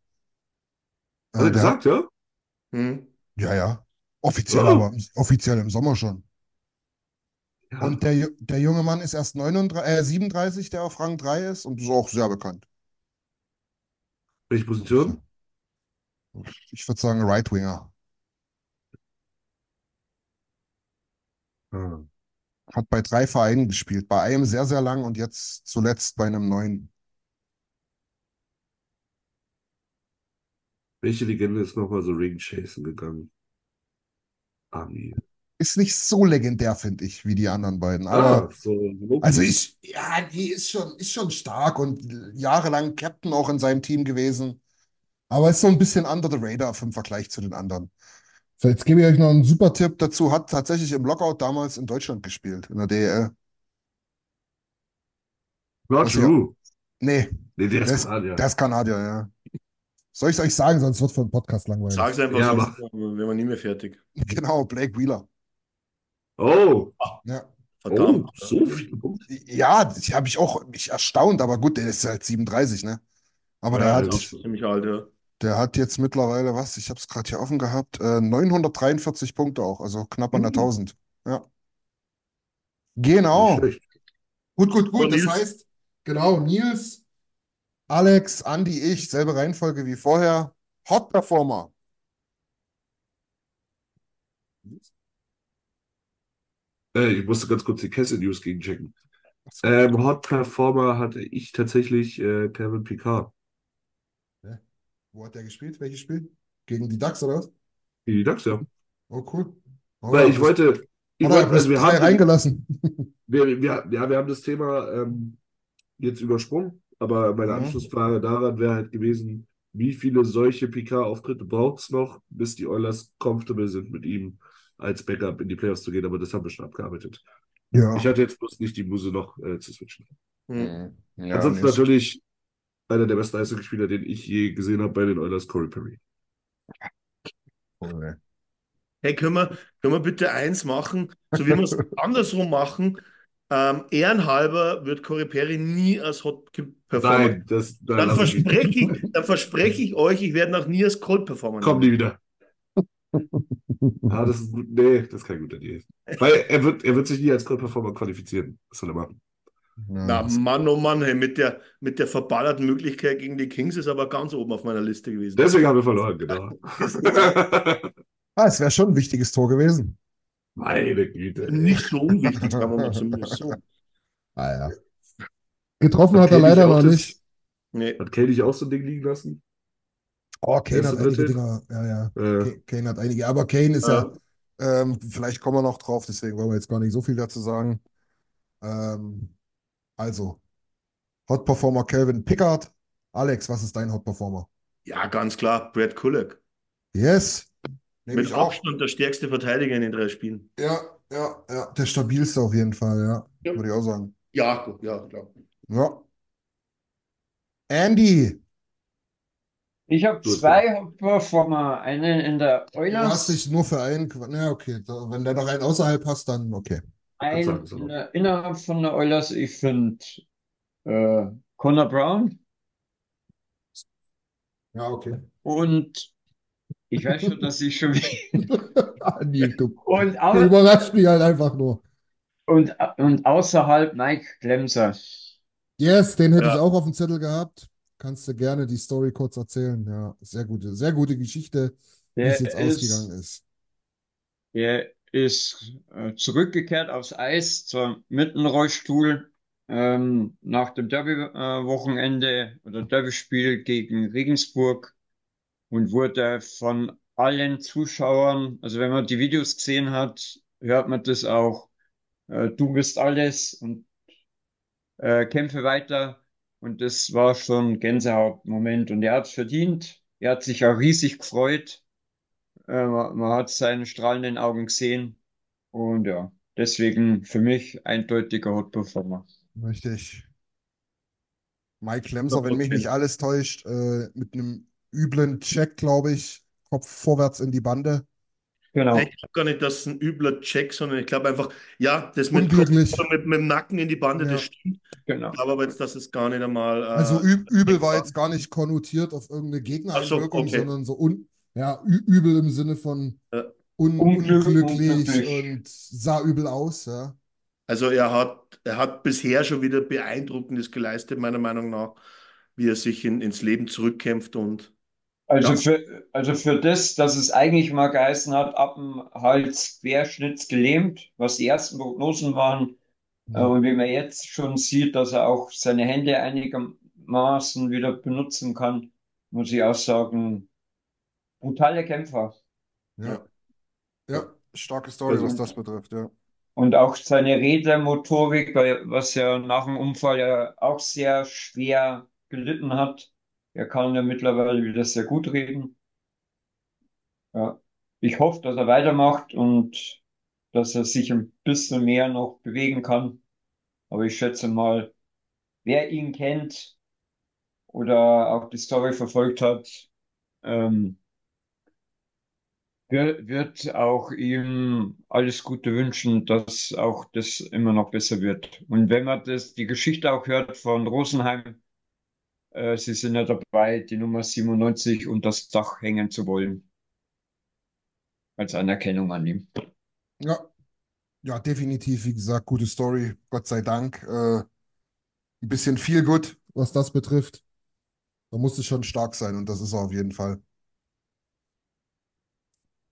Hat er
Äh, der hat,
gesagt, ja?
Hm?
ja, ja. Offiziell,
Oh.
aber im- offiziell im Sommer schon.
Ja.
Und der, der junge Mann ist erst 39, äh, 37, der auf Rang 3 ist und ist auch sehr bekannt.
Welche Position?
Ich würde sagen Right Winger.
Ah.
Hat bei drei Vereinen gespielt. Bei einem sehr, sehr lang und jetzt zuletzt bei einem neuen.
Welche Legende ist nochmal so Ring chasen gegangen? Ami.
ist nicht so legendär, finde ich, wie die anderen beiden. Aber
Ah, so
also ich, ja, die ist schon, ist schon stark und jahrelang Captain auch in seinem Team gewesen. Aber ist so ein bisschen under the radar im Vergleich zu den anderen. So, jetzt gebe ich euch noch einen super Tipp dazu. Hat tatsächlich im Lockout damals in Deutschland gespielt, in der DEL.
Not
Also,
true.
Nee,
Nee, der
der
ist Kanadier.
der ist Kanadier, ja. Soll ich es euch sagen, sonst wird für den Podcast langweilig.
Sag's einfach
Ja,
so, dann wären wir nie mehr fertig.
Genau, Blake Wheeler.
Oh,
Ja,
oh,
Verdammt.
so viele Punkte.
ja das habe ich auch mich erstaunt, aber gut, der ist halt 37, ne? Aber der
Ja,
hat,
das ist ziemlich alt, ja.
Der hat jetzt mittlerweile, was, ich habe es gerade hier offen gehabt, äh, 943 Punkte auch, also knapp an der 1000. Ja.
Nicht
Genau. Gut, gut, gut. Das
Nils.
heißt, genau, Nils, Alex, Andi, ich, selbe Reihenfolge wie vorher. Hot Performer.
Äh, ich musste ganz kurz die Kessel News gegenchecken. Ähm, Hot Performer hatte ich tatsächlich äh, Kevin Picard.
Wo hat der gespielt? Welches Spiel? Gegen die Ducks oder was?
Wie die Ducks, ja.
Oh, cool. Oh,
Weil
ja,
ich
das-
wollte, ich wollte, also wir haben,
reingelassen.
wir, wir, ja, wir haben das Thema ähm, jetzt übersprungen, aber meine
Mhm.
Anschlussfrage daran wäre halt gewesen, wie viele solche Picard-Auftritte braucht es noch, bis die Oilers comfortable sind, mit ihm als Backup in die Playoffs zu gehen, aber das haben wir schon abgearbeitet.
Ja.
Ich hatte jetzt bloß nicht die Muse noch äh, zu switchen.
Hm.
Ja,
Ansonsten natürlich einer der besten Eishockeyspieler, den ich je gesehen habe bei den Oilers, Corey Perry.
Hey, können wir, können wir bitte eins machen, so wie wir es andersrum machen? Ähm, ehrenhalber wird Corey Perry nie als Hot Performer.
Nein, das, nein,
Dann
ich
verspreche ich, dann verspreche ich euch, ich werde noch nie als Cold Performer
Komm nie wieder. Ah, das ist gut. Nee, das ist kein guter Deal. Weil er wird, er wird sich nie als Cold Performer qualifizieren. Was soll er machen?
Na, Mann, oh Mann, hey, mit der, mit der verballerten Möglichkeit gegen die Kings ist aber ganz oben auf meiner Liste gewesen.
Deswegen haben wir verloren, genau.
Ah, es wäre schon ein wichtiges Tor gewesen.
Meine Güte.
Nicht so unwichtig, wir mal zumindest so.
Ah, ja. Getroffen hat er
Kenn ich
leider noch
das-
nicht.
Nee.
Hat Kane nicht auch so ein Ding liegen lassen?
Oh, Kane
Erste,
hat einige
dritte?
Dinger. Ja, ja.
Äh,
Ka- Kane hat einige. Aber Kane ist ja,
Ja.
ähm, vielleicht kommen wir noch drauf, deswegen wollen wir jetzt gar nicht so viel dazu sagen. Ähm, also, Hot Performer Calvin Pickard. Alex, was ist dein Hot Performer?
Ja, ganz klar, Brad Kulak.
Yes.
Mit
ich auch.
Abstand der stärkste Verteidiger in den drei Spielen.
Ja, ja, ja. Der stabilste auf jeden Fall, ja.
Ja.
Würde ich auch sagen.
Ja, gut, ja, klar.
Ja. Andy,
Ich habe zwei Performer, einen in der
du hast
Oilers,
dich nur für einen. Na, okay. Wenn der noch einen außerhalb hast, dann okay.
Einen
sagen, so.
der, innerhalb von der Oilers. Ich finde äh, Connor Brown
Ja, okay.
und ich weiß schon, dass ich schon
du,
und,
du mich halt einfach nur.
und, und außerhalb Mike Glemser.
Yes, den hätte
Ja.
ich auch auf dem Zettel gehabt. Kannst du gerne die Story kurz erzählen. Ja, sehr gute, sehr gute Geschichte, wie es jetzt
ist,
ausgegangen ist.
der ist äh, zurückgekehrt aufs Eis, zwar mit einem Rollstuhl, ähm, nach dem Derby-Wochenende oder Derby-Spiel gegen Regensburg und wurde von allen Zuschauern, also wenn man die Videos gesehen hat, hört man das auch, äh, du bist alles und äh, kämpfe weiter. Und das war schon ein Gänsehautmoment und er hat es verdient. Er hat sich auch riesig gefreut. Äh, man, man hat seine strahlenden Augen gesehen. Und ja, deswegen für mich eindeutiger Hot Performer.
Richtig. Mike Klemser, wenn mich nicht
100%.
alles täuscht, äh, mit einem üblen Check, glaube ich, Kopf vorwärts in die Bande.
Genau.
Ich glaube gar nicht, dass es ein übler Check, sondern ich glaube einfach, ja, das mit. Kopf, mit, mit dem Nacken in die Bande,
Ja.
das stimmt.
Genau.
Ich glaube aber jetzt, dass es gar nicht einmal. Äh,
Also üb übel war jetzt gar nicht konnotiert auf irgendeine Gegnereinwirkung,
Ach so, okay.
sondern so un ja, übel im Sinne von
Ja.
un
Unglück-
unglücklich
unglücklich.
und sah übel aus, ja.
Also er hat, er hat bisher schon wieder Beeindruckendes geleistet, meiner Meinung nach, wie er sich in, ins Leben zurückkämpft und
Also
Ja.
für, also für das, dass es eigentlich mal geheißen hat, ab dem Hals querschnitts gelähmt, was die ersten Prognosen waren, Äh, Und wie man jetzt schon sieht, dass er auch seine Hände einigermaßen wieder benutzen kann, muss ich auch sagen, brutale Kämpfer.
Ja. Ja, starke Story,
Also-
was das betrifft, ja.
Und auch seine Redemotorik, was ja nach dem Unfall ja auch sehr schwer gelitten hat. Er kann ja mittlerweile wieder sehr gut reden. Ja. Ich hoffe, dass er weitermacht und dass er sich ein bisschen mehr noch bewegen kann. Aber ich schätze mal, wer ihn kennt oder auch die Story verfolgt hat, ähm, wir- wird auch ihm alles Gute wünschen, dass auch das immer noch besser wird. Und wenn man das, die Geschichte auch hört von Rosenheim, äh, sie sind ja dabei, die Nummer 97 unter das Dach hängen zu wollen. Als Anerkennung an ihm.
Ja, ja, definitiv, wie gesagt, gute Story, Gott sei Dank. Äh, ein bisschen viel gut, was das betrifft. Da musste schon stark sein und das ist er auf jeden Fall.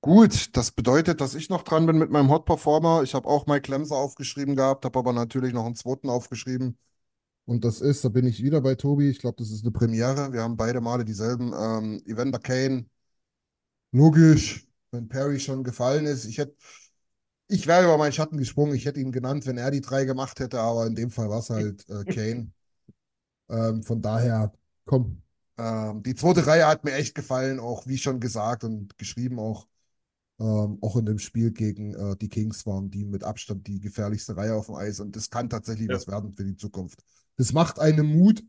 Gut, das bedeutet, dass ich noch dran bin mit meinem Hot Performer. Ich habe auch Mike Klemser aufgeschrieben gehabt, habe aber natürlich noch einen zweiten aufgeschrieben. Und das ist, da bin ich wieder bei Tobi. Ich glaube, das ist eine Premiere. Wir haben beide Male dieselben. Ähm, Evander Kane. Logisch, wenn Perry schon gefallen ist. Ich hätte, ich wäre über meinen Schatten gesprungen. Ich hätte ihn genannt, wenn er die drei gemacht hätte, aber in dem Fall war es halt äh, Kane. Ähm, von daher, komm. Ähm, die zweite Reihe hat mir echt gefallen, auch wie schon gesagt und geschrieben auch. Ähm, auch in dem Spiel gegen äh, die Kings waren die mit Abstand die gefährlichste Reihe auf dem Eis und das kann tatsächlich
Ja.
was werden für die Zukunft. Das macht einen Mut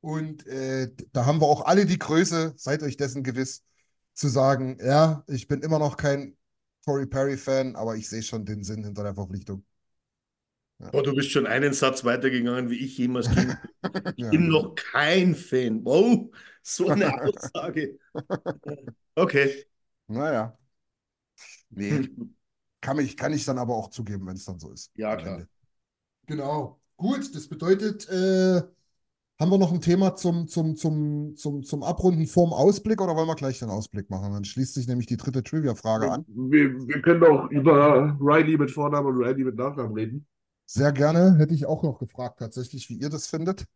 und äh, da haben wir auch alle die Größe, seid euch dessen gewiss, zu sagen, ja, ich bin immer noch kein Corey Perry-Fan, aber ich sehe schon den Sinn hinter der Verpflichtung.
Oh, du bist schon einen Satz weitergegangen, wie ich jemals ging. Ich
Ja,
bin noch kein Fan. Wow, so eine Aussage. Okay.
Naja. Nee, kann ich, kann ich dann aber auch zugeben, wenn es dann so ist.
Ja, klar.
Genau. Gut, das bedeutet, äh, haben wir noch ein Thema zum, zum, zum, zum, zum Abrunden vorm Ausblick oder wollen wir gleich den Ausblick machen? Dann schließt sich nämlich die dritte Trivia-Frage an.
Wir, wir können doch über Riley mit Vornamen und Riley mit Nachnamen reden.
Sehr gerne. Hätte ich auch noch gefragt, tatsächlich, wie ihr das findet.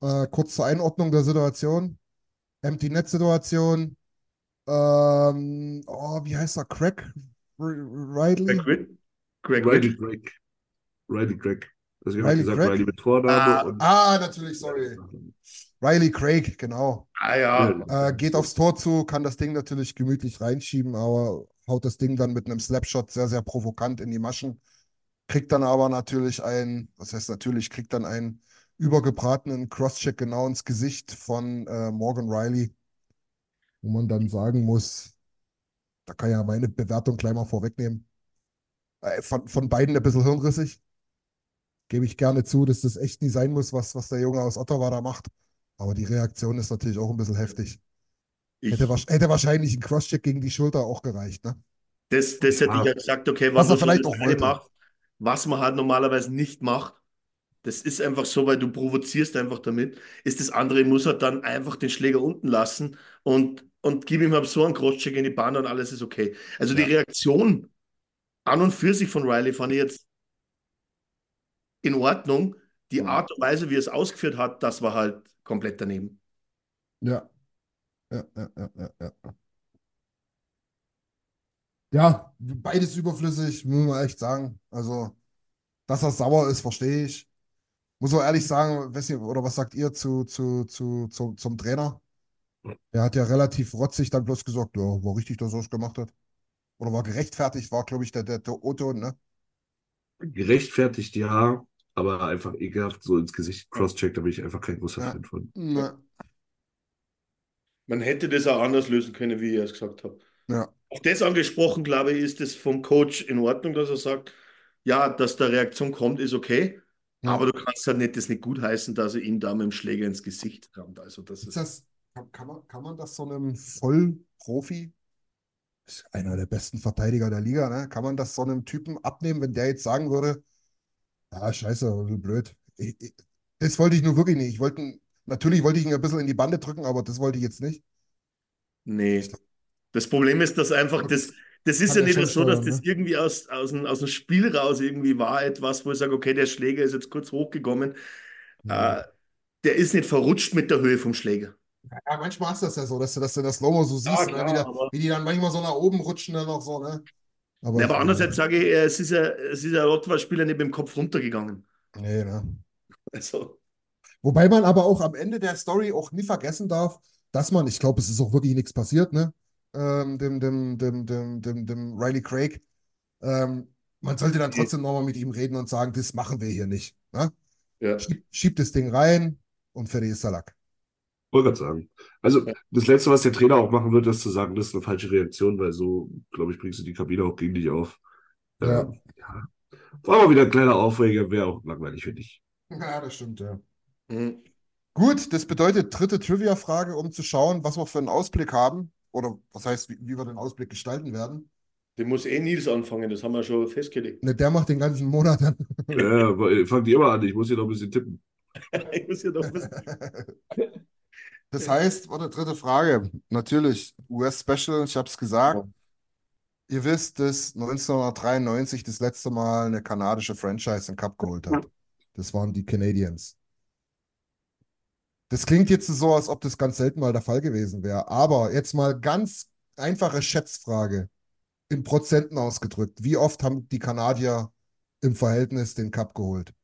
Äh, kurz zur Einordnung der Situation. Empty Net-Situation. Ähm, oh, wie heißt er? Craig R- Ridley?
Greg Witt? Greg
Riley? Craig. Riley Craig. Also ich
Riley
gesagt,
Craig?
Riley mit Vornamen
Ah,
und
Ah, natürlich, sorry. Riley Craig, genau.
Ah ja.
Äh, geht aufs Tor zu, kann das Ding natürlich gemütlich reinschieben, aber haut das Ding dann mit einem Slapshot sehr, sehr provokant in die Maschen. Kriegt dann aber natürlich einen, was heißt natürlich, kriegt dann einen übergebratenen Crosscheck genau ins Gesicht von äh, Morgan Riley, wo man dann sagen muss, da kann ja meine Bewertung gleich mal vorwegnehmen. Äh, von, von beiden ein bisschen hirnrissig. Gebe ich gerne zu, dass das echt nie sein muss, was, was der Junge aus Ottawa da macht. Aber die Reaktion ist natürlich auch ein bisschen heftig.
Ich,
Hätte, hätte wahrscheinlich ein Crosscheck gegen die Schulter auch gereicht, ne?
das, das hätte
Ja.
ich ja gesagt, okay,
Was
was
er vielleicht auch wollte.
macht, was man halt normalerweise nicht macht. Das ist einfach so, weil du provozierst einfach damit. Ist das andere, muss halt dann einfach den Schläger unten lassen und, und gib ihm halt so einen Crosscheck in die Bahn und alles ist okay. Also die Reaktion an und für sich von Riley fand ich jetzt in Ordnung. Die. Art und Weise, wie er es ausgeführt hat, das war halt komplett daneben.
Ja. Ja, ja, ja, ja, ja. Ja, beides überflüssig, muss man echt sagen. Also, dass er sauer ist, verstehe ich. Muss auch ehrlich sagen, weiß nicht, oder was sagt ihr zu, zu, zu, zu, zum Trainer? Er hat ja relativ rotzig dann bloß gesagt, ja, war richtig, dass er es gemacht hat. Oder war gerechtfertigt, war, glaube ich, der, der, der O-Ton, ne?
gerechtfertigt, ja, aber einfach ekelhaft so ins Gesicht crosscheck, da bin ich einfach kein großer
Ja.
Fan von.
Ne.
Man hätte das auch anders lösen können, wie ich es gesagt habe.
Ja.
Auf das angesprochen, glaube ich, ist es vom Coach in Ordnung, dass er sagt, ja, dass da Reaktion kommt, ist okay.
Ja.
Aber du kannst halt nicht das nicht gutheißen, dass er ihm da mit dem Schläger ins Gesicht rammt. Also das
Ist
ist.
das, kann, man, kann man das so einem Vollprofi, ist einer der besten Verteidiger der Liga, ne? Kann man das so einem Typen abnehmen, wenn der jetzt sagen würde, ja, scheiße, blöd. Ich, ich, das wollte ich nur wirklich nicht. Ich wollte, natürlich wollte ich ihn ein bisschen in die Bande drücken, aber das wollte ich jetzt nicht.
Nee. Das Problem ist, dass einfach das, das ist ja nicht so, dass das
ne?
irgendwie aus, aus, dem, aus dem Spiel raus irgendwie war, etwas, wo ich sage, okay, der Schläger ist jetzt kurz hochgekommen.
Ja.
Äh, der ist nicht verrutscht mit der Höhe vom Schläger.
Ja, manchmal ist das ja so, dass du das in der Slow-Mo so siehst,
Ja,
ne?
klar,
Wie, der,
aber-
wie die dann manchmal so nach oben rutschen, dann noch so, ne? Aber,
Ja, aber andererseits sage ich, äh, es ist ja, es ist ja ein Rottweiler-Spieler nicht mit dem Kopf runtergegangen.
Nee, ne?
Also,
Wobei man aber auch am Ende der Story auch nie vergessen darf, dass man, ich glaube, es ist auch wirklich nichts passiert, ne? Ähm, dem, dem, dem, dem, dem, dem Riley Craig. Ähm, man sollte dann trotzdem nochmal mit ihm reden und sagen, das machen wir hier nicht. Ne?
ja.
Schieb, schieb das Ding rein und fertig ist der Lack.
Wollte gerade sagen. Also, das Letzte, was der Trainer auch machen wird, ist zu sagen, das ist eine falsche Reaktion, weil so, glaube ich, bringst du die Kabine auch gegen dich auf.
Ja.
Ähm, ja. War mal wieder ein kleiner Aufreger, wäre auch langweilig für dich.
Ja, das stimmt, ja.
Mhm.
Gut, das bedeutet dritte Trivia-Frage, um zu schauen, was wir für einen Ausblick haben. Oder was heißt, wie, wie wir den Ausblick gestalten werden.
Den muss eh Nils anfangen, das haben wir schon festgelegt.
Ne, der macht den ganzen Monat dann.
Ja, ja, fang die immer an, ich muss hier noch ein bisschen tippen.
ich muss ja doch was.
Das heißt, warte, dritte Frage. Natürlich, US-Special, ich habe es gesagt. Ihr wisst, dass 1993 das letzte Mal eine kanadische Franchise den Cup geholt hat. Das waren die Canadiens. Das klingt jetzt so, als ob das ganz selten mal der Fall gewesen wäre. Aber jetzt mal ganz einfache Schätzfrage. In Prozenten ausgedrückt. Wie oft haben die Kanadier im Verhältnis den Cup geholt?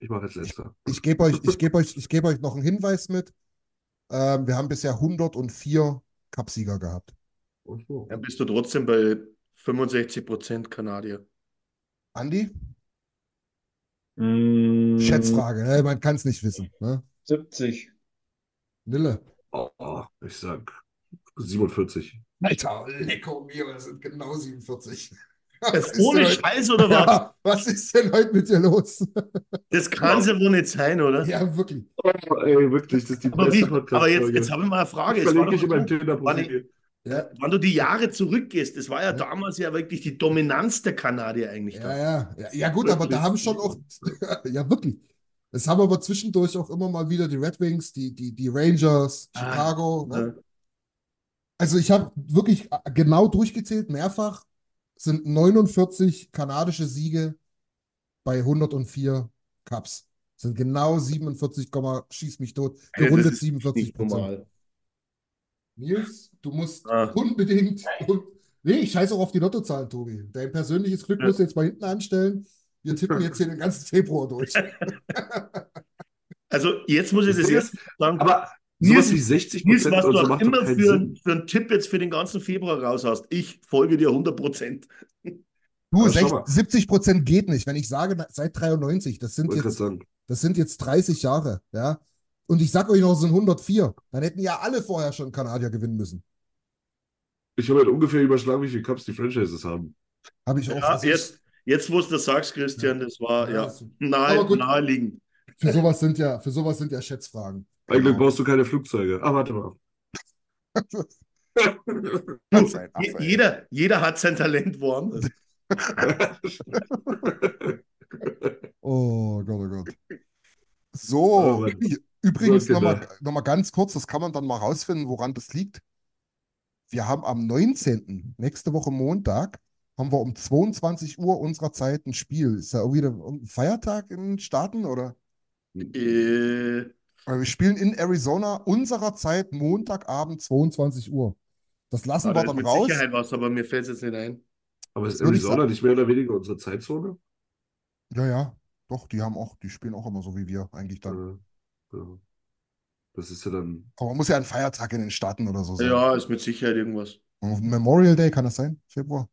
Ich mache jetzt letzter.
Ich gebe euch, ich gebe euch, ich gebe euch noch einen Hinweis mit. Ähm, wir haben bisher 104 Cupsieger gehabt.
So.
Dann bist du trotzdem bei 65% Kanadier.
Andi?
Mm,
Schätzfrage, ne? Man kann es nicht wissen. Ne?
70.
Nille.
Oh, ich sag 47.
Alter, lecko mio, das sind genau 47. Was
ohne Scheiß oder was?
Ja, was ist denn heute mit dir los?
Das kann ja wohl nicht sein, oder?
Ja, wirklich.
Oh, ey, wirklich, das ist die
Aber,
beste
wie, aber jetzt, jetzt habe ich mal eine Frage. War
Verlinke ich
so,
Tinder-Profil.
Ja,
Wenn du die Jahre zurückgehst, das war ja damals ja wirklich die Dominanz der Kanadier eigentlich
ja,
da.
ja. Ja, ja gut, aber da haben schon auch, ja wirklich. Es haben aber zwischendurch auch immer mal wieder die Red Wings, die, die, die Rangers,
Ah,
Chicago. Ne?
Ja.
Also ich habe wirklich genau durchgezählt, mehrfach sind 49 kanadische Siege bei 104 Cups. Sind genau 47, Komma, schieß mich tot,
das
gerundet
ist
47
Nicht
Prozent. Nils, du musst
Ah.
unbedingt. Und, nee, ich scheiße auch auf die Lottozahlen, Tobi. Dein persönliches Glück
Ja.
musst du jetzt mal hinten anstellen. Wir tippen jetzt hier den ganzen Februar durch.
Also jetzt muss ich das
Das Ding
erst sagen.
Aber
Nils-
wie 60
Nils,
Prozent
was du
so
auch immer für,
Sinn.
für einen Tipp jetzt für den ganzen Februar raus hast, ich folge dir 100%.
Du,
Aber schau
sech-
mal. 70
Prozent geht nicht. Wenn ich sage, seit 93, das sind
Wollte
jetzt, das sind jetzt 30 Jahre, ja. Und ich sag euch noch, es sind 104. Dann hätten ja alle vorher schon Kanadier gewinnen müssen.
Ich habe halt ungefähr überschlagen, wie viele Cups die Franchises haben.
Habe ich auch.
Ja, jetzt, jetzt, wo du das sagst, Christian, das war
Ja,
ja,
das-
nahe, naheliegend.
Für sowas sind ja, für sowas sind ja Schätzfragen.
Eigentlich brauchst du keine Flugzeuge. Ah, warte mal.
Jeder, jeder hat sein Talent woanders.
Oh Gott, oh Gott.
Oh
So, ü- übrigens
So,
nochmal noch mal ganz kurz, das kann man dann mal rausfinden, woran das liegt. Wir haben am 19., nächste Woche Montag, haben wir um 22 Uhr unserer Zeit ein Spiel. Ist ja auch wieder ein Feiertag in den Staaten, oder?
Äh,
wir spielen in Arizona unserer Zeit Montagabend 22 Uhr. Das lassen
ja,
wir dann
mit
raus.
Sicherheit was, aber mir fällt es jetzt nicht ein.
Aber ist Arizona nicht mehr oder weniger unsere Zeitzone?
Ja, ja, doch, die haben auch, die spielen auch immer so wie wir eigentlich dann.
Äh, ja. Das ist ja dann.
Aber man muss ja ein Feiertag in den Staaten oder so sein.
Ja, ist mit Sicherheit irgendwas.
Memorial Day, kann das sein? Februar?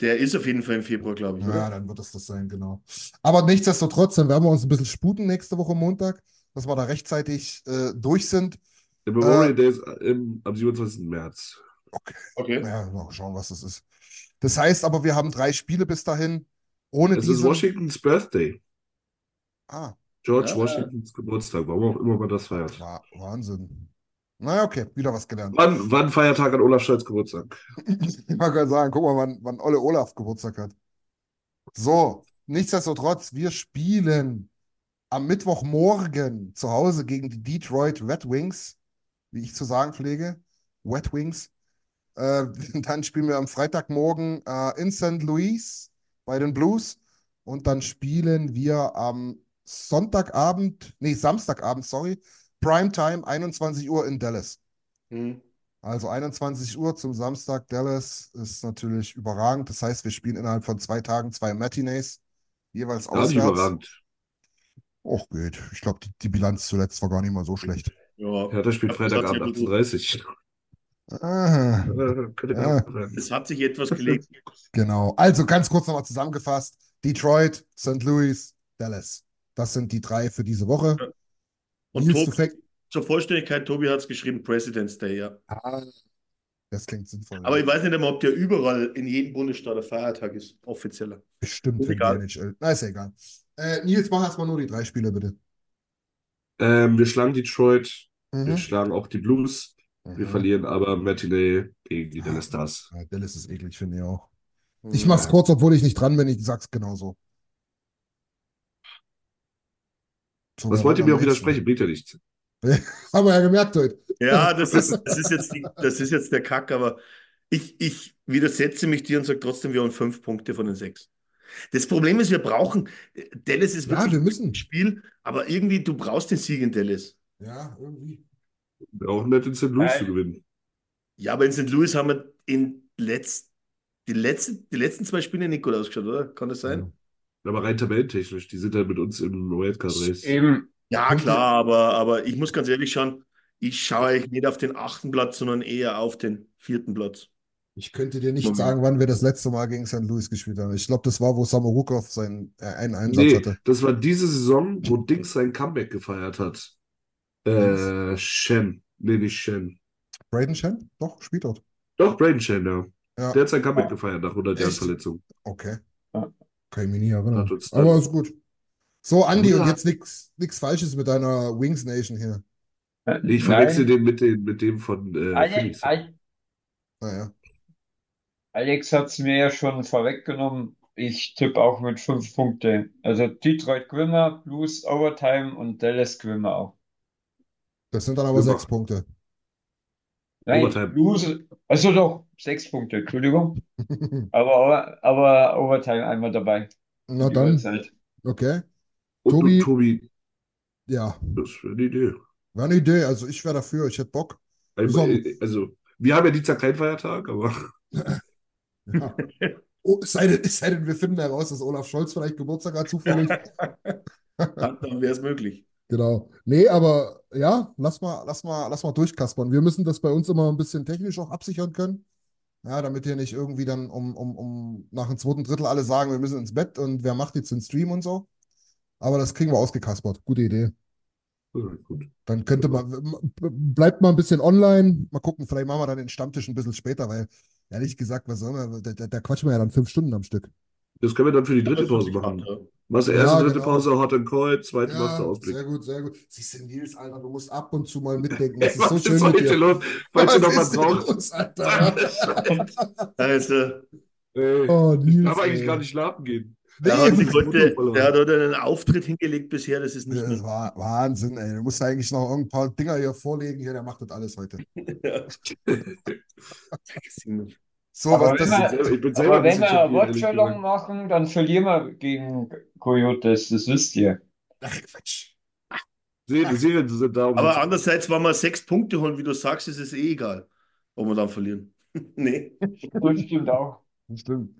Der ist auf jeden Fall im Februar, glaube ich,
Ja,
oder?
dann wird es das sein, genau. Aber nichtsdestotrotz, dann werden wir uns ein bisschen sputen nächste Woche Montag, dass wir da rechtzeitig äh, durch sind.
Der Memorial
Äh,
Day ist im, am 27. März.
Okay.
Ja, mal schauen, was das ist. Das heißt aber, wir haben drei Spiele bis dahin. Ohne
Es ist
diese.
Washingtons Birthday.
Ah,
George
Ja.
Washingtons Geburtstag, warum auch immer man das feiert.
Wa- Wahnsinn. Naja, okay, wieder was gelernt.
Wann, wann Feiertag an Olaf Scholz Geburtstag?
Ich mag gerade sagen, guck mal, wann, wann Olle Olaf Geburtstag hat. So, nichtsdestotrotz, wir spielen am Mittwochmorgen zu Hause gegen die Detroit Red Wings, wie ich zu sagen pflege. Wet Wings. Äh, dann spielen wir am Freitagmorgen äh, in St. Louis bei den Blues. Und dann spielen wir am Sonntagabend, nee, Samstagabend, sorry, Primetime, 21 Uhr in Dallas.
Hm.
Also 21 Uhr zum Samstag Dallas ist natürlich überragend. Das heißt, wir spielen innerhalb von zwei Tagen zwei Matinees, jeweils
Gar nicht
auswärts.
überragend.
Och, geht. Ich glaube, die, die Bilanz zuletzt war gar nicht mal so schlecht.
Ja,
spielt
Das sich
Freitagabend
ein bisschen-
18.30
Ah,
Uhr.
Ja.
es hat sich etwas gelegt.
genau. Also ganz kurz nochmal zusammengefasst. Detroit, St. Louis, Dallas. Das sind die drei für diese Woche.
Und Tobi, zur Vollständigkeit, Tobi hat es geschrieben, President's Day, ja.
Ah, das klingt sinnvoll.
Aber ich weiß nicht einmal, ob der überall in jedem Bundesstaat ein Feiertag ist, offizieller.
Bestimmt
Ist egal.
Na, ist ja egal. Äh, Nils, mach erstmal nur die drei Spiele, bitte.
Ähm, wir schlagen Detroit, wir
Mhm.
schlagen auch die Blues. Wir
Mhm.
verlieren aber Matinee gegen die Dallas Stars.
Ja, Dallas ist eklig, finde ich auch. Ich mach's kurz, obwohl ich nicht dran bin. Ich sag's genauso. So,
Was wollt ihr mir auch widersprechen? Bringt ja nichts.
Haben wir ja gemerkt heute.
Ja, das ist, das ist jetzt, die, das ist jetzt der Kack, aber ich, ich widersetze mich dir und sage trotzdem, wir haben fünf Punkte von den sechs. Das Problem ist, wir brauchen, Dallas ist
Ja,
wirklich
wir
ein
müssen.
Spiel, aber irgendwie, du brauchst den Sieg in Dallas.
Ja, irgendwie.
Wir auch nicht in St. Louis
Nein.
zu gewinnen.
Ja, aber in St. Louis haben wir in letzt, die, letzten, die letzten zwei Spiele nicht gut ausgeschaut, oder? Kann das sein?
Aber rein tabellentechnisch, die sind halt mit uns im Wildcard-Race.
Eben,
Ja, klar, aber, aber ich muss ganz ehrlich schauen, ich schaue eigentlich nicht auf den achten Platz, sondern eher auf den vierten Platz.
Ich könnte dir nicht sagen, wann wir das letzte Mal gegen St. Louis gespielt haben. Ich glaube, das war, wo Samorukov seinen äh, einen Einsatz
Nee,
hatte.
das war diese Saison, wo Dings sein Comeback gefeiert hat. Äh, Shen. Nee, nicht Shen.
Braden Shen? Doch, spielt dort.
Doch, Braden Shen, ja.
Ja.
Der hat sein Comeback gefeiert nach 100 Jahren? Verletzung.
Okay.
Ja.
Kann ich mich nie erinnern. Aber ist gut. So, Andi,
Ja.
und jetzt nichts nix Falsches mit deiner Wings Nation hier.
äh,
ich verwechsel
nein.
den mit, den mit dem von äh, Phoenix.
Naja.
Alex hat es mir ja schon vorweggenommen. Ich tippe auch mit fünf Punkte. Also Detroit Grimmer, Blues Overtime und Dallas Grimmer auch.
Das sind dann aber
Super.
sechs Punkte.
Nein,
Overtime.
Blues, also doch, sechs Punkte, Entschuldigung. Aber, aber Overtime einmal dabei.
Na dann,
Überzeit.
okay.
Und
Tobi-
du, Tobi,
Ja,
das wäre eine Idee.
war eine Idee. Also ich wäre dafür. Ich hätte Bock. So.
also, wir haben ja Dienstag keinen Feiertag, aber
Ja. Oh, es sei denn, es sei denn, wir finden heraus, dass Olaf Scholz vielleicht Geburtstag hat, zufällig.
Dann, dann wäre es möglich.
Genau. Nee, aber ja, lass mal, lass mal, lass mal durchkaspern. Wir müssen das bei uns immer ein bisschen technisch auch absichern können. Ja, damit hier nicht irgendwie dann um, um, um nach dem zweiten Drittel alle sagen, wir müssen ins Bett und wer macht jetzt den Stream und so. Aber das kriegen wir ausgekaspert. Gute Idee.
gut.
Dann könnte man, bleibt mal ein bisschen online. Mal gucken, vielleicht machen wir dann den Stammtisch ein bisschen später, weil ehrlich gesagt, was soll man, da, da, da quatschen wir ja dann fünf Stunden am Stück.
Das können wir dann für die dritte Pause machen. Machst du erste,
Ja,
dritte
genau.
Pause Hot and Cold, zweite
Ja,
machst du Ausblick.
sehr gut, sehr gut. Siehst du, Nils, Alter, du musst ab und zu mal mitdenken. Das ist so
Was
schön
ist
mit dir.
los? Falls
Was
noch was
ist denn
braucht.
los, Alter?
Also,
Ey,
Oh,
ich
Nils,
darf eigentlich
ey.
gar nicht schlafen gehen.
Der hat, heute, der hat heute einen Auftritt hingelegt bisher, das ist nicht
das war Wahnsinn, ey. Du musst eigentlich noch ein paar Dinger hier vorlegen. Hier, der macht das alles heute. So,
Aber
was
wenn
das
wir-
Ich bin selber
Aber
ein
wenn wir Watchalong machen, dann verlieren wir gegen Coyotes, das wisst ihr.
Ach, Quatsch.
Serie- Die Serien sind da, um
Aber andererseits, wenn wir sechs Punkte holen, wie du sagst, ist es eh egal, ob wir dann verlieren. nee.
Das stimmt auch.
Stimmt.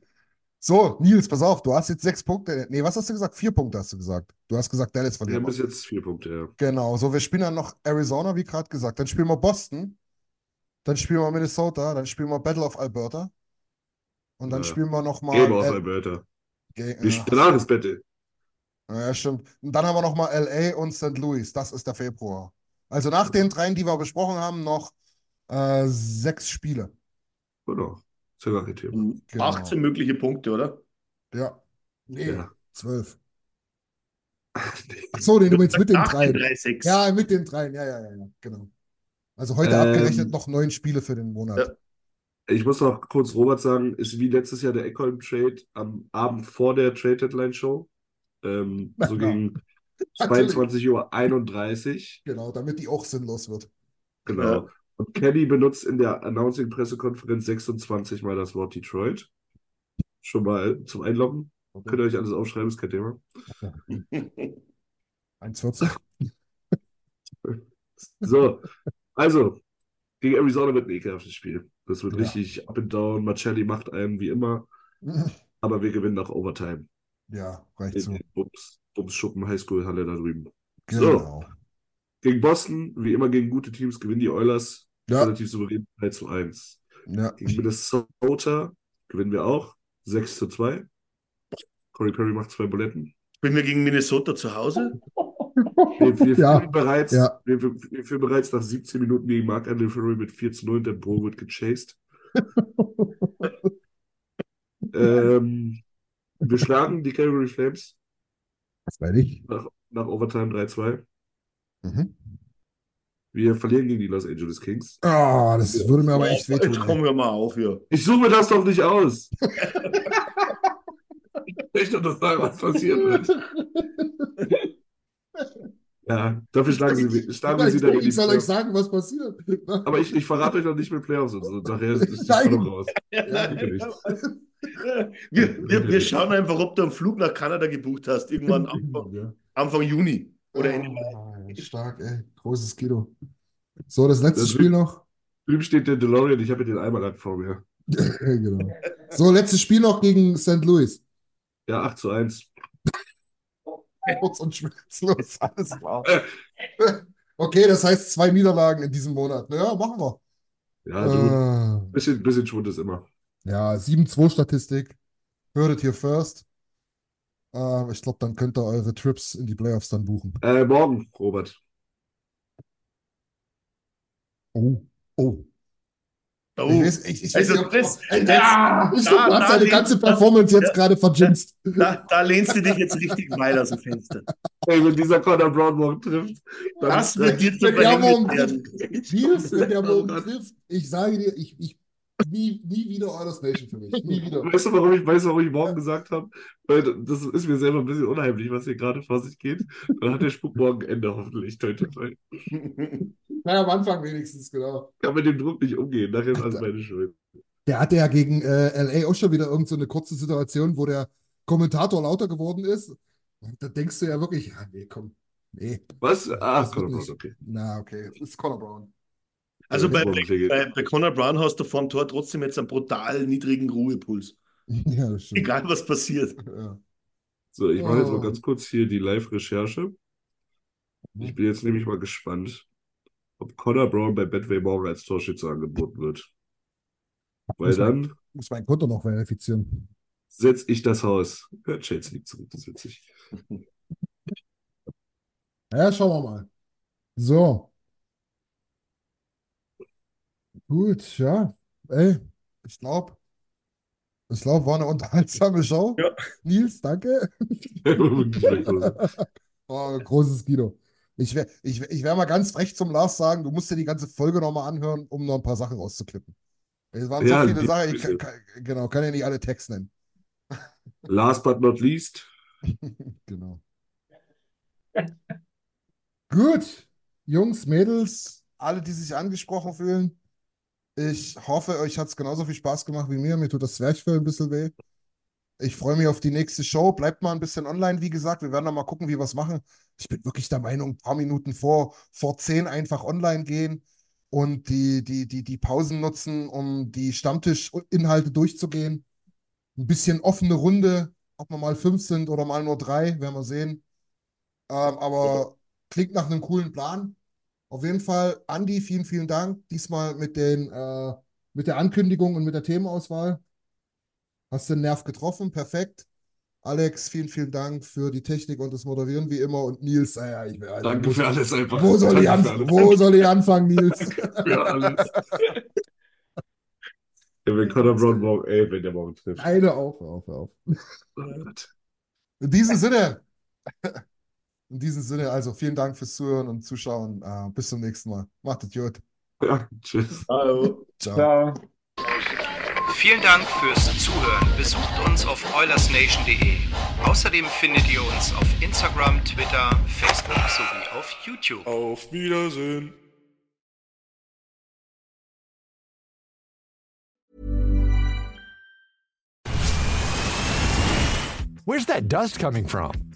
So, Nils, pass auf, du hast jetzt sechs Punkte. Nee, was hast du gesagt? Vier Punkte hast du gesagt. Du hast gesagt, Dallas
Wir
verliert.
haben bis jetzt vier Punkte, ja.
Genau, so, wir spielen dann noch Arizona, wie gerade gesagt. Dann spielen wir Boston. Dann spielen wir Minnesota. Dann spielen wir Battle of Alberta. Und dann
Ja.
spielen wir nochmal.
Game of Alberta. Die- Danach ist Battle.
Ja, stimmt. Und dann haben wir nochmal LA und St. Louis. Das ist der Februar. Also nach den dreien, die wir besprochen haben, noch äh, sechs Spiele.
Genau. Ist ja gar kein Thema.
Genau.
18 mögliche Punkte, oder?
Ja. Nee,
Ja.
zwölf. Ach so, nee, du meinst mit den
den drei.
Ja, mit den dreien. Ja, ja, ja, ja, genau. Also heute
Ähm,
abgerechnet noch neun Spiele für den Monat.
Ja.
Ich muss noch kurz Robert sagen, ist wie letztes Jahr der Eckholm-Trade am Abend vor der Trade-Deadline-Show. Ähm, so
Ja.
gegen
Natürlich.
22.31 Uhr.
Genau, damit die auch sinnlos wird.
Genau. Und Kenny benutzt in der Announcing-Pressekonferenz 26 Mal das Wort Detroit. Schon mal zum Einloggen. Könnt ihr euch alles aufschreiben, ist kein Thema.
1,40?
So, also, Gegen Arizona wird ein ekelhaftes Spiel. Das wird
Ja.
richtig up and down. Marcelli macht einen wie immer, aber wir gewinnen nach Overtime.
Ja, reicht
In
so.
Bums, Bums Schuppen Highschool-Halle da drüben.
Genau.
Gegen Boston, wie immer gegen gute Teams, gewinnen die Oilers
Ja,
relativ souverän 3 zu 1.
ja.
Gegen Minnesota gewinnen wir auch 6 zu 2. Corey Perry macht zwei Buletten.
Spielen wir gegen Minnesota zu Hause?
Wir, wir,
Ja,
führen bereits,
ja.
wir, wir, führen bereits nach 17 Minuten gegen Mark Andrew Ferry mit 4 zu 0 und der Bro wird gechased. ähm, wir schlagen die Calgary Flames
Das weiß ich.
nach, nach Overtime 3-2.
Mhm.
Wir verlieren gegen die Los Angeles Kings.
Ah, das würde mir aber echt
Jetzt
wehtun.
kommen
ey.
wir mal auf hier.
Ich suche das doch nicht aus. Ich möchte doch sagen, was passieren wird. Ja, dafür schlagen sie, schlagen wir sie dann in die
Ich soll euch sagen, was passiert.
Aber ich, ich verrate euch noch nicht mit Playoffs und so. Nachher ist ist die
Nein.
Spannung raus.
Ja,
nicht.
Wir, wir, wir schauen einfach, ob du einen Flug nach Kanada gebucht hast. Irgendwann Anfang. Anfang Juni oder Ende Mai.
Stark, ey. Großes Kilo. So, das letzte
Das-
Spiel noch.
Drüben steht der DeLorean, ich habe den gerade vor mir.
genau. So, letztes Spiel noch gegen St. Louis.
Ja, 8 zu 1.
Kurz und schmerzlos, alles klar. Okay, das heißt zwei Niederlagen in diesem Monat. Ja, machen wir.
Ja, du,
Äh,
bisschen, bisschen Schwund ist immer.
ja, 7-2 Statistik. Hörtet hier first. Äh, ich glaube, dann könnt ihr eure Trips in die Playoffs dann buchen.
Äh, morgen, Robert.
Oh, oh.
Oh,
Ich weiß, ich, ich weiß
Also
ich
da-
du hast
da
deine ganze Performance jetzt
ja.
gerade verjinxt.
da, da lehnst du dich jetzt richtig weit aus dem Fenster.
Ey, wenn dieser Connor Brown morgen trifft, dann
Das wird dir zu
Wenn der morgen
Verhängnis
trifft,
werden.
Nils, wenn der morgen
Oh
trifft, ich sage dir, ich, ich nie, nie wieder Oilers Nation für mich. Nie wieder.
Weißt du, warum ich, weißt du, warum ich morgen gesagt habe? Weil das ist mir selber ein bisschen unheimlich, was hier gerade vor sich geht. Dann hat der Spuk morgen Ende hoffentlich. Toi, toi, toi.
Na, am Anfang wenigstens, genau.
Kann mit dem Druck nicht umgehen. Nachher ist alles meine Schuld.
Der hatte ja gegen äh, LA auch schon wieder irgend so eine kurze Situation, wo der Kommentator lauter geworden ist. Und da denkst du ja wirklich, ja, nee, komm. Nee,
Was? Ah, Connor Brown, okay.
na, okay. Das ist Connor Brown.
Also bei, bei, bei Conor Brown hast du vorm Tor trotzdem jetzt einen brutal niedrigen Ruhepuls.
Ja, das stimmt.
Egal was passiert.
Ja.
So, ich mache jetzt mal
Oh.
ganz kurz hier die Live-Recherche. Ich bin jetzt nämlich mal gespannt, ob Connor Brown bei Betway morgen als Torschütze angeboten wird. Weil
Muss man-
dann
Muss mein Konto noch verifizieren.
setze ich das Haus. Ja, Chelsea liegt zurück, das ist witzig.
Ja, schauen wir mal. So. Gut, ja. Ey, ich glaube, ich glaube, war eine unterhaltsame Show.
Ja.
Nils, danke. Oh, großes Kino. Ich wäre ich, ich wär mal ganz frech zum Lars sagen, du musst dir die ganze Folge nochmal anhören, um noch ein paar Sachen rauszuklippen. Es waren
Ja,
so viele Sachen, ich kann, kann, genau, kann ja nicht alle Text nennen.
Last but not least,
Genau. Gut, Jungs, Mädels, alle, die sich angesprochen fühlen. Ich hoffe, euch hat es genauso viel Spaß gemacht wie mir. Mir tut das Zwerchfell ein bisschen weh. Ich freue mich auf die nächste Show. Bleibt mal ein bisschen online, wie gesagt. Wir werden dann mal gucken, wie wir es machen. Ich bin wirklich der Meinung, ein paar Minuten vor, vor 10 einfach online gehen und die, die, die, die Pausen nutzen, um die Stammtischinhalte durchzugehen. Ein bisschen offene Runde, ob wir mal fünf sind oder mal nur drei, werden wir sehen. Ähm, aber klingt nach einem coolen Plan. Auf jeden Fall, Andi, vielen, vielen Dank. Diesmal mit den, äh, mit der Ankündigung und mit der Themenauswahl. Hast den Nerv getroffen, perfekt. Alex, vielen, vielen Dank für die Technik und das Moderieren wie immer. Und Nils, äh, ja, ich, also,
danke
wo,
für alles einfach.
wo soll ich
Danke alles.
Wo soll ich anfangen, Nils?
Für alles. Ja, wenn Connor Brown morgen, ey, wenn der morgen trifft.
Eine auf, auf, auf. In diesem Sinne, in diesem Sinne, also vielen Dank fürs Zuhören und Zuschauen. Äh, bis zum nächsten Mal. Macht es gut.
Ja, tschüss.
Hallo.
Ciao.
Ciao.
Vielen Dank fürs Zuhören. Besucht uns auf oilersnation.de. Außerdem findet ihr uns auf Instagram, Twitter, Facebook sowie auf YouTube.
Auf Wiedersehen.
Where's that dust coming from?